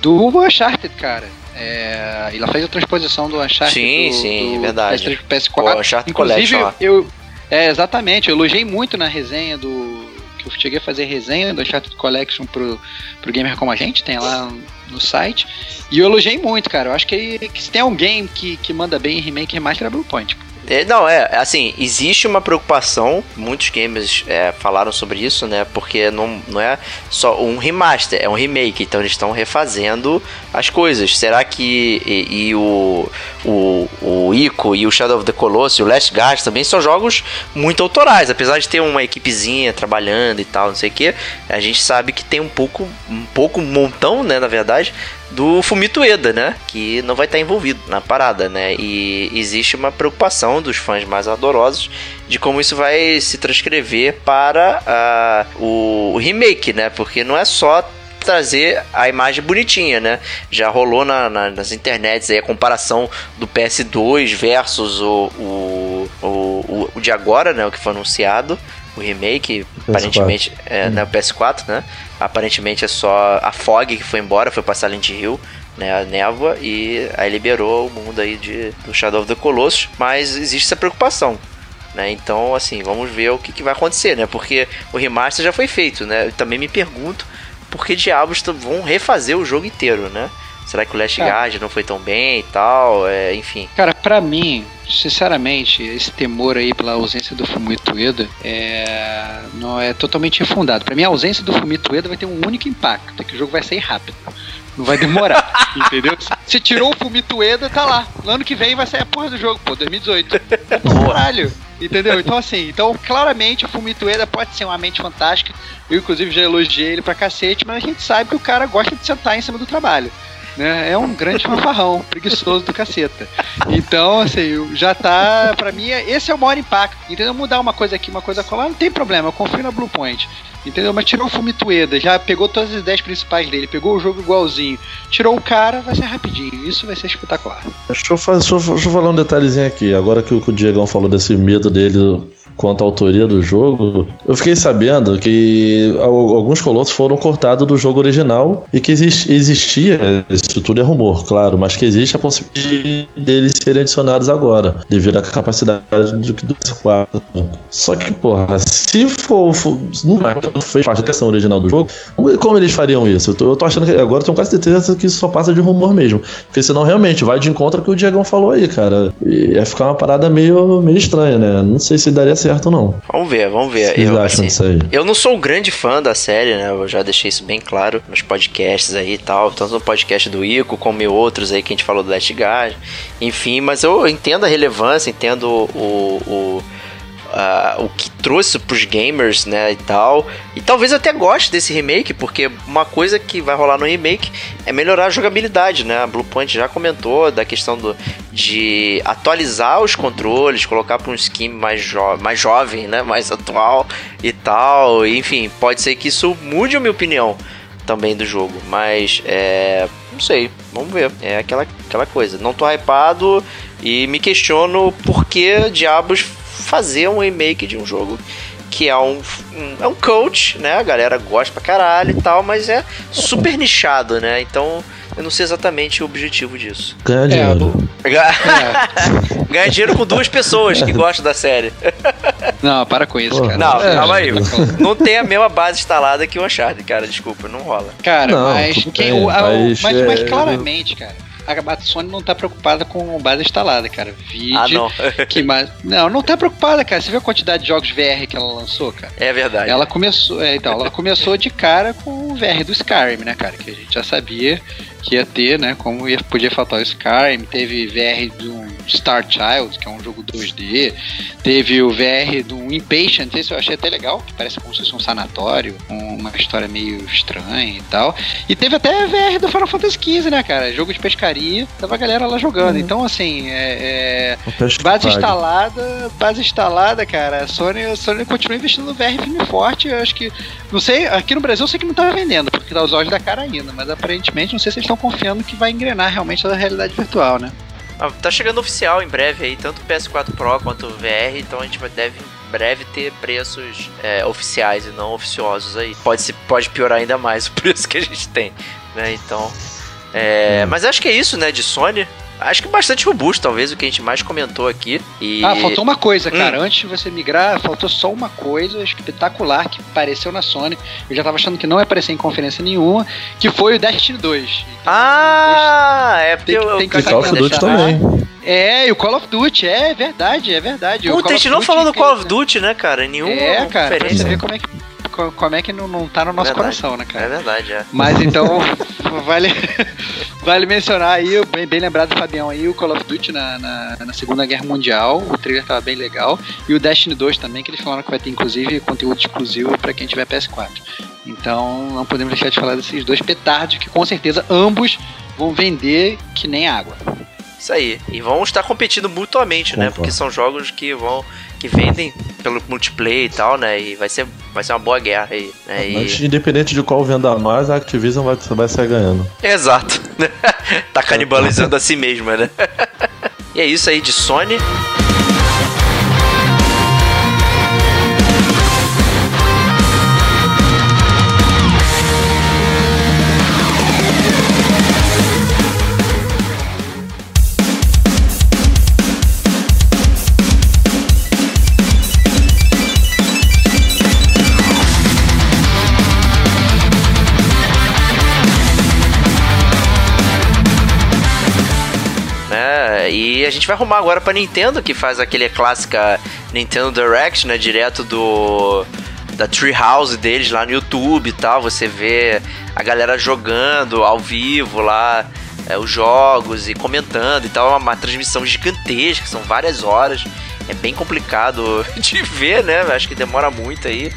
do Uncharted, cara. É, ela fez a transposição do Uncharted
sim,
do,
sim,
do
verdade.
PS3 pro PS4.
O Uncharted
Inclusive,
Collection,
eu, é, exatamente, eu elogiei muito na resenha do. Que eu cheguei a fazer resenha do Uncharted Collection pro, pro Gamer Como a Gente, tem lá no site. E eu elogiei muito, cara. Eu acho que, que se tem alguém que, que manda bem em remake e remaster é Blue Point.
É, não, é, assim, existe uma preocupação, muitos gamers é, falaram sobre isso, né? Porque não, não é só um remaster, é um remake, então eles estão refazendo as coisas. Será que e, e o, o, o Ico e o Shadow of the Colossus e o Last Guard também são jogos muito autorais, apesar de ter uma equipezinha trabalhando e tal, não sei o que, a gente sabe que tem um pouco, um pouco, montão, né, na verdade, do Fumito Ueda, né? Que não vai estar envolvido na parada, né? E existe uma preocupação dos fãs mais ardorosos de como isso vai se transcrever para uh, o remake, né? Porque não é só trazer a imagem bonitinha, né? Já rolou na, na, nas internets aí a comparação do PS2 versus o, o, o, o de agora, né? O que foi anunciado o remake, PS4. aparentemente, é, hum. né, o PS4, né? Aparentemente é só a Fog que foi embora, foi pra Silent Hill, né, a névoa, e aí liberou o mundo aí de, do Shadow of the Colossus, mas existe essa preocupação. Né? Então, assim, vamos ver o que, que vai acontecer, né? Porque o remaster já foi feito, né? Eu também me pergunto por que diabos vão refazer o jogo inteiro, né? Será que o Last Guard não foi tão bem e tal? É, enfim.
Cara, para mim, sinceramente, esse temor aí pela ausência do Fumito Ueda é, não é totalmente infundado. Para mim, a ausência do Fumito Ueda vai ter um único impacto, é que o jogo vai sair rápido. Não vai demorar, entendeu? Se tirou o Fumito Ueda, tá lá. No ano que vem vai sair a porra do jogo, pô, 2018. Caralho. Entendeu? Então, assim, então claramente o Fumito Ueda pode ser uma mente fantástica. Eu, inclusive, já elogiei ele pra cacete, mas a gente sabe que o cara gosta de sentar em cima do trabalho né? É um grande fanfarrão, preguiçoso do caceta. Então, assim, já tá. Pra mim, esse é o maior impacto. Entendeu? Mudar uma coisa aqui, uma coisa colar, não tem problema, eu confio na Blue Point. Entendeu? Mas tirou o Fumitueda, já pegou todas as ideias principais dele, pegou o jogo igualzinho, tirou o cara, vai ser rapidinho. Isso vai ser espetacular.
Deixa eu, fazer, deixa eu, deixa eu falar um detalhezinho aqui. Agora que o, que o Diegão falou desse medo dele quanto à autoria do jogo, eu fiquei sabendo que alguns colossos foram cortados do jogo original e que existia, isso tudo é rumor, claro, mas que existe a possibilidade deles serem adicionados agora, devido à capacidade do, do PS4. Só que, porra, se for. for não fez parte da questão original do jogo, como eles fariam isso? Eu tô, eu tô achando que agora tenho quase certeza que isso só passa de rumor mesmo. Porque senão realmente vai de encontro ao que o Diegão falou aí, cara. E ia ficar uma parada meio, meio estranha, né? Não sei se daria certo ou não.
Vamos ver, vamos ver.
Vocês eu, acham assim, aí?
eu não sou um grande fã da série, né? Eu já deixei isso bem claro nos podcasts aí e tal. Tanto no podcast do Ico, como em outros aí que a gente falou do Last Guard. Enfim, mas eu entendo a relevância, entendo o, o uh, o que trouxe pros gamers, né, e tal. E talvez até goste desse remake, porque uma coisa que vai rolar no remake é melhorar a jogabilidade, né? A Bluepoint já comentou da questão do, de atualizar os controles, colocar para um skin mais, jo mais jovem, né, mais atual e tal. Enfim, pode ser que isso mude a minha opinião também do jogo, mas é, não sei, vamos ver. É aquela, aquela coisa. Não tô hypado e me questiono por que diabos fazer um remake de um jogo que é um, um, é um coach, né? A galera gosta pra caralho e tal, mas é super nichado, né? Então, eu não sei exatamente o objetivo disso.
Ganhar dinheiro.
Ga- Ganhar dinheiro com duas pessoas que gostam da série.
Não, para com isso,
Porra.
cara.
Não,
É,
calma aí. Não tem a mesma base instalada que o Uncharted, cara. Desculpa, não rola.
Cara,
Não,
mas, quem,
bem,
o- a-
mas,
mas, mas
é,
claramente, cara, a, Sony não tá preocupada com base instalada, cara. Vídeo.
Ah, não.
Que mais... Não, não tá preocupada, cara. Você viu a quantidade de jogos VR que ela lançou, cara?
É verdade.
Ela começou, é, então, ela começou de cara com o VR do Skyrim, né, cara? Que a gente já sabia que ia ter, né? Como ia, podia faltar o Skyrim. Teve VR do Star Child, que é um jogo 2D. Teve o VR do Impatient, esse eu achei até legal, que parece como se fosse um sanatório, com uma história meio estranha e tal. E teve até VR do Final Fantasy XV, né, cara? Jogo de pescaria, tava a galera lá jogando. Então, assim, é- é, Base instalada, base instalada, cara. A Sony, a Sony continua investindo no VR firme e forte. Eu acho que. Não sei, aqui no Brasil eu sei que não tá vendendo, porque tá os olhos da cara ainda, mas aparentemente não sei se eles estão confiando que vai engrenar realmente a realidade virtual, né?
Ah, Tá chegando oficial em breve aí, tanto o PS4 Pro quanto VR, então a gente vai- deve em breve ter preços é, oficiais e não oficiosos aí. Pode, se, pode piorar ainda mais o preço que a gente tem, né? Então. é, Mas acho que é isso, né, de Sony. Acho que bastante robusto, talvez, o que a gente mais comentou aqui. E...
Ah, faltou uma coisa,
Hum.
cara. Antes de você migrar, faltou só uma coisa espetacular que apareceu na Sony. Eu já tava achando que não ia aparecer em conferência nenhuma, que foi o Destiny 2. Então,
Ah, é porque
Tem que-
eu,
tem que
eu,
E Call of Duty
deixar-
também.
É, e o Call of Duty, é verdade, é verdade. O
Puta, a gente não falou do Call of? Duty, né, cara? Nenhuma
É, cara, pra
conferência.
você ver como é que, como é que não, não tá no nosso
Verdade.
coração, né,
É
cara?
verdade, é.
Mas então, vale, vale mencionar aí, bem, bem lembrado, Fabião, aí, o Call of Duty na, na, na Segunda Guerra Mundial, o trailer tava bem legal, e o Destiny 2 também, que eles falaram que vai ter, inclusive, conteúdo exclusivo pra quem tiver PS4. Então, não podemos deixar de falar desses dois petardos, que com certeza ambos vão vender que nem água.
Isso aí. E vão estar competindo mutuamente, né?
Concordo.
Porque são jogos que vão. que vendem pelo multiplayer e tal, né? E vai ser, vai ser uma boa guerra aí. Né? E-
Mas independente de qual venda mais, a Activision vai, vai sair ganhando.
Exato. tá canibalizando a si mesma, né? e é isso aí de Sony. Vai arrumar agora pra Nintendo, que faz aquele clássica Nintendo Direct, né? Direto do da Treehouse deles lá no YouTube e tal. Você vê a galera jogando ao vivo lá é, os jogos e comentando e tal. É uma, uma transmissão gigantesca, são várias horas. É bem complicado de ver, né? Acho que demora muito aí.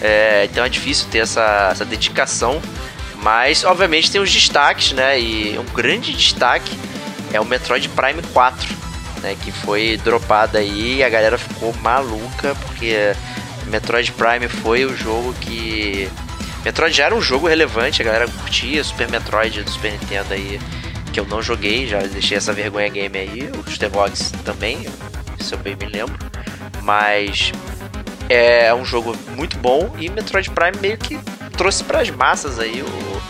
É, então é difícil ter essa, essa dedicação. Mas, obviamente, tem os destaques, né? E um grande destaque é o Metroid Prime 4, né? Que foi dropado aí e a galera ficou maluca, porque Metroid Prime foi o jogo que. Metroid já era um jogo relevante, a galera curtia, Super Metroid do Super Nintendo aí, que eu não joguei, já deixei essa vergonha game aí, o Stevox também, se eu bem me lembro. Mas é um jogo muito bom e Metroid Prime meio que trouxe para as massas aí o,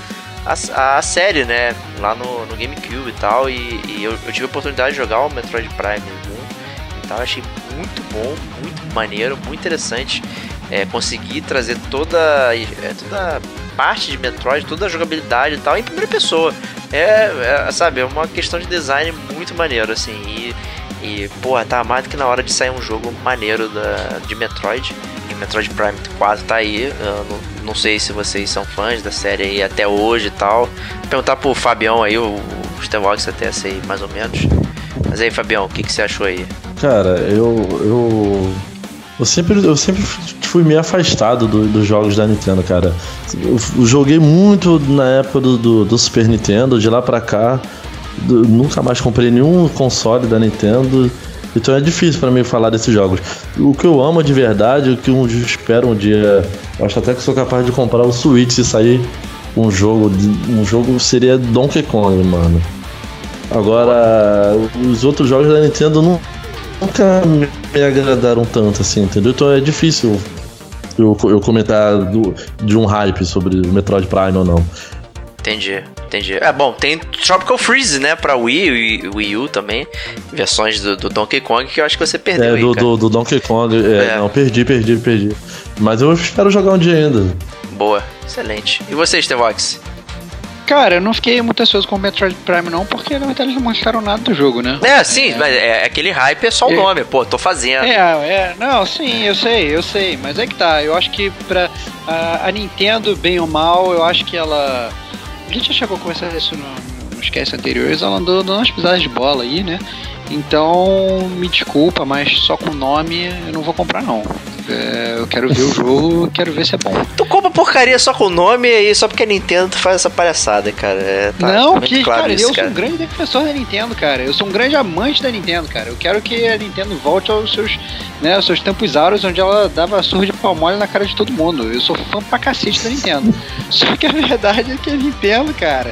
a, a série, né? Lá no, no GameCube e tal. E, e eu, eu tive a oportunidade de jogar o Metroid Prime 1 e tal. Achei muito bom, muito maneiro, muito interessante. É, conseguir trazer toda, é, toda parte de Metroid, toda a jogabilidade e tal em primeira pessoa. É, é, sabe, é uma questão de design muito maneiro, assim. E, e porra, tá mais do que na hora de sair um jogo maneiro da, de Metroid. Metroid Prime 4 tá aí. Não, não sei se vocês são fãs da série aí até hoje e tal. Vou perguntar pro Fabião aí, o, Stevox até sei mais ou menos. Mas aí, Fabião, o que, que você achou aí?
Cara, eu. Eu, eu sempre, eu sempre fui meio afastado do- dos jogos da Nintendo, cara. Eu joguei muito na época do, do, do Super Nintendo, de lá pra cá. do- nunca mais comprei nenhum console da Nintendo. Então é difícil pra mim falar desses jogos. O que eu amo de verdade, o que eu espero um dia. Acho até que sou capaz de comprar o Switch se sair um jogo. Um jogo seria Donkey Kong, mano. Agora, os outros jogos da Nintendo nunca me me agradaram tanto assim, entendeu? Então é difícil eu, eu comentar do- de um hype sobre o Metroid Prime ou não.
Entendi, entendi. É bom, tem Tropical Freeze, né, pra Wii e Wii U também. Versões do, do, Donkey Kong que eu acho que você perdeu.
É,
aí,
do, do, do, Donkey Kong. É, é. Não, perdi, perdi, perdi. Mas eu espero jogar um dia ainda.
Boa, excelente. E você, Stevox?
Cara, eu não fiquei muito ansioso com o Metroid Prime não, porque na verdade eles não mostraram nada do jogo, né?
É, sim, é, mas é, aquele hype é só o é, nome, pô, tô fazendo.
É, é, não, sim, eu sei, eu sei, mas é que tá, eu acho que pra a, a Nintendo, bem ou mal, eu acho que ela... A gente já chegou a conversar isso no, nos casts anteriores, ela andou dando umas pisadas de bola aí, né? Então, me desculpa, mas só com nome eu não vou comprar não. É, eu quero ver o jogo, quero ver se é bom.
Tu compra porcaria só com nome e só porque a Nintendo faz essa palhaçada, cara. É,
tá não, que, claro cara, isso, eu cara. sou um grande defensor da Nintendo, cara. Eu sou um grande amante da Nintendo, cara. Eu quero que a Nintendo volte aos seus, né, aos seus tempos áureos, onde ela dava surra de palmole na cara de todo mundo. Eu sou fã pra cacete da Nintendo. só que a verdade é que a Nintendo, cara,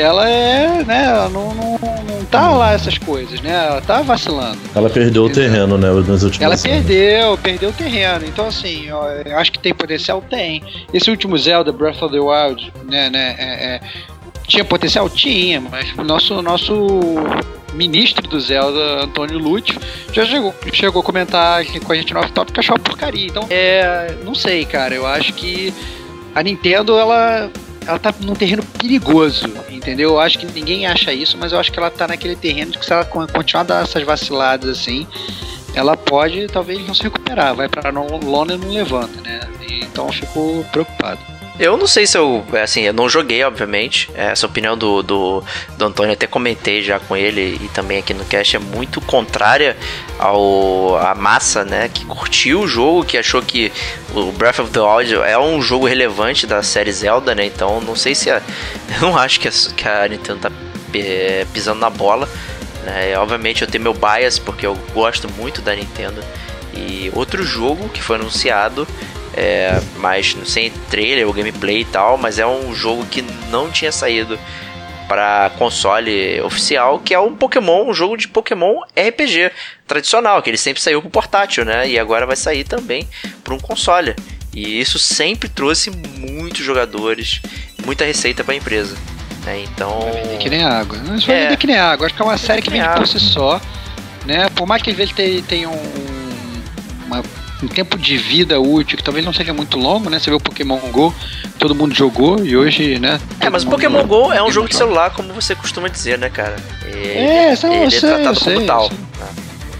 ela é, né, ela não, não, não tá lá essas coisas, né? Ela tá vacilando.
Ela perdeu o terreno, né, nas últimas
Ela perdeu, perdeu o terreno. Então, assim, eu acho que tem potencial? Tem. Esse último Zelda, Breath of the Wild, né, né, é, é, tinha potencial? Tinha, mas o nosso, nosso ministro do Zelda, Antônio Lute, já chegou, chegou a comentar aqui com a gente no off-top que achou uma porcaria. Então, é, não sei, cara, eu acho que a Nintendo, ela ela tá num terreno perigoso, entendeu? Eu acho que ninguém acha isso, mas eu acho que ela tá naquele terreno que se ela continuar dar essas vaciladas assim, ela pode talvez não se recuperar, vai pra lona e não levanta, né? Então eu fico preocupado.
Eu não sei se eu, assim, eu não joguei, obviamente. Essa opinião do, do, do Antônio, até comentei já com ele e também aqui no cast, é muito contrária ao a massa, né, que curtiu o jogo, que achou que o Breath of the Wild é um jogo relevante da série Zelda, né? Então, não sei se a, eu não acho que a, que a Nintendo tá é, pisando na bola. Né? Obviamente eu tenho meu bias porque eu gosto muito da Nintendo. E outro jogo que foi anunciado é, mas sem trailer ou gameplay e tal, mas é um jogo que não tinha saído para console oficial, que é um Pokémon, um jogo de Pokémon RPG tradicional, que ele sempre saiu pro portátil, né? E agora vai sair também para um console. E isso sempre trouxe muitos jogadores, muita receita para a empresa. Né? Então.
Vai vender que nem água. Não vai é, vender que nem água. Acho que é uma série que vende água. por si só. Né? Por mais que ele tenha um, uma um tempo de vida útil que talvez não seja muito longo, né? Você vê o Pokémon Go, todo mundo jogou e hoje, né?
É, mas o Pokémon Go é um jogo de celular, como você costuma dizer, né, cara?
Ele, é, ele é sei, tratado como sei, tal. Né?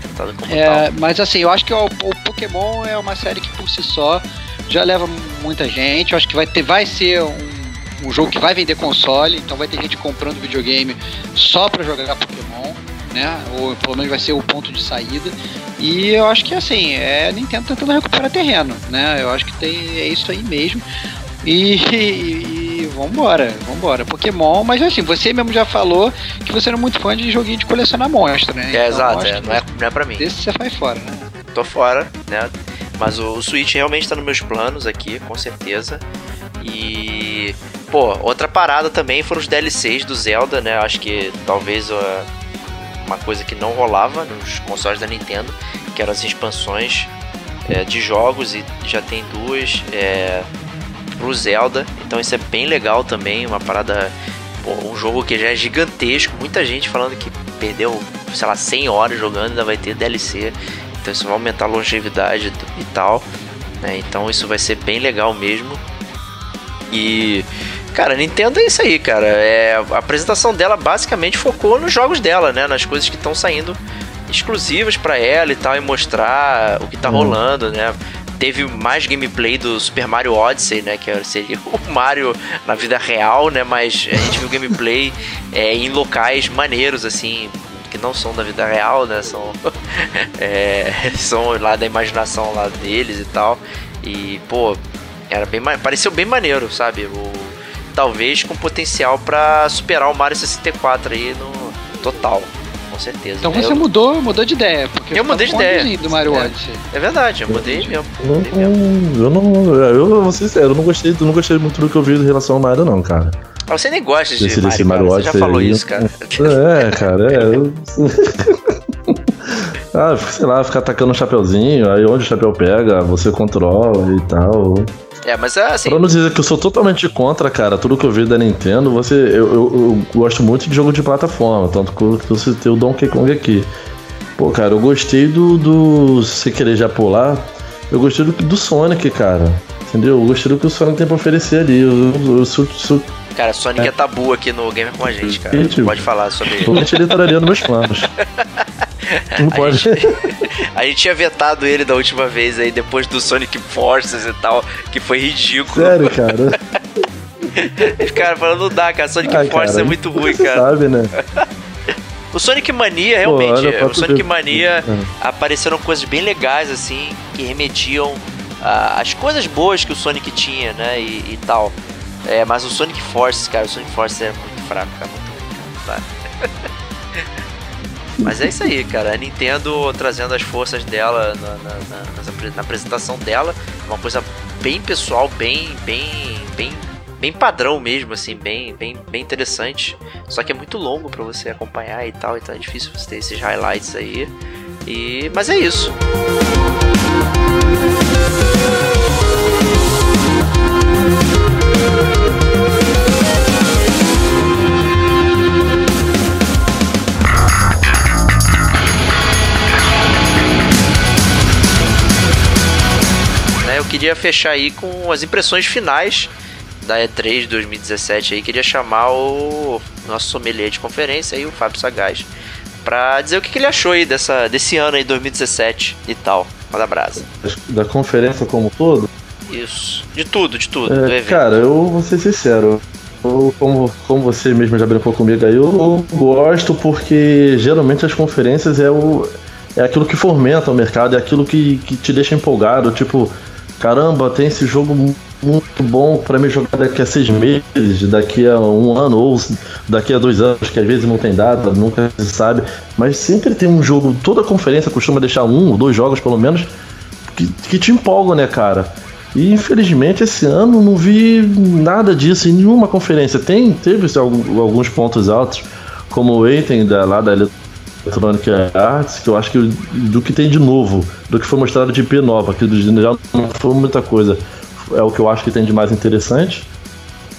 Tratado como é, tal. Mas assim, eu acho que o, o Pokémon é uma série que por si só já leva muita gente. Eu acho que vai ter, vai ser um um jogo que vai vender console, então vai ter gente comprando videogame só para jogar Pokémon né? Ou pelo menos vai ser o ponto de saída. E eu acho que assim, é a Nintendo tentando recuperar terreno, né? Eu acho que tem, é isso aí mesmo. E, e, e vambora, vambora. Pokémon, mas assim, você mesmo já falou que você era muito fã de joguinho de colecionar monstro, né?
É, então, exato, é, não, é, não é pra mim.
Desse você vai fora, né?
Tô fora, né? Mas o, o Switch realmente tá nos meus planos aqui, com certeza. E. Pô, outra parada também foram os DLCs do Zelda, né? Acho que talvez uh, uma coisa que não rolava nos consoles da Nintendo, que eram as expansões é, de jogos e já tem duas é, pro Zelda, então isso é bem legal também, uma parada, um jogo que já é gigantesco, muita gente falando que perdeu, sei lá, 100 horas jogando, ainda vai ter DLC, então isso vai aumentar a longevidade e tal, né? então isso vai ser bem legal mesmo. E Cara, Nintendo é isso aí, cara. É, a apresentação dela basicamente focou nos jogos dela, né? Nas coisas que estão saindo exclusivas para ela e tal, e mostrar o que tá hum. rolando, né? Teve mais gameplay do Super Mario Odyssey, né? Que seria o Mario na vida real, né? Mas a gente viu gameplay é, em locais maneiros, assim, que não são da vida real, né? São, é, são lá da imaginação lá deles e tal. E, pô, era bem, pareceu bem maneiro, sabe? O, talvez com potencial para superar o Mario 64 aí no total. Com certeza.
Então você eu... mudou, mudou de ideia. Porque
eu mudei de ideia.
do Mario é. Odyssey.
É verdade, eu mudei mesmo.
Eu não, eu vou ser sincero, eu não gostei, eu não gostei muito do que eu vi em relação ao Mario, não, cara.
Você nem gosta de Mario, desse Mario Odyssey. Você já falou aí. isso, cara.
É, cara, é. Eu... ah, sei lá, ficar atacando o chapeuzinho, aí onde o chapéu pega, você controla e tal.
É, mas é assim.
Pra não dizer que eu sou totalmente contra, cara, tudo que eu vi da Nintendo, você. Eu, eu, eu gosto muito de jogo de plataforma, tanto que você tem o Donkey Kong aqui. Pô, cara, eu gostei do. do se querer já pular, eu gostei do, do Sonic, cara. Entendeu? Eu gostei do que o Sonic tem pra oferecer ali. Eu, eu, eu, sou- sou-
Cara, Sonic é. tabu aqui no Gamer com a gente, cara. Não pode falar sobre ele.
Totalmente ele estaria nos meus planos. Não pode.
gente, a gente tinha vetado ele da última vez aí, depois do Sonic Forces e tal, que foi ridículo.
Sério, cara.
Os caras falando, não dá, cara. Sonic
Ai,
Forces
cara,
é muito ruim, cara.
sabe, né?
O Sonic Mania, realmente,
pra
o Sonic
ver.
Mania
É.
apareceram coisas bem legais, assim, que remetiam a- as coisas boas que o Sonic tinha, né, e, e tal. É, mas o Sonic Forces, cara, o Sonic Forces é muito fraco, cara, muito ruim, cara. Mas é isso aí, cara. A Nintendo trazendo as forças dela na, na- na- na apresentação dela, uma coisa bem pessoal, bem, bem, bem, bem padrão mesmo, assim, bem, bem, bem interessante. Só que é muito longo pra você acompanhar e tal, então é difícil você ter esses highlights aí. E, mas é isso. Queria fechar aí com as impressões finais da E3 2017 aí. Queria chamar o nosso sommelier de conferência aí, o Fábio Sagaz, pra dizer o que, que ele achou aí dessa, desse ano aí, 2017 e tal. Manda brasa.
Da conferência como um todo.
Isso. De tudo, de tudo. do
É, cara, eu vou ser sincero. Eu, como, como você mesmo já brincou comigo aí, eu gosto porque geralmente as conferências é, o, é aquilo que fomenta o mercado, é aquilo que, que te deixa empolgado. Tipo, caramba, tem esse jogo mu- muito bom pra me jogar daqui a seis meses, daqui a um ano ou daqui a dois anos, que às vezes não tem data, nunca se sabe. Mas sempre tem um jogo, toda conferência costuma deixar um ou dois jogos pelo menos que, que te empolgam, né, cara? E infelizmente esse ano não vi nada disso em nenhuma conferência. Tem, teve alguns pontos altos, como o item da, lá da Arts, que eu acho que do que tem de novo, do que foi mostrado de IP nova, que já não foi muita coisa. É o que eu acho que tem de mais interessante.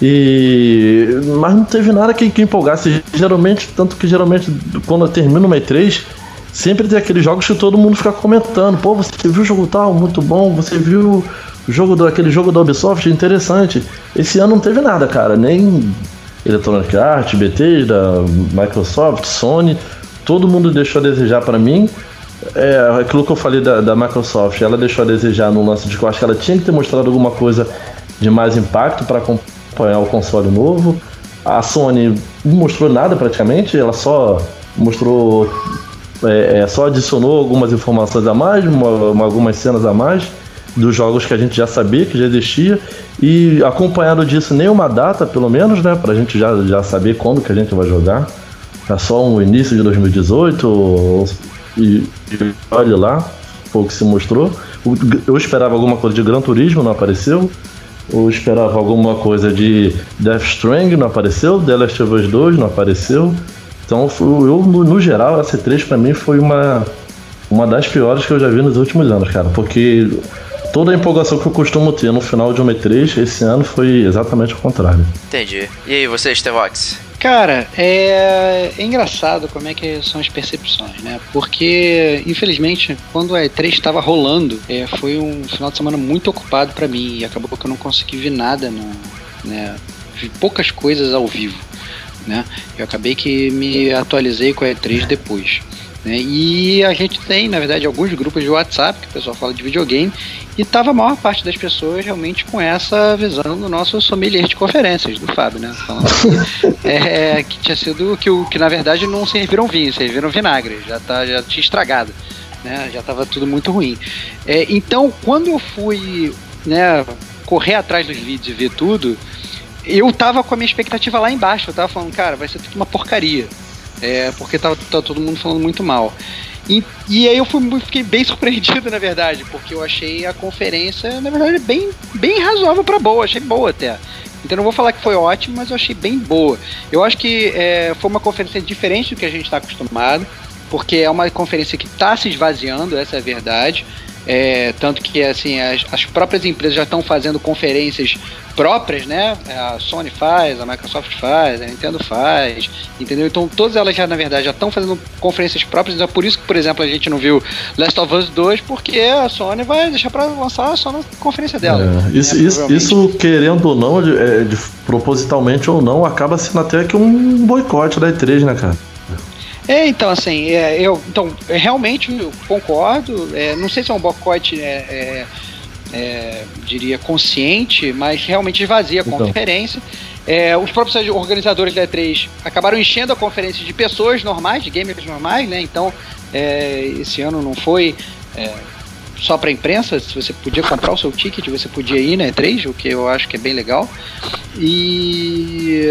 E mas não teve nada que, que empolgasse. Geralmente, tanto que geralmente quando termina uma E3, sempre tem aqueles jogos que todo mundo fica comentando. Pô, você viu o jogo tal, muito bom. Você viu o jogo do aquele jogo da Ubisoft, interessante. Esse ano não teve nada, cara. Nem Electronic Arts, BT, da Microsoft, Sony. Todo mundo deixou a desejar para mim. É, aquilo que eu falei da, da Microsoft, ela deixou a desejar no lance de que eu acho que ela tinha que ter mostrado alguma coisa de mais impacto para acompanhar o console novo. A Sony não mostrou nada praticamente, ela só mostrou, é, é, só adicionou algumas informações a mais, uma- uma- algumas cenas a mais dos jogos que a gente já sabia que já existia e acompanhado disso nenhuma data pelo menos, né, pra gente já, já saber quando que a gente vai jogar. É só um início de 2018 ou- e, e olha lá, foi o que se mostrou. Eu esperava alguma coisa de Gran Turismo, não apareceu. Eu esperava alguma coisa de Death Stranding, não apareceu. The Last of Us 2 não apareceu. Então, eu, no, no geral, a C3 pra mim foi uma, uma das piores que eu já vi nos últimos anos, cara. Porque toda a empolgação que eu costumo ter no final de uma E3, esse ano foi exatamente o contrário.
Entendi. E aí, você, Stevox?
Cara, é... é engraçado como é que são as percepções, né? Porque, infelizmente, quando a E3 estava rolando, é, foi um final de semana muito ocupado pra mim e acabou que eu não consegui ver nada, no, né? Vi poucas coisas ao vivo, né? Eu acabei que me atualizei com a E3 depois. Né? E a gente tem, na verdade, alguns grupos de WhatsApp que o pessoal fala de videogame e tava a maior parte das pessoas realmente com essa visão do nosso sommelier de conferências, do Fábio, né? Falando que, é, que tinha sido que, o, que na verdade não serviram vinho, serviram vinagre, já, tá, já tinha estragado, né? Já tava tudo muito ruim. É, então, quando eu fui né, correr atrás dos vídeos e ver tudo, eu tava com a minha expectativa lá embaixo. Eu tava falando, cara, vai ser tudo uma porcaria. É, porque tava todo mundo falando muito mal. E, e aí eu fui, fiquei bem surpreendido, na verdade, porque eu achei a conferência, na verdade, bem, bem razoável para boa, achei boa até. Então não vou falar que foi ótimo, mas eu achei bem boa. Eu acho que é, foi uma conferência diferente do que a gente está acostumado, porque é uma conferência que está se esvaziando, essa é a verdade. É, tanto que assim as, as próprias empresas já estão fazendo conferências próprias, né? A Sony faz, a Microsoft faz, a Nintendo faz, entendeu? Então todas elas já, na verdade, já estão fazendo conferências próprias, então é por isso que, por exemplo, a gente não viu Last of Us 2, porque a Sony vai deixar para lançar só na conferência dela.
É, isso, né, isso, isso, querendo ou não, de, é, de, propositalmente ou não, acaba sendo até que um boicote da E3, né, cara?
É, então, assim, é, eu então, realmente eu concordo. É, não sei se é um boicote é, é é, diria, consciente, mas realmente esvazia a então. conferência. É, os próprios organizadores da E3 acabaram enchendo a conferência de pessoas normais, de gamers normais, né? Então, esse ano não foi só para imprensa, se você podia comprar o seu ticket, você podia ir na E3, o que eu acho que é bem legal. E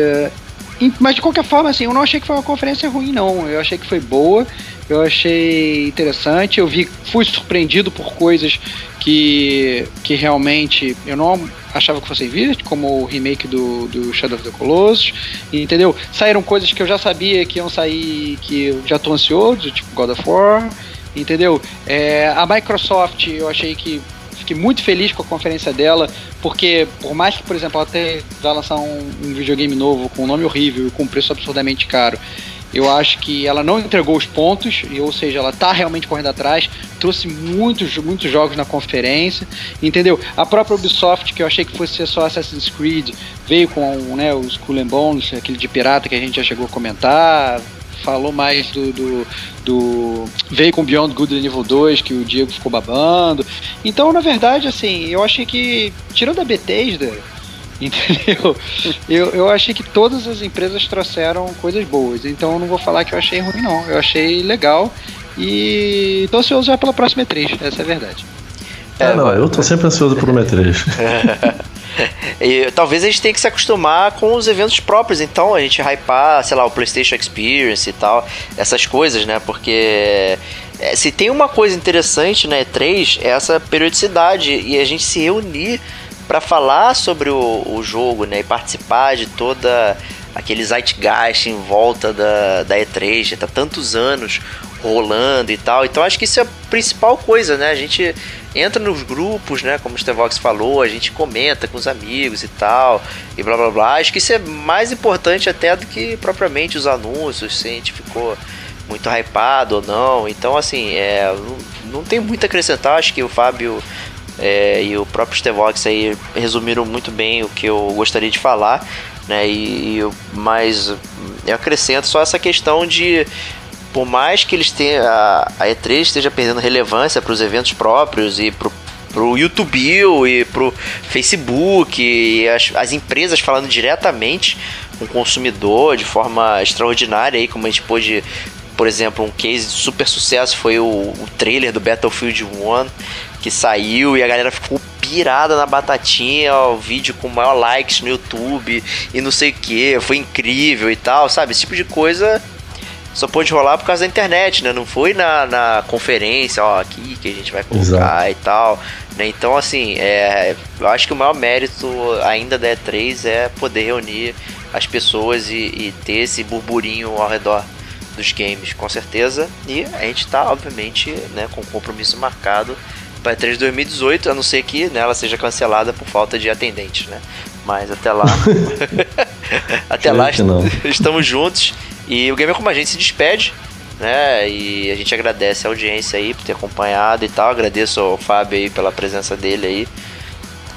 mas de qualquer forma, assim, eu não achei que foi uma conferência ruim, não. Eu achei que foi boa, eu achei interessante. Eu vi, fui surpreendido por coisas que, que realmente eu não achava que fossem vir, como o remake do, do Shadow of the Colossus, entendeu? Saíram coisas que eu já sabia que iam sair, que eu já tô ansioso, tipo God of War, entendeu? É, a Microsoft, eu achei que fiquei muito feliz com a conferência dela, porque por mais que, por exemplo, ela até vai lançar um, um videogame novo com um nome horrível e com um preço absurdamente caro, eu acho que ela não entregou os pontos, ou seja, ela está realmente correndo atrás, trouxe muitos, muitos jogos na conferência, entendeu? A própria Ubisoft, que eu achei que fosse só Assassin's Creed, veio com né, os Skull and Bones, aquele de pirata que a gente já chegou a comentar, falou mais do, do, do, veio com Beyond Good nível 2 que o Diego ficou babando. Então, na verdade, assim, eu achei que tirando a Bethesda, entendeu? Eu, eu achei que todas as empresas trouxeram coisas boas. Então, eu não vou falar que eu achei ruim não. Eu achei legal e tô ansioso já pela próxima E3, essa é a verdade.
É, não, eu tô sempre ansioso por uma E3.
e talvez a gente tenha que se acostumar com os eventos próprios, então a gente hypar, sei lá, o PlayStation Experience e tal, essas coisas, né? Porque é, se tem uma coisa interessante na E3 é essa periodicidade e a gente se reunir para falar sobre o, o jogo, né? E participar de toda aquele zeitgeist em volta da, da E3, já tá tantos anos rolando e tal. Então acho que isso é a principal coisa, né? A gente entra nos grupos, né? Como o Stevox falou, a gente comenta com os amigos e tal, e blá blá blá. Acho que isso é mais importante até do que propriamente os anúncios, se a gente ficou muito hypado ou não. Então, assim, é, não, não tem muito a acrescentar. Acho que o Fábio é, e o próprio Stevox aí resumiram muito bem o que eu gostaria de falar. Né, e, e mas eu acrescento só essa questão de por mais que eles tenham a, a E3 esteja perdendo relevância para os eventos próprios e pro pro YouTube e pro Facebook e as, as empresas falando diretamente com o consumidor de forma extraordinária aí como a gente pôde por exemplo um case de super sucesso foi o, o trailer do Battlefield 1 que saiu e a galera ficou pirada na batatinha, o vídeo com maior likes no YouTube e não sei o que, foi incrível e tal, sabe? Esse tipo de coisa só pôde rolar por causa da internet, né? Não foi na, na conferência, ó, aqui que a gente vai colocar Exato. e tal. Né? Então, assim, é, eu acho que o maior mérito ainda da E3 é poder reunir as pessoas e, e ter esse burburinho ao redor dos games, com certeza. E a gente está, obviamente, né, com compromisso marcado para E3 2018, a não ser que né, ela seja cancelada por falta de atendentes, né? Mas até lá. até lá estamos juntos. E o Gamer Como a gente se despede, né? E a gente agradece a audiência aí por ter acompanhado e tal. Agradeço ao Fábio aí pela presença dele aí.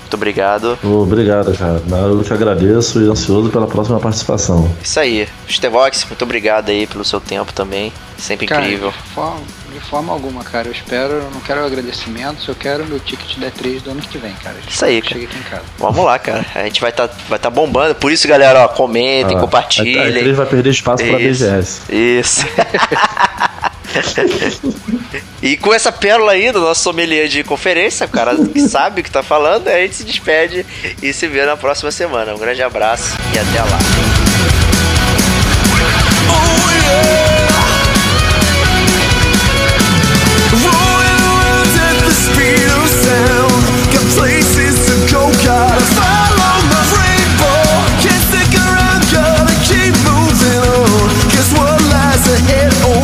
Muito obrigado.
Obrigado, cara. Eu que agradeço e ansioso pela próxima participação.
Isso aí. Stevox, muito obrigado aí pelo seu tempo também. Sempre cara, incrível.
De forma, de forma alguma, cara. Eu espero, eu não quero agradecimentos, eu quero meu ticket da 3 do ano que vem, cara.
Isso aí, cara. aqui em casa. Vamos lá, cara. A gente vai estar tá, vai tá bombando. Por isso, galera, ó, comentem, ah, compartilhem. A, a
3 vai perder espaço isso, pra BGS.
Isso. e com essa pérola aí do nosso sommelier de conferência, o cara que sabe o que tá falando, a gente se despede e se vê na próxima semana. Um grande abraço e até lá. Oh, yeah! it.